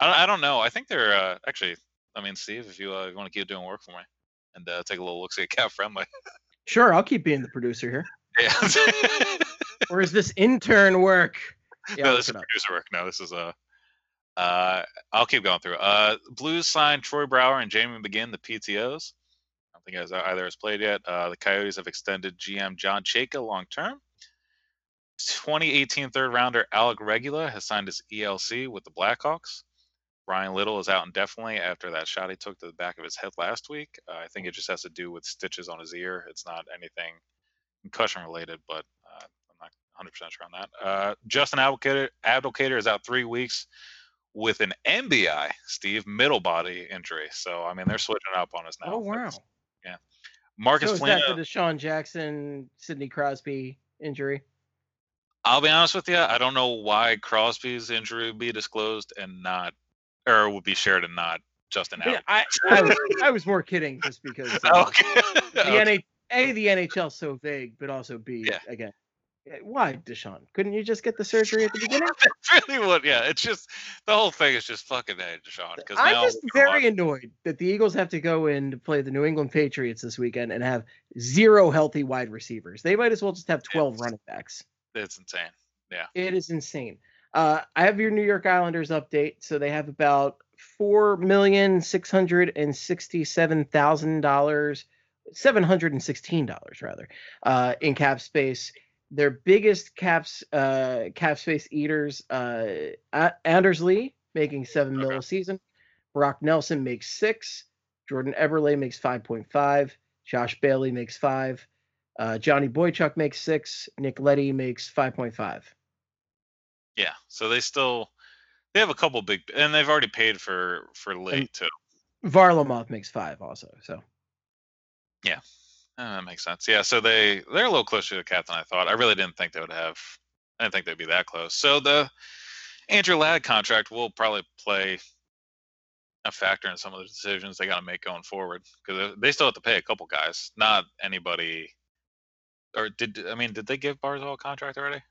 C: I, I don't know. I think they're uh, actually. I mean, Steve, if you, uh, you want to keep doing work for me and uh, take a little look see at Cap Friendly.
B: Sure, I'll keep being the producer here.
C: yeah.
B: Or is this intern work? Yeah,
C: no, this is producer work. No, this is a. Uh, I'll keep going through. Uh, Blues signed Troy Brouwer and Jamie McGinn, the PTOS. Think guys either has played yet. Uh, the Coyotes have extended GM John Chayka long term. 2018 third rounder Alec Regula has signed his ELC with the Blackhawks. Bryan Little is out indefinitely after that shot he took to the back of his head last week. Uh, I think it just has to do with stitches on his ear. It's not anything concussion related, but uh, I'm not 100% sure on that. Uh, Justin Abdelkader is out three weeks with an MBI, Steve, middle body injury. So, I mean, they're switching up on us now.
B: Oh wow.
C: Marcus
B: So is that the DeSean Jackson, Sidney Crosby injury?
C: I'll be honest with you, I don't know why Crosby's injury would be disclosed and not, or would be shared and not Justin
B: Yeah,
C: Abdelkader.
B: I, I, was, I was more kidding just because uh,
C: okay.
B: the
C: Okay.
B: NH, A, the NHL's so vague, but also B,
C: Yeah.
B: again, why DeSean? Couldn't you just get the surgery at the beginning?
C: That's really what, yeah. It's just the whole thing is just fucking hey, DeSean. Because
B: I'm
C: now
B: just very annoyed that the Eagles have to go in to play the New England Patriots this weekend and have zero healthy wide receivers. They might as well just have 12
C: Yes.
B: running backs.
C: It's insane. Yeah.
B: It is insane. Uh, I have your New York Islanders update. So they have about four million six hundred and sixty-seven thousand dollars, seven hundred and sixteen dollars rather, uh, in cap space. Their biggest caps uh, cap space eaters, uh, Anders Lee making seven mil a season, Brock Nelson makes six, Jordan Eberle makes five point five, Josh Bailey makes five. Uh, Johnny Boychuk makes six. Nick Leddy makes five point five.
C: Yeah. So they still they have a couple big and they've already paid for for late too.
B: Varlamov makes five also. So
C: Uh, that makes sense. Yeah, so they they're a little closer to the cap than I thought. I really didn't think they would have. I didn't think they'd be that close. So the Andrew Ladd contract will probably play a factor in some of the decisions they got to make going forward because they still have to pay a couple guys, not anybody. Or did I mean did they give Barzal a contract already?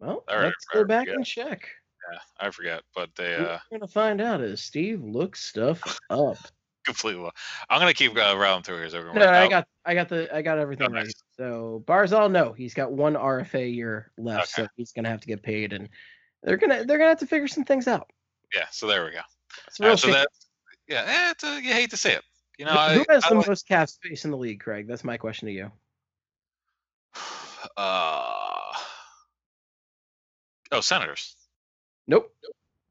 B: well,
C: All right,
B: let's go back and check.
C: Yeah, I forget, but they
B: What
C: uh
B: We're gonna find out as Steve looks stuff up.
C: Completely. I'm gonna keep uh, through here.
B: No, I got I got the I got everything
C: Oh,
B: right. So Barzal, no, he's got one RFA year left, so he's gonna have to get paid, and they're gonna they're gonna have to figure some things out.
C: yeah. So there we go.
B: It's a real
C: right, so that yeah, eh, it's, uh, you hate to see it. You know,
B: Who-
C: I,
B: has
C: I
B: the
C: like-
B: most cap space in the league, Craig? That's my question to you.
C: Uh, oh, Senators.
B: Nope.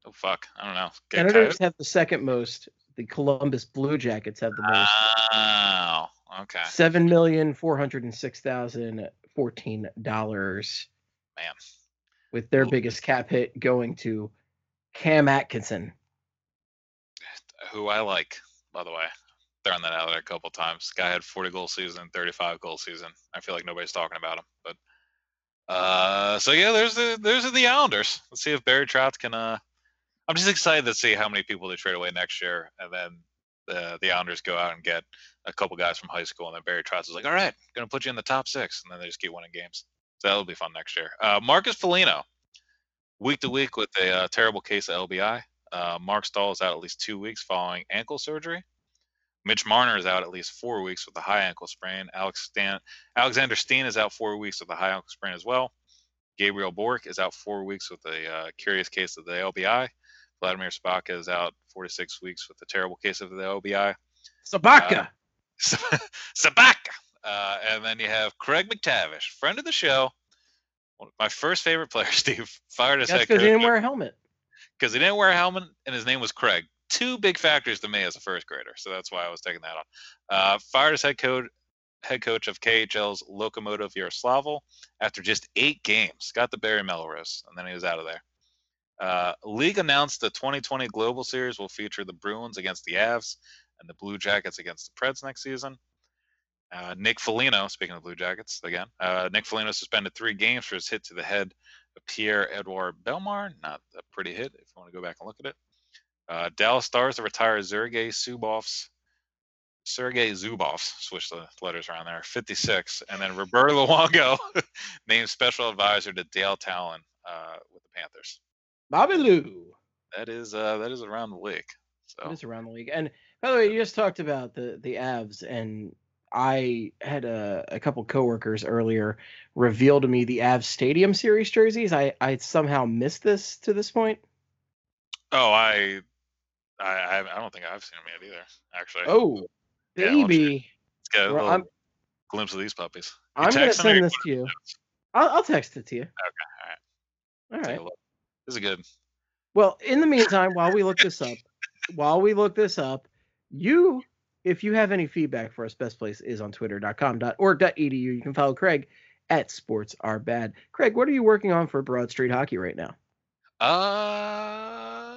C: Oh fuck, I don't know. Get
B: Senators
C: Coyotes?
B: have the second most. The Columbus Blue Jackets have the most.
C: Oh, okay.
B: Seven million four hundred and six thousand fourteen dollars.
C: Man.
B: With their
C: Ooh.
B: biggest cap hit going to Cam Atkinson.
C: Who I like, by the way. Throwing that out there a couple times. Guy had 40 goal season, 35 goal season. I feel like nobody's talking about him, but uh, so yeah, there's the there's the Islanders. Let's see if Barry Trotz can. Uh, I'm just excited to see how many people they trade away next year, and then the the Islanders go out and get a couple guys from high school, and then Barry Trotz is like, "All right, gonna put you in the top six, and then they just keep winning games. So that'll be fun next year. Uh, Marcus Foligno, week to week with a uh, terrible case of LBI. Uh, Marc Staal is out at least two weeks following ankle surgery. Mitch Marner is out at least four weeks with a high ankle sprain. Alex Stan- Alexander Steen is out four weeks with a high ankle sprain as well. Gabriel Bourque is out four weeks with a uh, curious case of the LBI. Vladimir Spaka is out four to six weeks with a terrible case of the LBI.
B: Sabaka.
C: Sabaka. Uh, and then you have Craig MacTavish, friend of the show. One of my first favorite player, Steve, fired his
B: That's
C: head
B: because he didn't wear a helmet.
C: because he didn't wear a helmet and his name was Craig. Two big factors to me as a first grader, so that's why I was taking that on. Uh, fired as head coach, head coach of KHL's Lokomotiv Yaroslavl after just eight games. Got the Barry Melrose, and then he was out of there. Uh, league announced the 2020 Global Series will feature the Bruins against the Avs and the Blue Jackets against the Preds next season. Uh, Nick Foligno, speaking of Blue Jackets again, uh, Nick Foligno suspended three games for his hit to the head of Pierre Edouard Bellemare. Not a pretty hit if you want to go back and look at it. Uh, Dallas Stars to retire Sergei Zubov's Sergei Zubov's switch the letters around there, 56, and then Roberto Luongo named special advisor to Dale Tallon uh, with the Panthers.
B: Bobby Lou.
C: that is uh that is around the league. So
B: It is around the league. And by the way, you just talked about the the Avs, and I had a, a couple coworkers earlier reveal to me the Avs Stadium Series jerseys. I I somehow missed this to this point.
C: oh I I I I don't think I've seen them yet either. Actually,
B: Oh,
C: Yeah, why don't you-
B: baby!
C: let's get a
B: Well,
C: little
B: I'm
C: glimpse of these puppies. You
B: I'm gonna
C: text them or
B: send this to you. I'll, I'll text it to you.
C: All
B: All
C: Take
B: right.
C: a look. This is good.
B: Well, in the meantime, while we look this up, while we look this up, you, if you have any feedback for us, best place is on twitter.com.org.edu. You can follow Craig at Sports Are Bad. Craig, what are you working on for Broad Street Hockey right now?
C: Uh,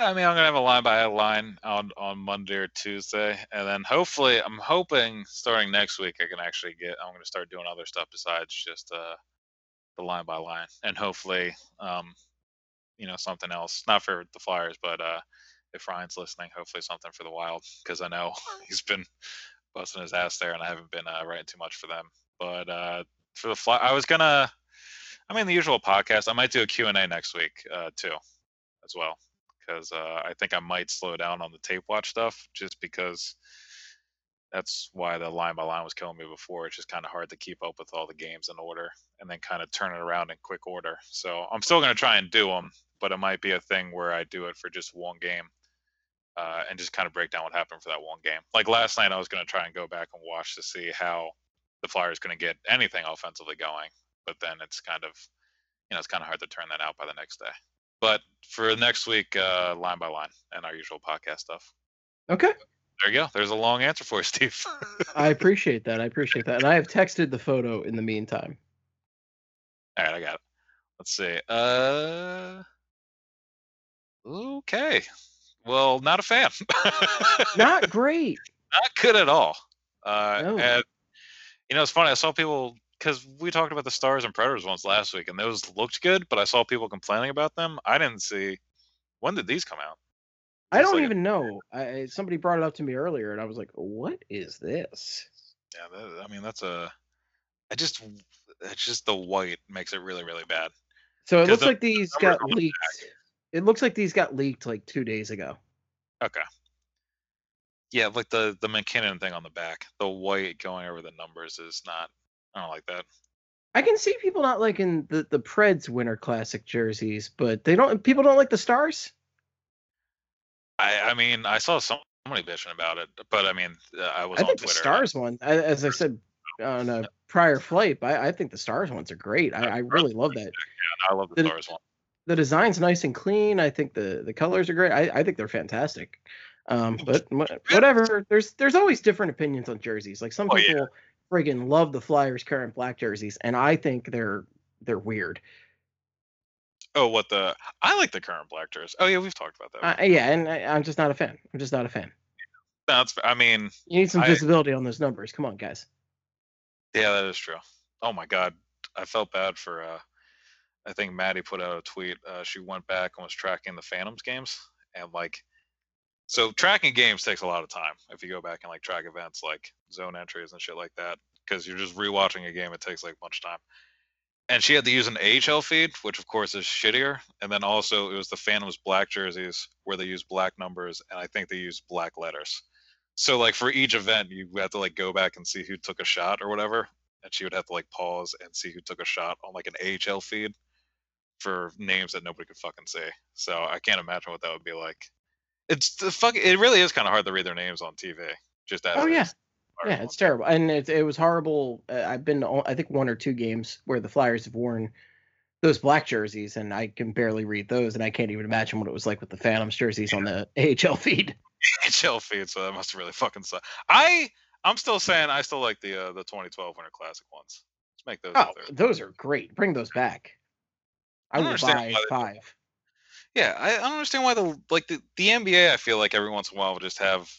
C: I mean, I'm gonna have a line by line on on Monday or Tuesday, and then hopefully, I'm hoping starting next week, I can actually get. I'm gonna start doing other stuff besides just uh the line by line, and hopefully, um, you know, something else. Not for the Flyers, but uh, if Ryan's listening, hopefully something for the Wild, because I know he's been busting his ass there, and I haven't been uh, writing too much for them. But uh, for the Fly, I was gonna. I mean, the usual podcast. I might do a Q and A next week uh, too, as well, because uh, I think I might slow down on the tape watch stuff, just because that's why the line by line was killing me before. It's just kind of hard to keep up with all the games in order and then kind of turn it around in quick order. So I'm still gonna try and do them, but it might be a thing where I do it for just one game. Uh, and just kind of break down what happened for that one game. Like last night, I was going to try and go back and watch to see how the Flyers going to get anything offensively going, but then it's kind of, you know, it's kind of hard to turn that out by the next day. But for next week, uh, line by line and our usual podcast stuff.
B: Okay.
C: There you go. There's a long answer for you, Steve.
B: I appreciate that. I appreciate that. And I have texted the photo in the meantime.
C: All right, I got it. Let's see. Uh, okay. Well, not a fan.
B: Not great.
C: not good at all. Uh,
B: No.
C: And you know, it's funny. I saw people because we talked about the Stars and Predators ones last week, and those looked good, but I saw people complaining about them. I didn't see. When did these come out?
B: I don't
C: like a-
B: even know. I, somebody brought it up to me earlier, and I was like, "What is this?"
C: Yeah, that, I mean that's a. I just, it's just the white makes it really, really bad.
B: So it looks
C: the
B: like these
C: numbers
B: got
C: the
B: leaked. It looks like these got leaked like two days ago.
C: Okay. Yeah, like the the MacKinnon thing on the back, the white going over the numbers is not. I don't like that.
B: I can see people not liking the the Preds Winter Classic jerseys, but they don't. People don't like the Stars.
C: I I mean I saw some- somebody bitching about it, but I mean uh, I was
B: I
C: on
B: think the Stars one, I- as I said on a prior flight, I, I think the Stars ones are great. I, I really love that.
C: Yeah, I love the
B: the-
C: Stars one.
B: The design's nice and clean. I think the the colors are great. I, I think they're fantastic. Um, but whatever. There's there's always different opinions on jerseys. Like some
C: Oh, yeah.
B: people friggin' love the Flyers current black jerseys, and I think they're they're weird.
C: Oh, what the? I like the current black jerseys. Oh yeah, we've talked about that.
B: Uh, yeah, and I, I'm just not a fan. I'm just not a fan.
C: It's, I mean,
B: You need some
C: I-
B: visibility on those numbers. Come on, guys.
C: yeah, that is true. Oh my god, I felt bad for. uh I think Maddie put out a tweet. Uh, she went back and was tracking the Phantoms games, and like, so tracking games takes a lot of time. If you go back and like track events like zone entries and shit like that, because you're just rewatching a game, it takes like a bunch of time. And she had to use an AHL feed, which of course is shittier. And then also it was the Phantoms black jerseys where they use black numbers, and I think they use black letters. So like for each event, you had to like go back and see who took a shot or whatever, and she would have to like pause and see who took a shot on like an AHL feed for names that nobody could fucking see. So I can't imagine what that would be like. It's the fuck. It really is kind of hard to read their names on TV. Just as
B: Oh yeah,
C: is.
B: Yeah, it's terrible, and it it was horrible. Uh, I've been to, I think one or two games where the Flyers have worn those black jerseys, and I can barely read those, and I can't even imagine what it was like with the Phantoms jerseys on the AHL feed.
C: AHL feed. So that must have really fucking suck. I I'm still saying I still like the uh, the 2012 Winter Classic ones. Let's make those.
B: Oh, those are great. Bring those back. I
C: I don't
B: will
C: understand
B: buy five.
C: Yeah, I, I don't understand why the like the, the NBA. I feel like every once in a while will just have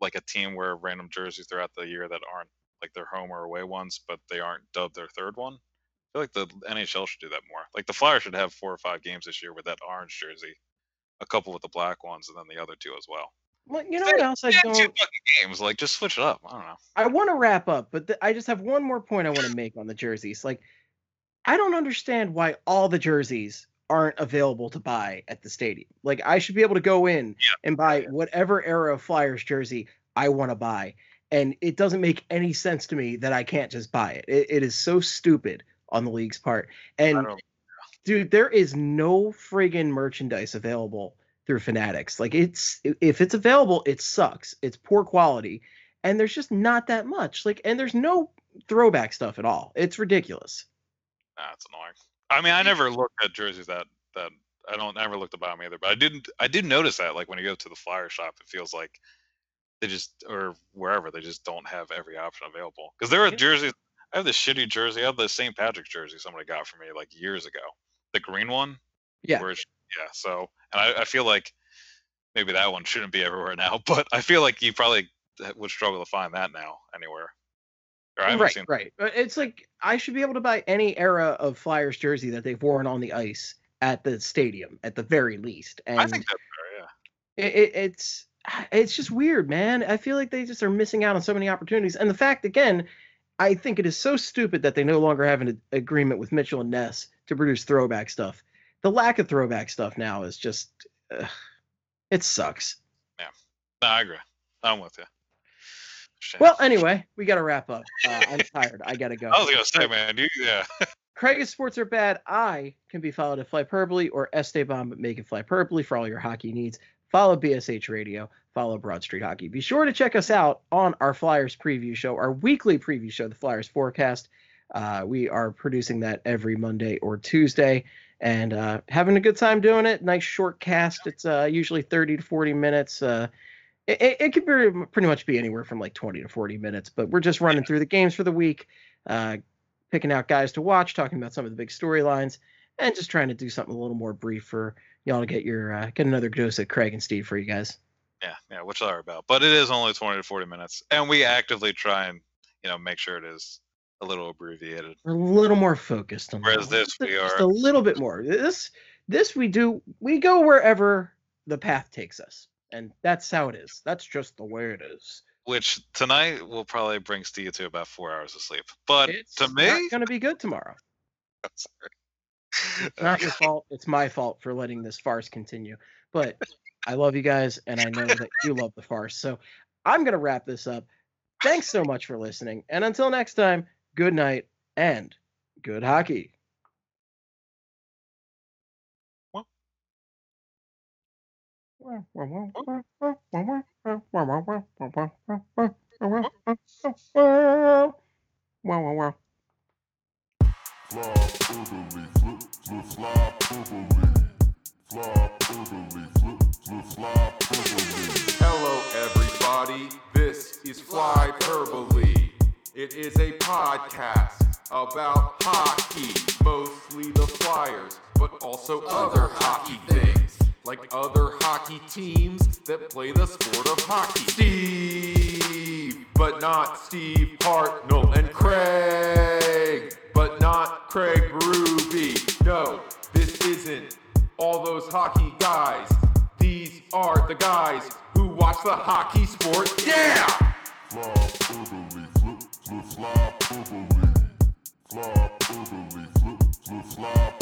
C: like a team wear random jerseys throughout the year that aren't like their home or away ones, but they aren't dubbed their third one. I feel like the NHL should do that more. Like the Flyers should have four or five games this year with that orange jersey, a couple with the black ones, and then the other two as well.
B: Well, you know what else I
C: two
B: don't?
C: fucking games. Like just switch it up. I don't know.
B: I want to wrap up, but th- I just have one more point I want to make on the jerseys. Like, I don't understand why all the jerseys aren't available to buy at the stadium. Like I should be able to go in
C: Yeah.
B: and buy whatever era of Flyers jersey I want to buy. And it doesn't make any sense to me that I can't just buy it. It, it is so stupid on the league's part. And dude, there is no friggin' merchandise available through Fanatics. Like it's if it's available, it sucks. It's poor quality, and there's just not that much. Like, and there's no throwback stuff at all. It's ridiculous.
C: That's annoying. I mean, I never looked at jerseys that that I don't never looked about them either. But I didn't. I did notice that like when you go to the flyer shop, it feels like they just or wherever they just don't have every option available. Because there are jerseys. I have this shitty jersey. I have the St. Patrick's jersey somebody got for me like years ago. The green one.
B: Yeah.
C: Where yeah. So and I, I feel like maybe that one shouldn't be everywhere now. But I feel like you probably would struggle to find that now anywhere.
B: Right,
C: seen.
B: right. It's like I should be able to buy any era of Flyers jersey that they've worn on the ice at the stadium at the very least. And
C: I think that's fair. Yeah.
B: it, it, it's it's just weird, man. I feel like they just are missing out on so many opportunities. And the fact, again, I think it is so stupid that they no longer have an agreement with Mitchell and Ness to produce throwback stuff. The lack of throwback stuff now is just, uh, it sucks.
C: No, I agree. I'm with you. Shit.
B: Well, anyway, we got to wrap up. Uh, I'm tired. I got to go.
C: I was gonna say, man, you yeah.
B: Craig's Sports Are Bad. I can be followed at Flyperbole or Esteban, but make it Flyperbole for all your hockey needs. Follow BSH Radio. Follow Broad Street Hockey. Be sure to check us out on our Flyers preview show, our weekly preview show, the Flyers Forecast. Uh, we are producing that every Monday or Tuesday and uh, having a good time doing it. Nice short cast. It's uh, usually 30 to 40 minutes. It, it, could be, pretty much be anywhere from like 20 to 40 minutes, but we're just running through the games for the week. Uh, picking out guys to watch, talking about some of the big storylines, and just trying to do something a little more brief for y'all to get your uh, get another dose of Craig and Steve for you guys.
C: Yeah, yeah, which are about. But it is only 20 to 40 minutes, and we actively try and you know make sure it is a little abbreviated.
B: We're a little more focused on
C: Whereas this,
B: Just-
C: we
B: just
C: are-
B: a little bit more. This this we do we go wherever the path takes us, and that's how it is. That's just the way it is.
C: Which tonight will probably bring Steve to about four hours of sleep. But
B: It's
C: to me, it's
B: gonna be good tomorrow.
C: sorry.
B: It's not your fault. It's my fault for letting this farce continue. But I love you guys, and I know that you love the farce. So I'm going to wrap this up. Thanks so much for listening. And until next time, good night and good hockey.
E: Hello, everybody. This is Flyperbole. It is a podcast about hockey, mostly the Flyers, but also other hockey things, like other hockey teams that play the sport of hockey. Steve, but not Steve Hartnell, and Craig, but not Craig Ruby. No, this isn't all those hockey guys. These are the guys who watch the hockey sport. Yeah!
A: Fly fly. Fly fly.